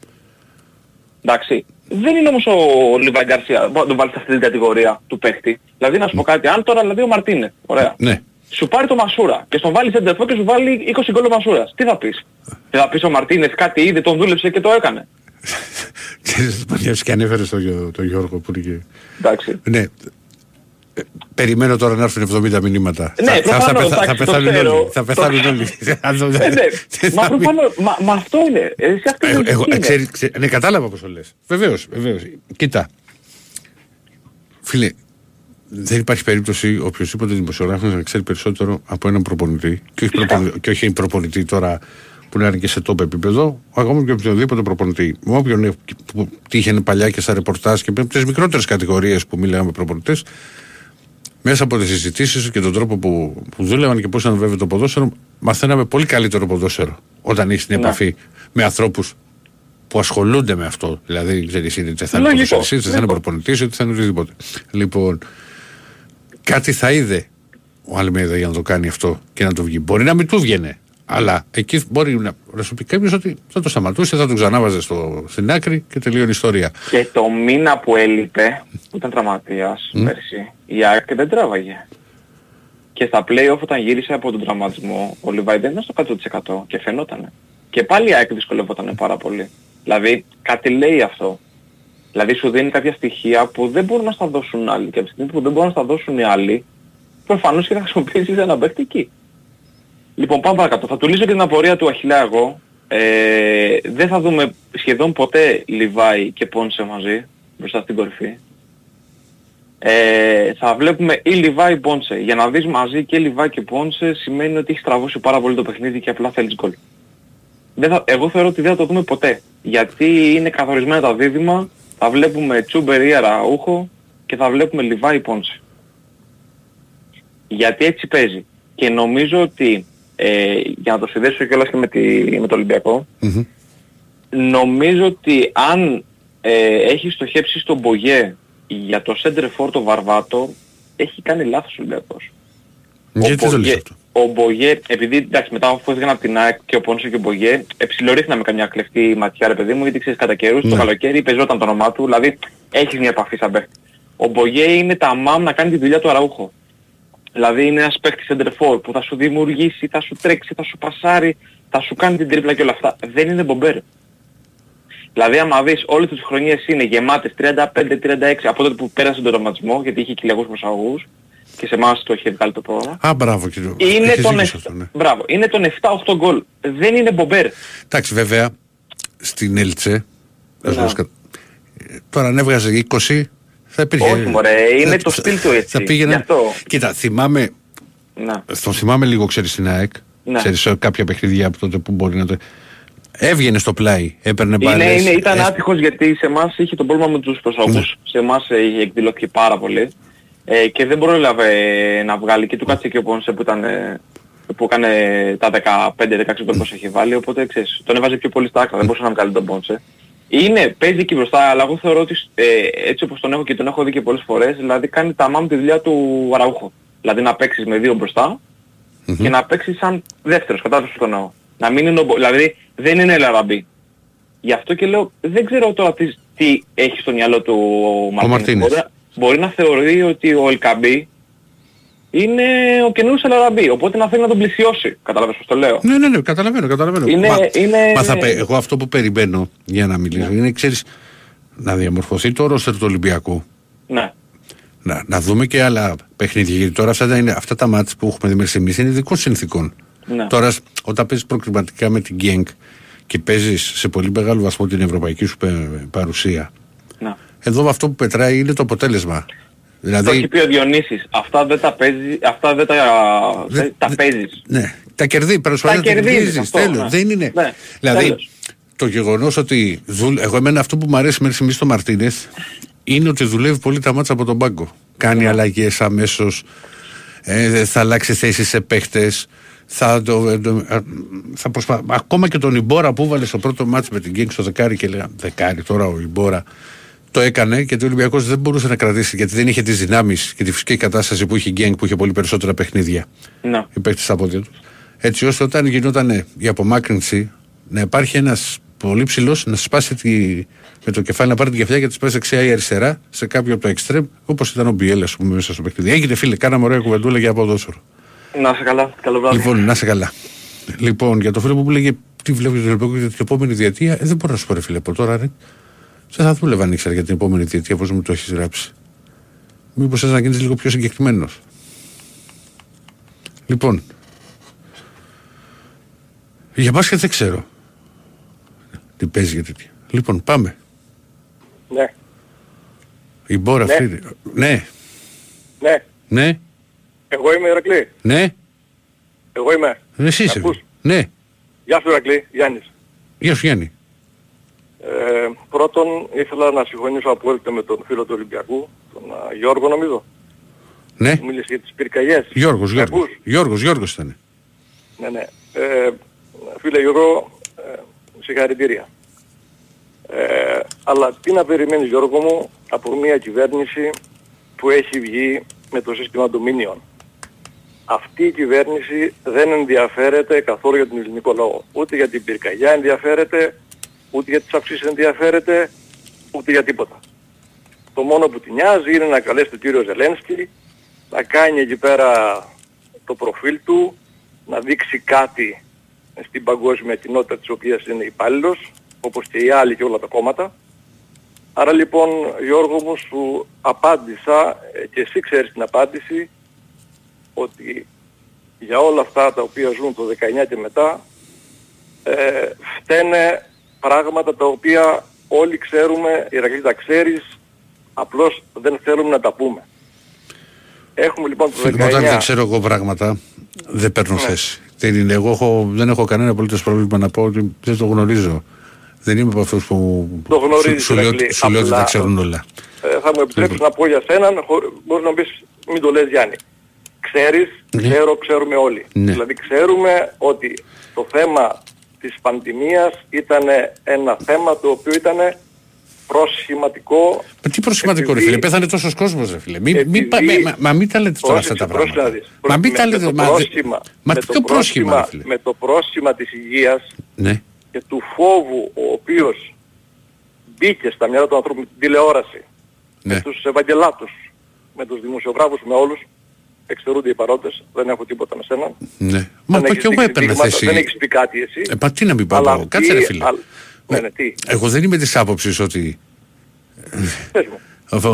Εντάξει. Δεν είναι όμως ο Λιβάη Γκαρσία. Μπορεί να τον βάλεις σε αυτή την κατηγορία του παίχτη. Δηλαδή να σου πω κάτι. Αν τώρα δηλαδή ο Μαρτίνες, ωραία, Ναι. Σου πάρει το Μασούρα και στον βάλει σεντερφόρ και σου βάλει 20 γκολ ο Μασούρας. Τι θα πεις; Τι θα πεις ο Μαρτίνες κάτι είδε, τον δούλεψε και το έκανε; Ξέρεις, μοιάζει και ανέφερε στο Γιο- τον Γιώργο που είναι και... Εντάξει. Ναι. Ε, Περιμένω τώρα να έρθουν 70 μηνύματα. Ναι, θα, θα, προφανώς, θα, πεθα- εντάξει, θα το πεθάνουν ξέρω. όλοι. Θα πεθάνουν όλοι. Αν το- Ε, ναι. δεν Μα θα μην- προφανώς, μα, μα αυτό είναι. Εσύ αυτή είναι η Εγώ, εγώ, λογική ε, είναι. ξέρει- ξέρει- ναι, κατάλαβα πώς το λες. Βεβαίως, βεβαίως. Κοίτα. Φίλε, δεν υπάρχει περίπτωση οποιοδήποτε δημοσιογράφος να ξέρει περισσότερο από έναν προπονητή και όχι, προπονητή, και όχι προπονητή τώρα που να είναι και σε top επίπεδο, ακόμα και οποιοδήποτε προπονητή. Με όποιον ε, που τύχαινε παλιά και στα ρεπορτάζ και με τις μικρότερες κατηγορίες που μιλάμε με προπονητές, μέσα από τις συζητήσεις και τον τρόπο που, που δούλευαν και πώς ήταν βέβαια το ποδόσφαιρο, μαθαίναμε πολύ καλύτερο ποδόσφαιρο όταν έχεις την Ναι. επαφή με ανθρώπους που ασχολούνται με αυτό. Δηλαδή, ξέρεις, είτε θα είναι Λογικό. ποδοσφαιριστής, είτε θα είναι προπονητής, είτε θα είναι οτιδήποτε. Λοιπόν, κάτι θα είδε ο Αλμέιδα για να το κάνει αυτό και να το βγει. Μπορεί να μην του βγαινε. Αλλά εκεί μπορεί να, να σου πει κάποιος ότι θα το σταματούσε, θα τον ξανάβαζε στο, στην άκρη και τελείωνε η ιστορία. Και το μήνα που έλειπε, που ήταν τραυματίας Μμ. πέρσι, η ΑΕΚ δεν τράβαγε. Και στα play-off όταν γύρισε από τον τραυματισμό, ο Λιβάη δεν ήταν στο 100% και φαινότανε. Και πάλι η ΑΕΚ δυσκολευόταν πάρα πολύ. Δηλαδή κάτι λέει αυτό. Δηλαδή σου δίνει κάποια στοιχεία που δεν μπορούν να στα δώσουν άλλοι. Και από τη στιγμή που δεν μπορούν να στα δώσουν οι άλλοι, προφανώς και θα χρησιμοποιήσεις ένα παίχτη εκεί. Λοιπόν, πάμε παρακάτω. Θα του λύσω και την απορία του Αχιλέα εγώ. Ε, δεν θα δούμε σχεδόν ποτέ Λιβάη και Πόνσε μαζί μπροστά στην κορυφή. Ε, θα βλέπουμε ή Λιβάη Πόνσε. Για να δεις μαζί και Λιβάη και Πόνσε σημαίνει ότι έχεις τραβώσει πάρα πολύ το παιχνίδι και απλά θέλεις γκολ. Δεν θα, εγώ θεωρώ ότι δεν θα το δούμε ποτέ. Γιατί είναι καθορισμένα τα δίδυμα. Θα βλέπουμε Τσούμπερ ή Αραούχο και θα βλέπουμε Λιβάη Πόνσε. Γιατί έτσι παίζει. Και νομίζω ότι ε, για να το συνδέσω κιόλας και με, τη, με το Ολυμπιακό, νομίζω ότι αν ε, έχει στοχεύσει στον Μπογέ για το center for το Βαρβάτο, έχει κάνει λάθος ο Ολυμπιακός. Γιατί το λες Μπογέ- αυτό; Ο Μπογέ, επειδή εντάξει μετά αφού έφυγαν από την ΑΕΚ και ο Πόνσο και ο Μπογέ, εψιλορίχναμε καμιά κλεφτή ματιά ρε παιδί μου, γιατί ξέρεις κατά καιρούς το Ναι. καλοκαίρι παίζονταν το όνομά του, δηλαδή έχεις μια επαφή σαν παίχτη. Ο Μπογέ είναι τα μάμ να κάνει τη δουλειά του αραούχο. Δηλαδή είναι ένας παίχτης center for που θα σου δημιουργήσει, θα σου τρέξει, θα σου πασάρει, θα σου κάνει την τρίπλα και όλα αυτά. Δεν είναι μπομπέρ. Δηλαδή άμα δεις όλες τις χρονιές είναι γεμάτες 35-36 από τότε που πέρασε τον ρωματισμό, γιατί είχε κυλιακούς προσαγωγούς και σε εμάς το είχε βγάλει το πρόγραμμα. Α, μπράβο κύριε. Είναι Έχεις τον, δίκιο εφ- σε αυτό, ναι. Μπράβο, είναι τον 7-8 γκολ. Δεν είναι μπομπέρ. Εντάξει, βέβαια, στην Έλτσε. Ναι. Τώρα αν έβγαζε 20, θα υπήρχε. Όχι μωρέ, είναι θα- το στυλ του έτσι. Θα πήγαινε. Γι' αυτό. Κοίτα, θυμάμαι. Να. Τον θυμάμαι λίγο, ξέρεις στην ΑΕΚ. Ναι. Ξέρεις, σε κάποια παιχνίδια από τότε που μπορεί να το. Έβγαινε στο πλάι, έπαιρνε Είναι, μπάλες. είναι, ήταν έσ- άτυχος γιατί σε εμάς είχε το πρόβλημα με τους προσώπους. Ναι. Σε εμάς ε, είχε εκδηλωθεί πάρα πολύ. Ε, και δεν πρόλαβε ε, να βγάλει και του κάτσε και ο Πόνσε που ήταν... ε, που έκανε τα 15-16 γκολ πως έχει βάλει, οπότε ξέρεις, τον έβαζε πιο πολύ στα άκρα, δεν μπορούσε να βγάλει τον Πόνσε. Είναι, παίζει εκεί μπροστά, αλλά εγώ θεωρώ ότι ε, έτσι όπως τον έχω και τον έχω δει και πολλές φορές, δηλαδή κάνει τα μάμ τη δουλειά του Αραούχο. Δηλαδή να παίξεις με δύο μπροστά και να παίξεις σαν δεύτερος, κατάλαβες τι τον εννοώ. Να μην είναι, ο Μπο- δηλαδή δεν είναι Λαραμπή. Γι' αυτό και λέω, δεν ξέρω τώρα τι, τι έχει στο μυαλό του ο Μαρτίνες. Μαρτίνες. Μπορεί, να- μπορεί να θεωρεί ότι ο Ελκαμπή είναι ο καινούργιος Ελαραμπή, οπότε να θέλει να τον πλησιώσει. Καταλάβες πώς το λέω; Ναι, ναι, ναι, καταλαβαίνω, καταλαβαίνω. Είναι- μα, είναι- μα θα πε- εγώ αυτό που περιμένω για να μιλήσω Ναι. είναι, ξέρεις, να διαμορφωθεί το ρόστερ του Ολυμπιακού. Ναι. Να, να δούμε και άλλα παιχνίδια. Γιατί τώρα αυτά, τα είναι, αυτά τα μάτια που έχουμε δει μέχρι στιγμής είναι ειδικών συνθήκων. Ναι. Τώρα, σ- όταν παίζεις προκριματικά με την Γκένκ και παίζεις σε πολύ μεγάλο βαθμό την ευρωπαϊκή σου πε- παρουσία, Ναι. Εδώ αυτό που πετράει είναι το αποτέλεσμα. Το έχει Δηλαδή, πει ο Διονύσης. Αυτά δεν τα παίζει, αυτά δεν τα, δεν τα παίζεις. ναι, τα κερδίζει, προσφορά Τα τα κερδίζεις, κερδίζεις, αυτό, τέλος. ναι. Δεν είναι. Ναι, δηλαδή, τέλος. το γεγονός ότι. Δουλ... Εγώ, εμένα αυτό που μου αρέσει μέχρι στιγμής στο Μαρτίνεθ είναι ότι δουλεύει πολύ τα μάτσα από τον πάγκο. Κάνει αλλαγές αμέσως. Ε, θα αλλάξει θέση σε παίχτες. Θα το, ε, το- ε, θα προσπα... Ακόμα και τον Ιμπόρα που έβαλε στο πρώτο μάτς με την Γκένγκ στο δεκάρι και λέγανε δεκάρι τώρα ο Ιμπόρα το έκανε και ο Ολυμπιακός δεν μπορούσε να κρατήσει γιατί δεν είχε τις δυνάμεις και τη φυσική κατάσταση που είχε η Γκένγκ που είχε πολύ περισσότερα παιχνίδια Ναι. οι παίκτες στα πόδια τους. Έτσι ώστε όταν γινόταν η απομάκρυνση να υπάρχει ένας πολύ ψηλός να σπάσει τη, με το κεφάλι να πάρει την κεφαλιά και της σπάσει δεξιά ή αριστερά σε κάποιο από το εξτρέμ όπως ήταν ο Μπιέλ, ας πούμε, μέσα στο παιχνίδι. Έγινε φίλε, κάναμε ωραία κουβεντούλα για ποδόσφαιρο. Να είσαι καλά. Καλό βράδυ. Λοιπόν, να είσαι καλά. Λοιπόν, για το φίλο που μου λέγε τι βλέπεις το Ολυμπιακό για την επόμενη διετία, ε, δεν μπορώ να σου πω, ρε φίλε, από τώρα ρε. Δεν θα δούλευα αν ήξερα για την επόμενη διετία, πώς μου το έχεις γράψει. Μήπως θες να γίνεις λίγο πιο συγκεκριμένος. Λοιπόν. Για μπάσκετ δεν ξέρω. Τι παίζει για τέτοια. Λοιπόν, πάμε. Ναι, Η Μπόρα Ναι. αυτή. Ναι, ναι. ναι, Εγώ είμαι Ηρακλή. ναι. Εγώ είμαι. Εσύ είσαι. Ακούς; Ναι. Γεια σου Ηρακλή, Γιάννης. Γεια σου Γιάννη. Ε, πρώτον ήθελα να συμφωνήσω απόλυτα με τον φίλο του Ολυμπιακού, τον α, Γιώργο νομίζω. Ναι. Που μίλησε για τις πυρκαγιές. Γιώργος, Με Γιώργος. ακούς; Γιώργος, Γιώργος ήταν. Ναι, ναι. Ε, φίλε Γιώργο, ε, συγχαρητήρια. Ε, αλλά τι να περιμένεις Γιώργο μου από μια κυβέρνηση που έχει βγει με το σύστημα Dominion. Αυτή η κυβέρνηση δεν ενδιαφέρεται καθόλου για τον ελληνικό λαό. Ούτε για την πυρκαγιά ενδιαφέρεται, ούτε για τις αυξήσεις ενδιαφέρεται, ούτε για τίποτα. Το μόνο που την νοιάζει είναι να καλέσει τον κύριο Ζελένσκι, να κάνει εκεί πέρα το προφίλ του, να δείξει κάτι στην παγκόσμια κοινότητα της οποίας είναι υπάλληλος, όπως και οι άλλοι και όλα τα κόμματα. Άρα λοιπόν Γιώργο μου σου απάντησα ε, και εσύ ξέρεις την απάντηση ότι για όλα αυτά τα οποία ζουν το 19 και μετά ε, φταίνε πράγματα τα οποία όλοι ξέρουμε, Ηρακλή τα ξέρεις, απλώς δεν θέλουμε να τα πούμε. Έχουμε λοιπόν το 19... Όταν δεν ξέρω εγώ πράγματα, δεν παίρνω Ναι. θέση. Δεν, είναι, εγώ έχω, δεν έχω κανένα απολύτως πρόβλημα να πω ότι δεν το γνωρίζω. Δεν είμαι από αυτούς που Το γνωρίζεις, σου, σου, λέω, Ηρακλή, σου λέω ότι τα απλά- ξέρουν όλα. Ε, θα μου επιτρέψεις να πω για σέναν, χω- μπορείς να μου πεις μην το λες Γιάννη. Ξέρεις, ξέρω, ξέρουμε όλοι. Ναι. Δηλαδή ξέρουμε ότι το θέμα της πανδημίας ήταν ένα θέμα το οποίο ήταν προσχηματικό. Μα τι προσχηματικό ρε επειδή- φίλε, πέθανε τόσος κόσμος ρε φίλε. Μη, μη, επειδή- πα- με- μα, μα μην τα λέτε τώρα αυτά τα Πρόσεξε, πρόσεξε να πράγματα. δεις. Μα μην τα Με- λέτε, με το μα, δε- πρόσχημα- μα με τι το πιο πρόσχημα ρε φίλε; με το πρόσχημα της υγείας Ναι. και του φόβου ο οποίος μπήκε στα μυαλά των ανθρώπων την τηλεόραση, Ναι. με τους Ευαγγελάτους, με τους δημοσιογράφους, με όλους, εξαιρούνται οι παρόντες, δεν έχω τίποτα με σένα. Ναι. Μα δεν πω έχεις κι εγώ δείξει έπαιρνα δείγματα, θέση. Δεν έχεις πει κάτι εσύ. Ε, μα τι να μην πάω Αλλά εγώ. αυτοί- Κάτσε ρε φίλε. α- Ναι, ναι, τι. Εγώ δεν είμαι της άποψης ότι Πες μου. αφού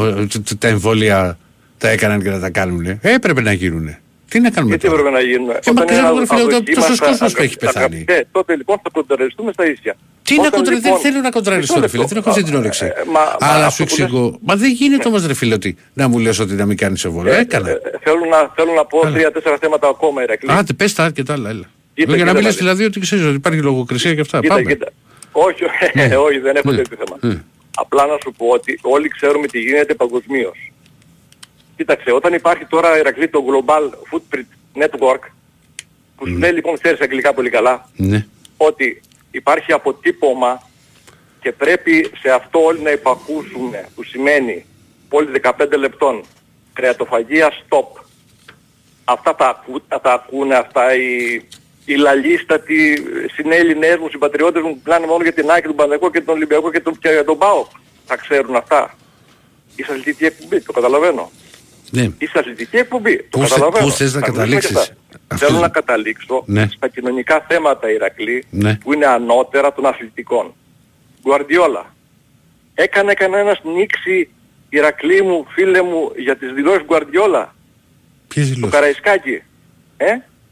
τα εμβόλια τα έκαναν και να τα κάνουν. Ε, έπρεπε να γίνουν. Τι να κάνουμε Γιατί τώρα; έπρεπε να γίνουν. Ε, μα ξέρουμε, ρε φίλε, ότι αδοκίμαστα, τόσος κόσμος αγα- έχει πεθάνει. αγαπητέ, τότε λοιπόν θα κοντραριστούμε στα ίσια. Τι να Όταν, κοντρε... λοιπόν- Δεν θέλω να κοντραριστώ, ρε Μισό φίλε. Δεν έχω λεπτό. αυτή την όρεξη. Ε, μα- μα Αλλά αυτό σου που λες- εξηγώ. Μα δεν γίνεται όμως, ρε φίλε, ότι να μου λες ότι να μην κάνεις εμβόλιο. Έκανα. Ε, Θέλω να, θέλω να πω τρία-τέσσερα θέματα ακόμα, Ηρακλή. Άντε, πες τα και τα άλλα. Έλα. Κοίτα, Για να κοίτα, μην λες να δηλαδή ότι ξέρεις ότι υπάρχει λογοκρισία και αυτά. Κοίτα, Πάμε. κοίτα. Όχι, Ναι. όχι, δεν έχω Ναι. τέτοιο θέμα. Ναι. Απλά να σου πω ότι όλοι ξέρουμε τι γίνεται παγκοσμίως. Κοίταξε, όταν υπάρχει τώρα Ηρακλή το Global Footprint Network, που σου λέει λοιπόν, ξέρεις αγγλικά πολύ καλά, Ναι. ότι υπάρχει αποτύπωμα και πρέπει σε αυτό όλοι να υπακούσουμε, που σημαίνει πόλη 15 λεπτών, κρεατοφαγία stop. Αυτά τα, ακού, τα ακούνε αυτά οι, οι λαλίστατοι συνέλληνες μου, συμπατριώτες μου που μιλάνε μόνο για την Άκη, τον Παναγικό και τον Ολυμπιακό και τον, και για τον ΠΑΟΚ. Θα ξέρουν αυτά. Είσαι αθλητική εκπομπή, το καταλαβαίνω. Ναι. Είσαι αθλητική εκπομπή, το Πού θε- καταλαβαίνω. πού θες να Θα μιλήσουμε καταλήξεις; και αυτά. Αυτό Θέλω είναι. να καταλήξω Ναι. στα κοινωνικά θέματα Ηρακλή Ναι. που είναι ανώτερα των αθλητικών. Γκουαρδιόλα. Έκανε κανένας νήξη Ηρακλή μου, φίλε μου, για τις δηλώσεις Γκουαρδιόλα. Ποιες Το δηλώσεις; Καραϊσκάκι. Ε,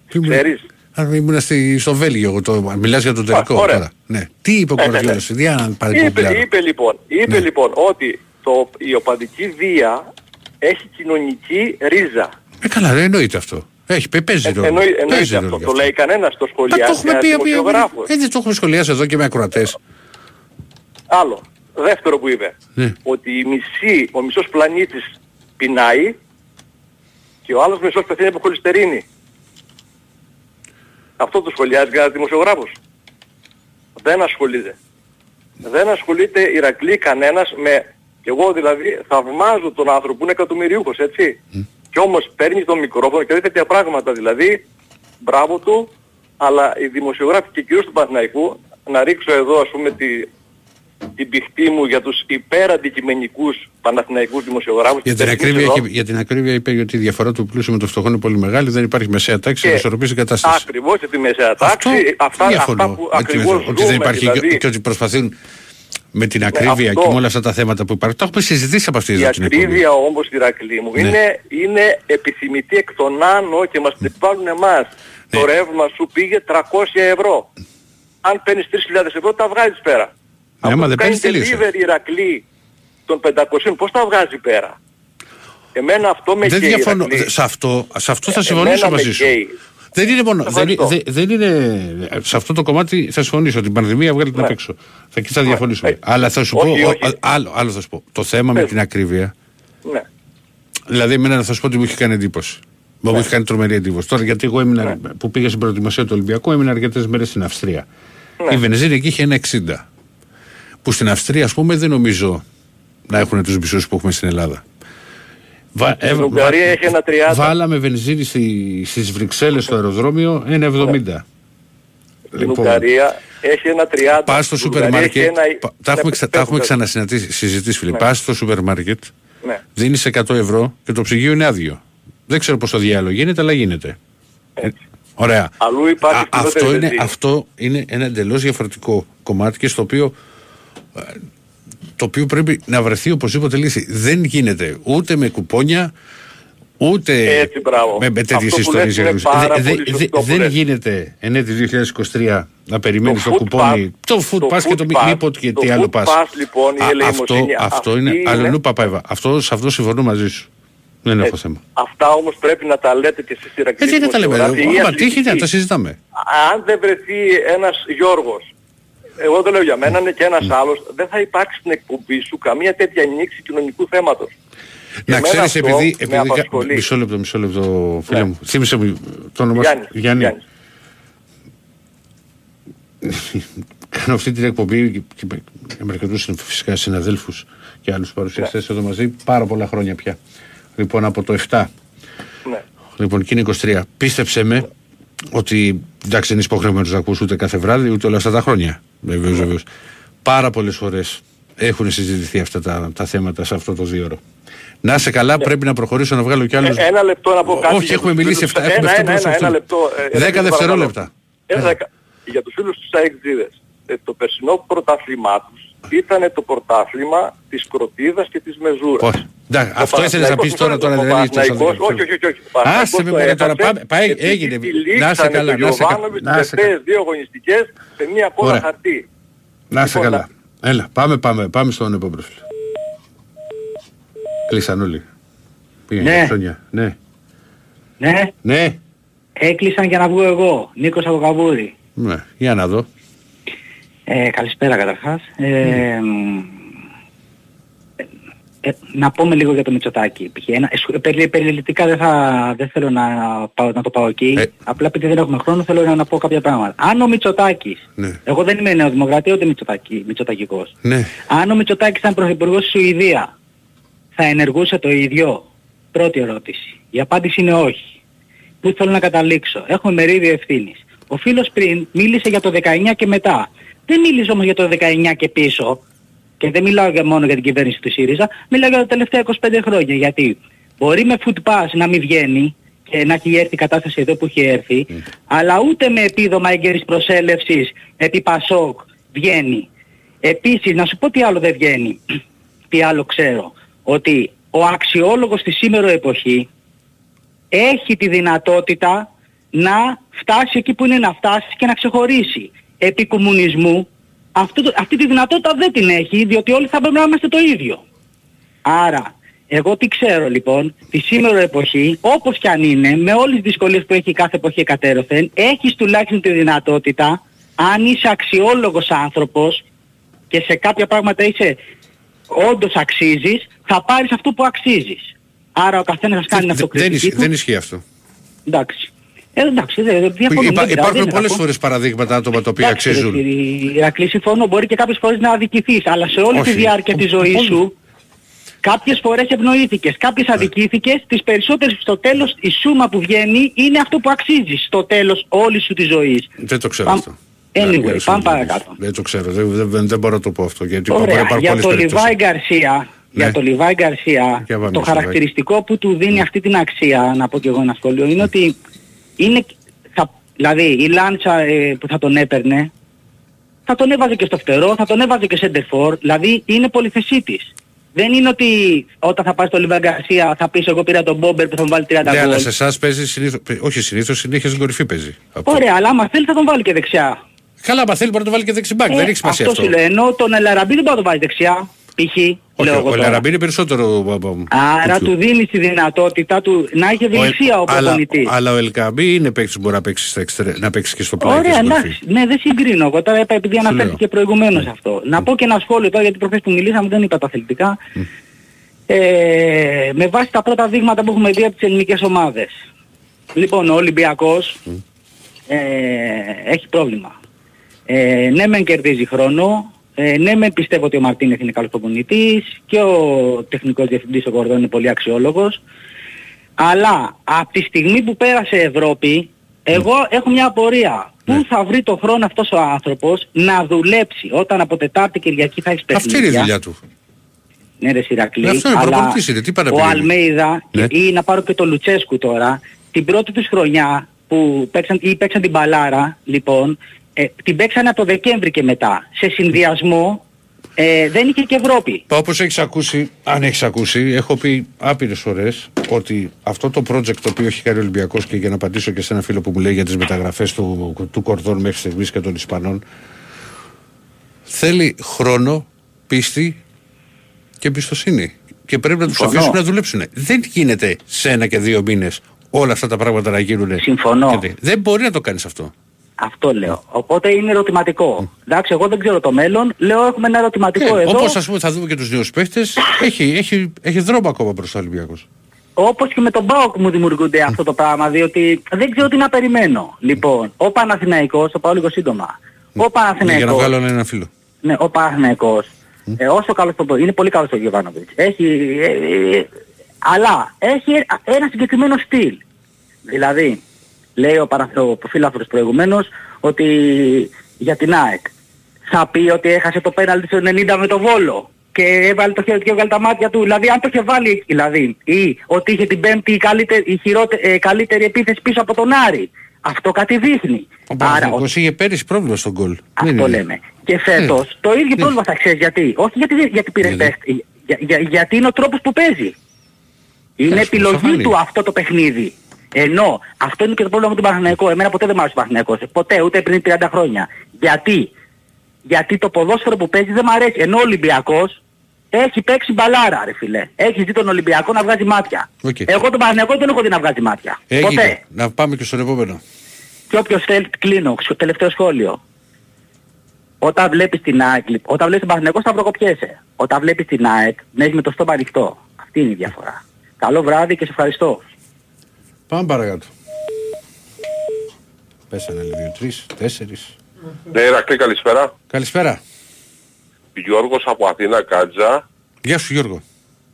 Τι μου- ξέρεις; Α, ήμουν στη, στο Βέλγιο, εγώ το, μιλάς για τον τελικό ωραία. τώρα. Ναι. Τι είπε ο Ναι, ναι, Κορδιόλας, ναι. για να πάρει Είπε, κομπλάρο. είπε λοιπόν, είπε Ναι. λοιπόν ότι το, η οπαδική βία έχει κοινωνική ρίζα. Ε, καλά, δεν εννοείται αυτό. Έχει, παι- παίζει Ε, ρόλο. εννοεί- Παίζει εννοείται ρόλο αυτό. γι' Το λέει κανένας, το Μα το σχολιάζει έχουμε ένας πει, δημοσιογράφος. ε, δεν το έχουμε σχολιάσει εδώ και με ακροατές. Άλλο. Δεύτερο που είπε. Ναι. Ότι η μισή, ο μισός πλανήτης πεινάει και ο άλλος μισός πεθαίνει από χολυστερίνη. Αυτό το σχολιάζει κανένας δημοσιογράφος. Δεν ασχολείται. Δεν ασχολείται Ηρακλή κανένας με... Και εγώ δηλαδή θαυμάζω τον άνθρωπο που είναι εκατομμυριούχος, έτσι. Και όμως παίρνεις το μικρόφωνο και λέει τέτοια πράγματα. Δηλαδή, μπράβο του, αλλά οι δημοσιογράφοι και κυρίως του Παναθηναϊκού, να ρίξω εδώ ας πούμε τη, την πηχτή μου για τους υπεραντικειμενικούς Παναθηναϊκούς δημοσιογράφους. Για την, και ακρίβεια, εδώ, έχει- για την ακρίβεια είπε ότι η διαφορά του πλούσιου με το φτωχό είναι πολύ μεγάλη, δεν υπάρχει μεσαία τάξη Και- να ισορροπήσει την κατάσταση. Ακριβώς για τη μεσαία τάξη. Αυτά, Διαφωνώ. αυτά που Με τη ακριβώς μεθο- ότι δεν ζούμε, υπάρχει δηλαδή, Ναι, και ότι προσπαθούν με την ακρίβεια αυτό. και με όλα αυτά τα θέματα που υπάρχουν. Τα έχουμε συζητήσει από αυτή Η εδώ την εκπομπή. ακρίβεια όμως Ηρακλή μου Ναι. είναι, είναι επιθυμητή εκ των άνω και μας την βάλουν εμάς. Ναι. Το ρεύμα σου πήγε 300 ευρώ. Αν παίρνεις 3.000 ευρώ τα βγάζεις πέρα. Ναι, άμα Αυτό δεν που κάνει παίρνεις τελείωσε. delivery Ηρακλή των 500 πώς τα βγάζει πέρα; Εμένα αυτό με Δεν καίει διαφωνώ. Ηρακλή. Σε αυτό, σε αυτό θα Ε, συμφωνήσω εμένα με μαζί σου. Καίει. Δεν είναι μόνο. Δεν, Ευχαριστώ. δεν, δεν είναι. Σε αυτό το κομμάτι θα συμφωνήσω. Την πανδημία βγάλει την απ' έξω. Θα, εκεί θα διαφωνήσουμε. Αλλά θα σου Ναι. Όχι, πω. όχι. ο- άλλο, άλλο θα σου πω. Το θέμα με Πες. την ακρίβεια. Ναι. Δηλαδή, εμένα θα σου πω ότι μου έχει κάνει εντύπωση. Μου Ναι. έχει κάνει τρομερή εντύπωση. Τώρα, γιατί εγώ έμεινα, που πήγα στην προετοιμασία του Ολυμπιακού, έμεινα αρκετές μέρες στην Αυστρία. Ναι. Η βενζίνη εκεί είχε ένα 60. Που στην Αυστρία, ας πούμε, δεν νομίζω να έχουν τους μισούς που έχουμε στην Ελλάδα. Βα, Στην Ουγγαρία έχει ένα 30. Βάλαμε βενζίνη στη, στις Βρυξέλλες στο αεροδρόμιο 1,70. Στην Ουγγαρία έχει ένα 30. Πας στο Στην σούπερ Ουγγαρία μάρκετ. έχει ένα- πα- Τα έχουμε, ξα- τα πες, έχουμε πες. ξανασυζητήσει, φίλε. Ναι. Πας στο σούπερ μάρκετ, Ναι. δίνεις 100 ευρώ και το ψυγείο είναι άδειο. Δεν ξέρω πώς το διάλογο γίνεται, αλλά γίνεται. Ε, Ωραία. Αλλού υπάρχει Α, αυτό, φτηνότερη είναι, βενζίνη. αυτό είναι ένα εντελώς διαφορετικό κομμάτι και στο οποίο, ε, το οποίο πρέπει να βρεθεί οπωσδήποτε λύση. Δεν γίνεται ούτε με κουπόνια, ούτε Έτσι, μπράβο. με, με τέτοιες Αυτό που ιστορίες. λες είναι πάρα πολύ σωστό που δεν λες. γίνεται εν έτη 2023 να περιμένεις το, food κουπόνι. pass- Το food το pass και το food μη pass- μη πω και το τι άλλο food pass. pass, λοιπόν, η Α, ελεημοσύνη, αυτό, αυτό αυτή είναι είναι- αλλού παπάεβα. Αυτό, σε αυτό συμφωνώ μαζί σου. Δεν έχω Έτσι. θέμα. Αυτά όμως πρέπει να τα λέτε και εσείς Ηρακλή Έτσι δεν τα λέμε. δημοσιογράφοι ή Άμα τύχει να αθλητικοί. τα συζητάμε. Αν δεν βρεθεί ένας Γιώργος, εγώ δεν λέω για μένα, είναι και ένας άλλος, δεν θα υπάρξει στην εκπομπή σου καμία τέτοια ανοίξη κοινωνικού θέματος. Να Εμένα ξέρεις, αυτό επειδή. με επειδή κα- απασχολεί. μισό λεπτό, μισό λεπτό, φίλε Ναι. μου. Θύμισε μου το όνομα σου. Γιάννης, Γιάννη. Γιάννης. Κάνω αυτή την εκπομπή και- και με και με αρκετού φυσικά συναδέλφους και άλλους παρουσιαστές Ναι. εδώ μαζί πάρα πολλά χρόνια πια. Λοιπόν, από το 7. Ναι. Λοιπόν, και είναι 23. Πίστεψε με ότι εντάξει δεν είσαι υποχρεωμένος να ακούσει ούτε κάθε βράδυ ούτε όλα αυτά τα χρόνια. Βεβαίως, Ναι. βεβαίως. Πάρα πολλές φορές έχουν συζητηθεί αυτά τα, τα θέματα σε αυτό το δύο ώρο. Να είσαι καλά, πρέπει να προχωρήσω να βγάλω κι άλλου. Ναι. Ε, ένα λεπτό να πω κάτι. Όχι, για έχουμε τους μιλήσει φίλους- εφτά, έχουμε ένα, εφτά ένα, προς ένα, αυτό. ένα λεπτό. ε, Δέκα Ηρακλή, δευτερόλεπτα. παρακαλώ. Ένα δεκα- Για τους φίλους του ΣΑΕΚΤΖΙΔΕΣ. Ε, το περσινό πρωτάθλημά τους ήταν το πρωτάθλημα της Κροτίδας και της Μεζούρας. Πώς. Εντάξει, Ο αυτό ήθελες να Παναθηναϊκός πεις τώρα, ο τώρα δεν έχεις τόσο Παναθηναϊκός- δίκιο. Όχι, όχι, όχι. όχι. Ο Παναθηναϊκός Άσε με το μωρέ τώρα, έχασε πάμε, πάει, επειδή έγινε. τη Να σε λήξανε καλά, τον να σε καλά. Γιωβάνοβιτς Να τις σε καλά. τελευταίες δύο αγωνιστικές σε μία κόλλα Ωραία. χαρτί. Να είσαι Λοιπόν, καλά. Έλα, πάμε, πάμε, πάμε στον επόμενο φίλο. Κλείσαν όλοι. Πήγαινε Ναι. για Ψώνια. Ναι. Ναι, Ναι. έκλεισαν για να βγω εγώ. Νίκος από Καβούρη. Ναι. Για να δω. Ε, καλησπέρα καταρχάς. Ε, μ, ε, να πούμε λίγο για το Μητσοτάκη. π.χ. Ένα, ε, σου- περι- περιληπτικά δεν, θα, δεν θέλω να, πάω, να το πάω εκεί. Ε. Απλά επειδή δεν έχουμε χρόνο θέλω να πω κάποια πράγματα. Αν ο Μητσοτάκης, Ναι. εγώ δεν είμαι νεοδημοκρατία ούτε Μητσοτάκη, Μητσοτακικός. Ναι. Αν ο Μητσοτάκης ήταν πρωθυπουργός στη Σουηδία, θα ενεργούσε το ίδιο; Πρώτη ερώτηση. Η απάντηση είναι όχι. Πού θέλω να καταλήξω; Έχουμε μερίδιο ευθύνης. Ο φίλος πριν μίλησε για το 19 και μετά. Δεν μίλησε όμως για το 19 και πίσω. Και δεν μιλάω για μόνο για την κυβέρνηση του ΣΥΡΙΖΑ. Μιλάω για τα τελευταία 25 χρόνια. Γιατί μπορεί με food pass να μην βγαίνει και να έχει έρθει η κατάσταση εδώ που έχει έρθει, αλλά ούτε με επίδομα έγκαιρης προσέλευσης επί Πασόκ βγαίνει. Επίσης, να σου πω τι άλλο δεν βγαίνει, τι άλλο ξέρω, ότι ο αξιόλογος στη σήμερα εποχή έχει τη δυνατότητα να φτάσει εκεί που είναι να φτάσει και να ξεχωρίσει. Επί κομμουνισμού αυτό, το- αυτή τη δυνατότητα δεν την έχει, διότι όλοι θα πρέπει να είμαστε το ίδιο. Άρα, εγώ τι ξέρω λοιπόν, τη σήμερα εποχή, όπως κι αν είναι, με όλες τις δυσκολίες που έχει κάθε εποχή εκατέρωθεν, έχεις τουλάχιστον τη δυνατότητα, αν είσαι αξιόλογος άνθρωπος και σε κάποια πράγματα είσαι όντως αξίζεις, θα πάρεις αυτό που αξίζεις. Άρα ο καθένας θα κάνει Δεν, αυτοκριτική ισχύει- του. δεν ισχύει αυτό. Εντάξει. Ε, εντάξει, δεν δεν διαφωνώ. Υπά- δεν πειράζει, υπάρχουν δεν πολλές ακούω. φορές παραδείγματα άτομα τα οποία Εντάξει, ρε αξίζουν. κύριε Ηρακλή, συμφωνώ. Μπορεί και κάποιες φορές να αδικηθείς, αλλά σε όλη Όχι. τη διάρκεια της ζωής Όλοι. σου, κάποιες φορές ευνοήθηκες, κάποιες αδικήθηκες, τις περισσότερες στο τέλος η σούμα που βγαίνει είναι αυτό που αξίζεις στο τέλος όλης σου της ζωής. Δεν το ξέρω Πάμε- αυτό. Anyway, Ναι, πάμε παρακάτω. Δεν το ξέρω. Δεν, δεν, δεν μπορώ να το πω αυτό. Γιατί μπορεί να Ωραία, υπάρχουν για πολλές το περιπτώσεις. Λιβάη Γκαρσία, Ναι. για το Λιβάη Γκαρσία, Για πάμε το στο χαρακτηριστικό που του δίνει αυτή την αξία, να πω και εγώ ένα σχόλιο, είναι ότι είναι, θα, δηλαδή η Λάντσα ε, που θα τον έπαιρνε, θα τον έβαζε και στο φτερό, θα τον έβαζε και σε ντερφόρ, δηλαδή είναι πολυθεσίτης. Δεν είναι ότι όταν θα πάει στο Λιβάη Γκαρσία θα πεις εγώ πήρα τον Μπόμπερ που θα μου βάλει 30 Ναι, αλλά γκολ. σε εσάς παίζει συνήθω. Όχι συνήθως, συνέχεια στην κορυφή παίζει. Από- Ωραία, αλλά άμα θέλει θα τον βάλει και δεξιά. Καλά, μα θέλει μπορεί να το βάλει και δεξιμπάκ. Ε, δεν έχει σημασία αυτό. αυτό σου λέω, ενώ τον Ελαραμπή δεν μπορεί να τον βάλει δεξιά, π.χ. Όχι, λέω εγώ ο τώρα. Λαραμπή είναι περισσότερο. α, α, Άρα τέτοιο. του δίνεις τη δυνατότητα του να έχει ευελιξία ο αλλά, προπονητής. αλλά ο Ελκαμπή είναι παίκτης που μπορεί να παίξει, στα εξτρε- να παίξει και στο πλάι. και Ωραία, στην κορυφή. εντάξει. Ναι, δεν συγκρίνω. Εγώ τώρα είπα επειδή Σου λέω. αναφέρθηκε προηγουμένως αυτό. Να πω και ένα σχόλιο τώρα γιατί προχθές που μιλήσαμε δεν είπα τα αθλητικά. Ε, με βάση τα πρώτα δείγματα που έχουμε δει από τις ελληνικές ομάδες. Λοιπόν, ο Ολυμπιακός ε, έχει πρόβλημα. Ε, ναι μεν κερδίζει χρόνο, ε, ναι μεν πιστεύω ότι ο Μαρτίνεθ είναι καλός προπονητής και ο τεχνικός διευθυντής ο Κορδόν είναι πολύ αξιόλογος. Αλλά από τη στιγμή που πέρασε Ευρώπη, εγώ έχω μια απορία. Πού θα βρει το χρόνο αυτός ο άνθρωπος να δουλέψει όταν από Τετάρτη Κυριακή θα έχει Αυτή παιχνίδια. είναι η δουλειά του. Ναι ρε Σιρακλή, Ε, αυτό είναι, αλλά προπονητής είναι, τι πάει να ο πει. Αλμέιδα Ναι. ή να πάρω και το Λουτσέσκου τώρα, την πρώτη τους χρονιά που παίξαν, ή παίξαν την Μπαλάρα, λοιπόν, ε, την παίξαν από το Δεκέμβρη και μετά. Σε συνδυασμό ε, δεν είχε και Ευρώπη. Όπω έχεις ακούσει, αν έχεις ακούσει, έχω πει άπειρες φορές ότι αυτό το project το οποίο έχει κάνει ο Ολυμπιακός και για να απαντήσω και σε ένα φίλο που μου λέει για τις μεταγραφές του, του Κορδόν μέχρι στιγμής και των Ισπανών, θέλει χρόνο, πίστη και εμπιστοσύνη. Και πρέπει να τους Συμφωνώ. αφήσουμε να δουλέψουν. Δεν γίνεται σε ένα και δύο μήνες όλα αυτά τα πράγματα να γίνουν. Συμφωνώ. Και Δεν μπορεί να το κάνεις αυτό. Αυτό λέω. Οπότε είναι ερωτηματικό. Εντάξει, εγώ δεν ξέρω το μέλλον. Λέω έχουμε ένα ερωτηματικό εδώ. Όπως ας πούμε θα δούμε και τους νέους παίχτες, έχει, έχει, έχει δρόμο ακόμα μπροστά ο Ολυμπιακός. Όπως και με τον Μπάουκ μου δημιουργούνται αυτό το πράγμα, διότι δεν ξέρω τι να περιμένω. Λοιπόν, ο Παναθηναϊκός, το πάω λίγο σύντομα. Ο Ναι, για να Παναθηναϊκός, βγάλω ένα φίλο. ναι, ο Παναθηναϊκός, ε, όσο καλός το είναι πολύ καλός ο Γιωβάνοβιτς. Έχει, ε, ε, αλλά έχει ένα συγκεκριμένο στυλ. Δηλαδή, λέει ο, παρα, ο φιλάθρος προηγουμένως ότι για την ΑΕΚ θα πει ότι έχασε το πέναλτι στο 90 με το Βόλο και έβαλε το χέρι και έβγαλε τα μάτια του. Δηλαδή αν το είχε βάλει, δηλαδή, ή ότι είχε την πέμπτη η καλύτερη, η χειρότε- ε, καλύτερη επίθεση πίσω από τον Άρη. Αυτό κάτι δείχνει. Ο Άρα, Παναθηναϊκός είχε πέρυσι πρόβλημα στο γκολ. Δεν αυτό είναι. λέμε. Και φέτος το ίδιο πρόβλημα θα ξέρεις γιατί. Όχι γιατί, δεν- γιατί πήρε Γιατί; τεστ. Για, για- γιατί είναι ο τρόπος που παίζει. Είναι Εντάξει, θα επιλογή φανεί. του αυτό το παιχνίδι. Ενώ αυτό είναι και το πρόβλημα με τον Παναθηναϊκό. Εμένα ποτέ δεν μ' άρεσε ο Παναθηναϊκός. Ποτέ, ούτε πριν 30 χρόνια. Γιατί; Γιατί το ποδόσφαιρο που παίζει δεν μ' αρέσει. Ενώ ο Ολυμπιακός έχει παίξει μπαλάρα ρε φίλε. Έχει δει τον Ολυμπιακό να βγάζει μάτια. Οκ. Εγώ τον Παναθηναϊκό δεν έχω δει να βγάζει μάτια. Έγινε. Ποτέ. Να πάμε και στον επόμενο. Και όποιος θέλει, κλείνω, ξ- τελευταίο σχόλιο. Όταν βλέπεις την ΑΕΚ, λοιπόν, όταν βλέπεις τον Παναθηναϊκό θα προκοπιέσαι. Όταν βλέπεις την ΑΕΚ, να έχεις με το στόμα ανοιχτό. Αυτή είναι η διαφορά. Καλό βράδυ και σε ευχαριστώ. Πάμε παρακάτω. Πέσανε λίγο δύο, τρεις, τέσσερις. Ναι, Ηρακλή, καλησπέρα. Καλησπέρα. Γιώργος από Αθήνα, Κάτζα. Γεια σου Γιώργο.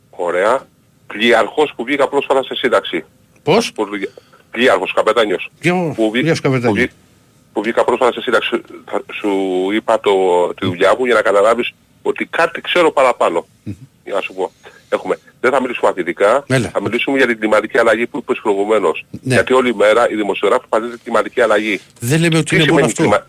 Ωραία. Πλοιαρχός που βγήκα πρόσφατα σε σύνταξη. Πώς; Πλοιαρχός, καπετάνιος. Γεια, Που, βγή- γεια σου καπετάνιο. που, βγή- που βγήκα πρόσφατα σε σύνταξη. Θα- Σου είπα το, τη δουλειά μου για να καταλάβεις ότι κάτι ξέρω παραπάνω. Για να σου πω. Έχουμε. Δεν θα μιλήσουμε αθλητικά, Έλα. θα μιλήσουμε για την κλιματική αλλαγή που είπες προηγουμένως. Ναι. Γιατί όλη μέρα οι δημοσιογράφοι παντζέται κλιματική αλλαγή. Δεν λέμε ότι Τι είναι μόνο σημαίνει αυτό. κλιμα...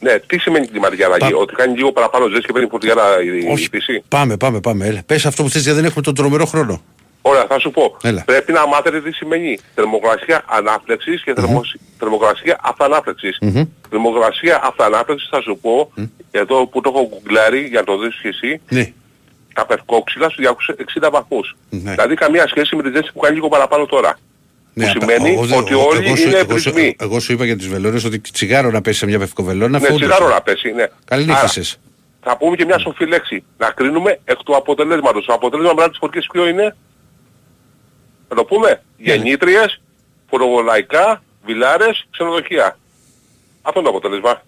Ναι, τι σημαίνει κλιματική αλλαγή. Πα- Ότι κάνει λίγο παραπάνω ζέστη και παίρνει φορτηγάρα η, η φύση. Πάμε, πάμε, πάμε. Έλα. Πες αυτό που θες γιατί δεν έχουμε τον τρομερό χρόνο. Ωραία, θα σου πω. Έλα. Πρέπει να μάθετε τι σημαίνει θερμοκρασία ανάφλεξης και θερμο- θερμοκρασία αυτανάφλεξης. Μμμ. Θερμοκρασία αυτανάφλεξης θα σου πω, εδώ που το έχω γκουγκλάρει για να το δεις και εσύ, Ναι. Τα περκόξυλα στους 260 βαθμούς. Ναι. Δηλαδή καμία σχέση με τη ζέστη που κάνει λίγο παραπάνω τώρα. Ναι, που απ' σημαίνει εγώ δεν- ότι εγώ- όλοι εγώ σου- είναι εγώ σου- εμπρισμοί. Εγώ σου είπα για τις βελόνες ότι τσιγάρο να πέσει σε μια πευκοβελόνα Ναι, φούντωσε. τσιγάρο να πέσει, ναι. Καλή Άρα, νύχησες. Θα πούμε και μια σοφή λέξη. Να κρίνουμε εκ του αποτελέσματος. Το αποτέλεσμα μετά της φορκής ποιο είναι; Θα το πούμε. Γεννήτριες, φοροβολαϊκά, βιλάρες, ξενοδοχεία. Αυτό είναι το αποτέλεσμα.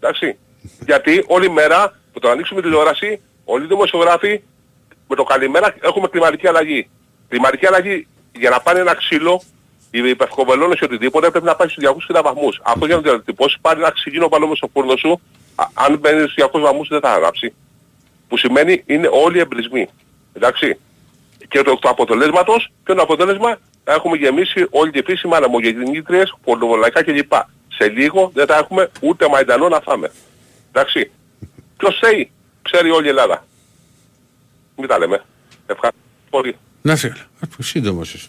Εντάξει. Γιατί όλη μέρα που το ανοίξουμε τηλεόραση, όλοι οι δημοσιογράφοι με το καλημέρα έχουμε κλιματική αλλαγή. Κλιματική αλλαγή για να πάνε ένα ξύλο, οι υπευκοβελώνες ή οτιδήποτε πρέπει να πάει στους 260 βαθμούς. Αυτό για να το διατυπώσεις πάλι ένα ξυγίνο πάνω μες στο φούρνο σου, α- αν μπαίνεις στους 200 βαθμούς δεν θα ανάψει. Που σημαίνει είναι όλοι εμπρισμοί. Εντάξει. Και το, το αποτελέσματος, ποιο είναι το αποτέλεσμα, θα έχουμε γεμίσει όλη τη φύση με αναμογεννήτριες, πορνοβολαϊκά κλπ. Σε λίγο δεν θα έχουμε ούτε μαϊντανό να φάμε. Εντάξει. Ποιος θέλει, ξέρει όλη η Ελλάδα. Μην τα λέμε. Ευχαριστώ πολύ. Να σε καλά. Σύντομος είσαι.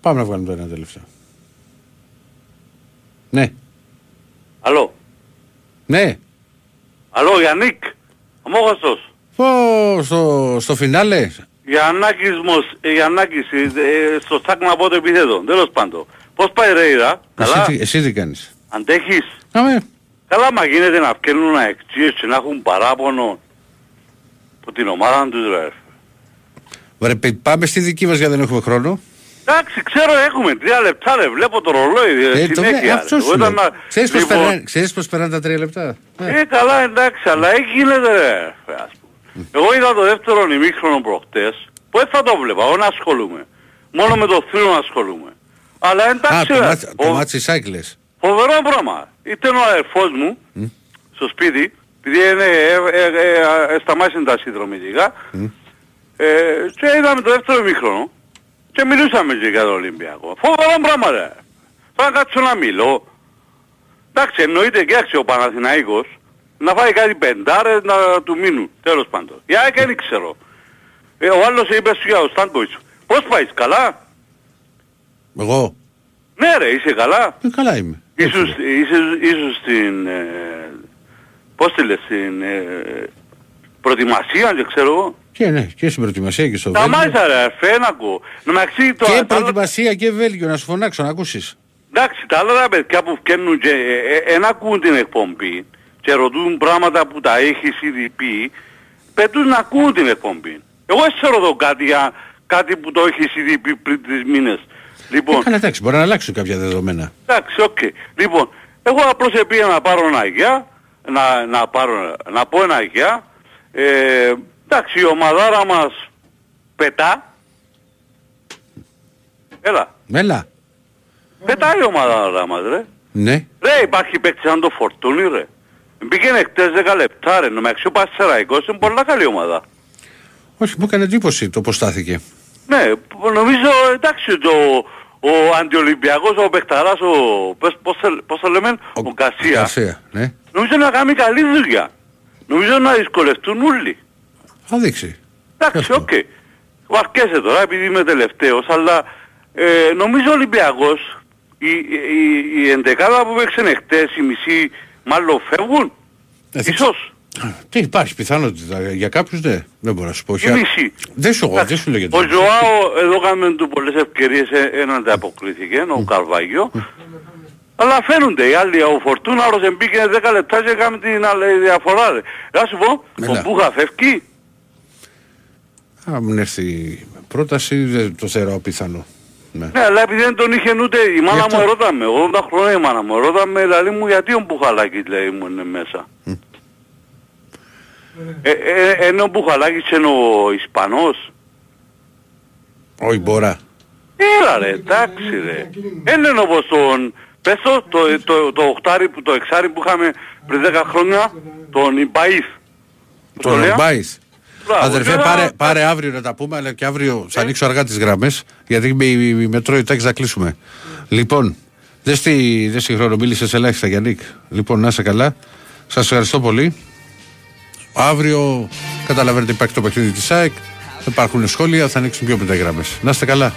Πάμε να βγάλουμε το ένα τελευταίο. Ναι. Αλλό. Ναι. Αλλό, Γιάννικ. Αμόγαστος. Πω, στο, στο φινάλε. Γιαννάκης Μος, ε, Γιαννάκης, ε, ε, στο στάκμα πότε επιθέτω. Τέλος πάντων. Πώς πάει ρε Ήρα; Εσύ, Καλά; τι- εσύ τι κάνεις; Αντέχεις; Αμέ. Καλά μα γίνεται να βγαίνουν αεξίες και να έχουν παράπονο από την ομάδα τους ρε. Ωραία, πε- πάμε στη δική μας γιατί δεν έχουμε χρόνο. Εντάξει, ξέρω έχουμε τρία λεπτά ρε, βλέπω το ρολόι ε, Ε, το συνέχεια. βλέ- ρε. αυτός σου Εγώ ήταν λέω. να- Ξέρεις πώς, Λοιπόν, περνάνε, ξέρεις πώς περνάνε τα τρία λεπτά; Ε, καλά εντάξει, αλλά εκεί γίνεται ρε. ας πούμε. Εγώ είδα το δεύτερο ημίχρονο προχτές, που δεν θα το βλέπα, εγώ να ασχολούμαι. Μόνο με το θρύο να ασχολούμαι. Αλλά Α, εντάξει το, ρε, μάτς, ο- το μάτσι σάικλες. φοβερό πράγμα. Ήταν ο αδερφός μου, στο σπίτι, επειδή είναι, ε, ε, ε, ε, σταμάτησαν τα συνδρομητικά, ε, και είδαμε το δεύτερο ημίχρονο και μιλούσαμε και για τον Ολυμπιακό. Φοβερό πράγμα ρε. Θα κάτσω να μιλώ. Εντάξει, εννοείται και έξω ο Παναθηναϊκός να φάει κάτι πεντάρες να του μείνουν. Τέλος πάντων. Για ΑΕΚ δεν ξέρω. Ε, ο άλλος είπε σου για ο Στάνκοβιτς. Πώς πάεις, καλά; Εγώ. Ναι ρε, είσαι καλά. Ε, καλά είμαι. Ίσως, ίσως, ίσως στην, ε, πώς τη λες, στην ε, προετοιμασία και ξέρω εγώ. Και ναι, και στην προετοιμασία και στο Τα Βέλγιο. μάλιστα ρε, αρφέ να ακούω. Εντάξει, το, Και τα άλλα- προετοιμασία και Βέλγιο, να σου φωνάξω, να ακούσεις. εντάξει, τα άλλα τα παιδιά που βγαίνουν και ε, ε, εν ακούν την εκπομπή και ρωτούν πράγματα που τα έχεις ήδη πει, πετούν να ακούν την εκπομπή. Εγώ δεν σε ρωτώ κάτι για κάτι που το έχεις ήδη πει πριν τρεις μήνες. Λοιπόν, Ε, καλά, εντάξει, μπορεί να αλλάξουν κάποια δεδομένα. Εντάξει, οκ. Λοιπόν, εγώ απλώς πήγα να πάρω ένα γεια, να, να, πάρω, να πω ένα γεια. Ε, εντάξει, η ομαδάρα μας πετά. Έλα, Έλα. πετάει η ομαδάρα μας, ρε. Ναι. Ρε, υπάρχει παίκτης σαν το Φορτούνη, ρε. Μπήκε χτες 10 λεπτά, ρε. Νομίζω ο Πανσερραϊκός είναι πολλά καλή ομάδα. Όχι, μου έκανε εντύπωση το πώς στάθηκε. Ναι, που- νομίζω, εντάξει, το, ο αντιολυμπιακός, ο παιχταράς, ο, πώς, πώς, το- πώς το λέμε, ο, Γκαρσία. Γκαρσία, ναι. Νομίζω να κάνει καλή δουλειά. Νομίζω να δυσκολευτούν όλοι. Θα δείξει. Εντάξει, οκ. Βαρκέσαι τώρα επειδή είμαι τελευταίος, αλλά ε, νομίζω ο Ολυμπιακός, η, η, η εντεκάδα που παίξανε χτες, οι μισοί μάλλον φεύγουν. Ίσως. Τι υπάρχει πιθανότητα για κάποιους, ναι. Δεν μπορώ να σου πω. Η μισή. Δεν σου, εγώ, δεν σου λέω γιατί. Ο Ζωάο εδώ κάνουμε του πολλές ευκαιρίες ε, έναν ανταποκρίθηκε, ο Καρβάγιο. Αλλά φαίνονται οι άλλοι, ο Φορτούναρος εμπήκε 10 λεπτά και έκαμε την άλλη διαφορά. Ρε. Να σου πω, ο Έλα. Μπούχα φεύγει. Αν μου έρθει πρόταση, δεν το θεωρώ πιθανό. Ναι. Ναι, αλλά επειδή δεν τον είχε ούτε, η μάνα αυτό. μου ερώταμε, 80 χρόνια η μάνα μου ερώταμε, δηλαδή μου γιατί ο Μπουχαλάκης λέει μου είναι μέσα. Ε, ε, ενώ ο Μπουχαλάκης είναι ο Ισπανός. Όχι, μπορά. Έλα ρε, εντάξει ρε. Δεν είναι όπως τον, πες το, το, το, το, οχτάρι, που- το εξάρι που είχαμε πριν 10 χρόνια, τον Ιμπαΐθ. Το λέω; Ρομπάιθ. Μπράβο, Αδερφέ, και να- πάρε, πάρε αύριο να τα πούμε, αλλά και αύριο θα ανοίξω αργά τις γραμμές, γιατί με, με, με τρώει τάξη να κλείσουμε. Λοιπόν, δεν στη, δεν στη χρόνο μίλησες ελάχιστα Γιάννικ. Λοιπόν, να είσαι καλά. Σας ευχαριστώ πολύ. Αύριο καταλαβαίνετε υπάρχει το παιχνίδι της ΑΕΚ. Θα υπάρχουν σχόλια, θα ανοίξουν πιο μετά οι γραμμές. Να είστε καλά.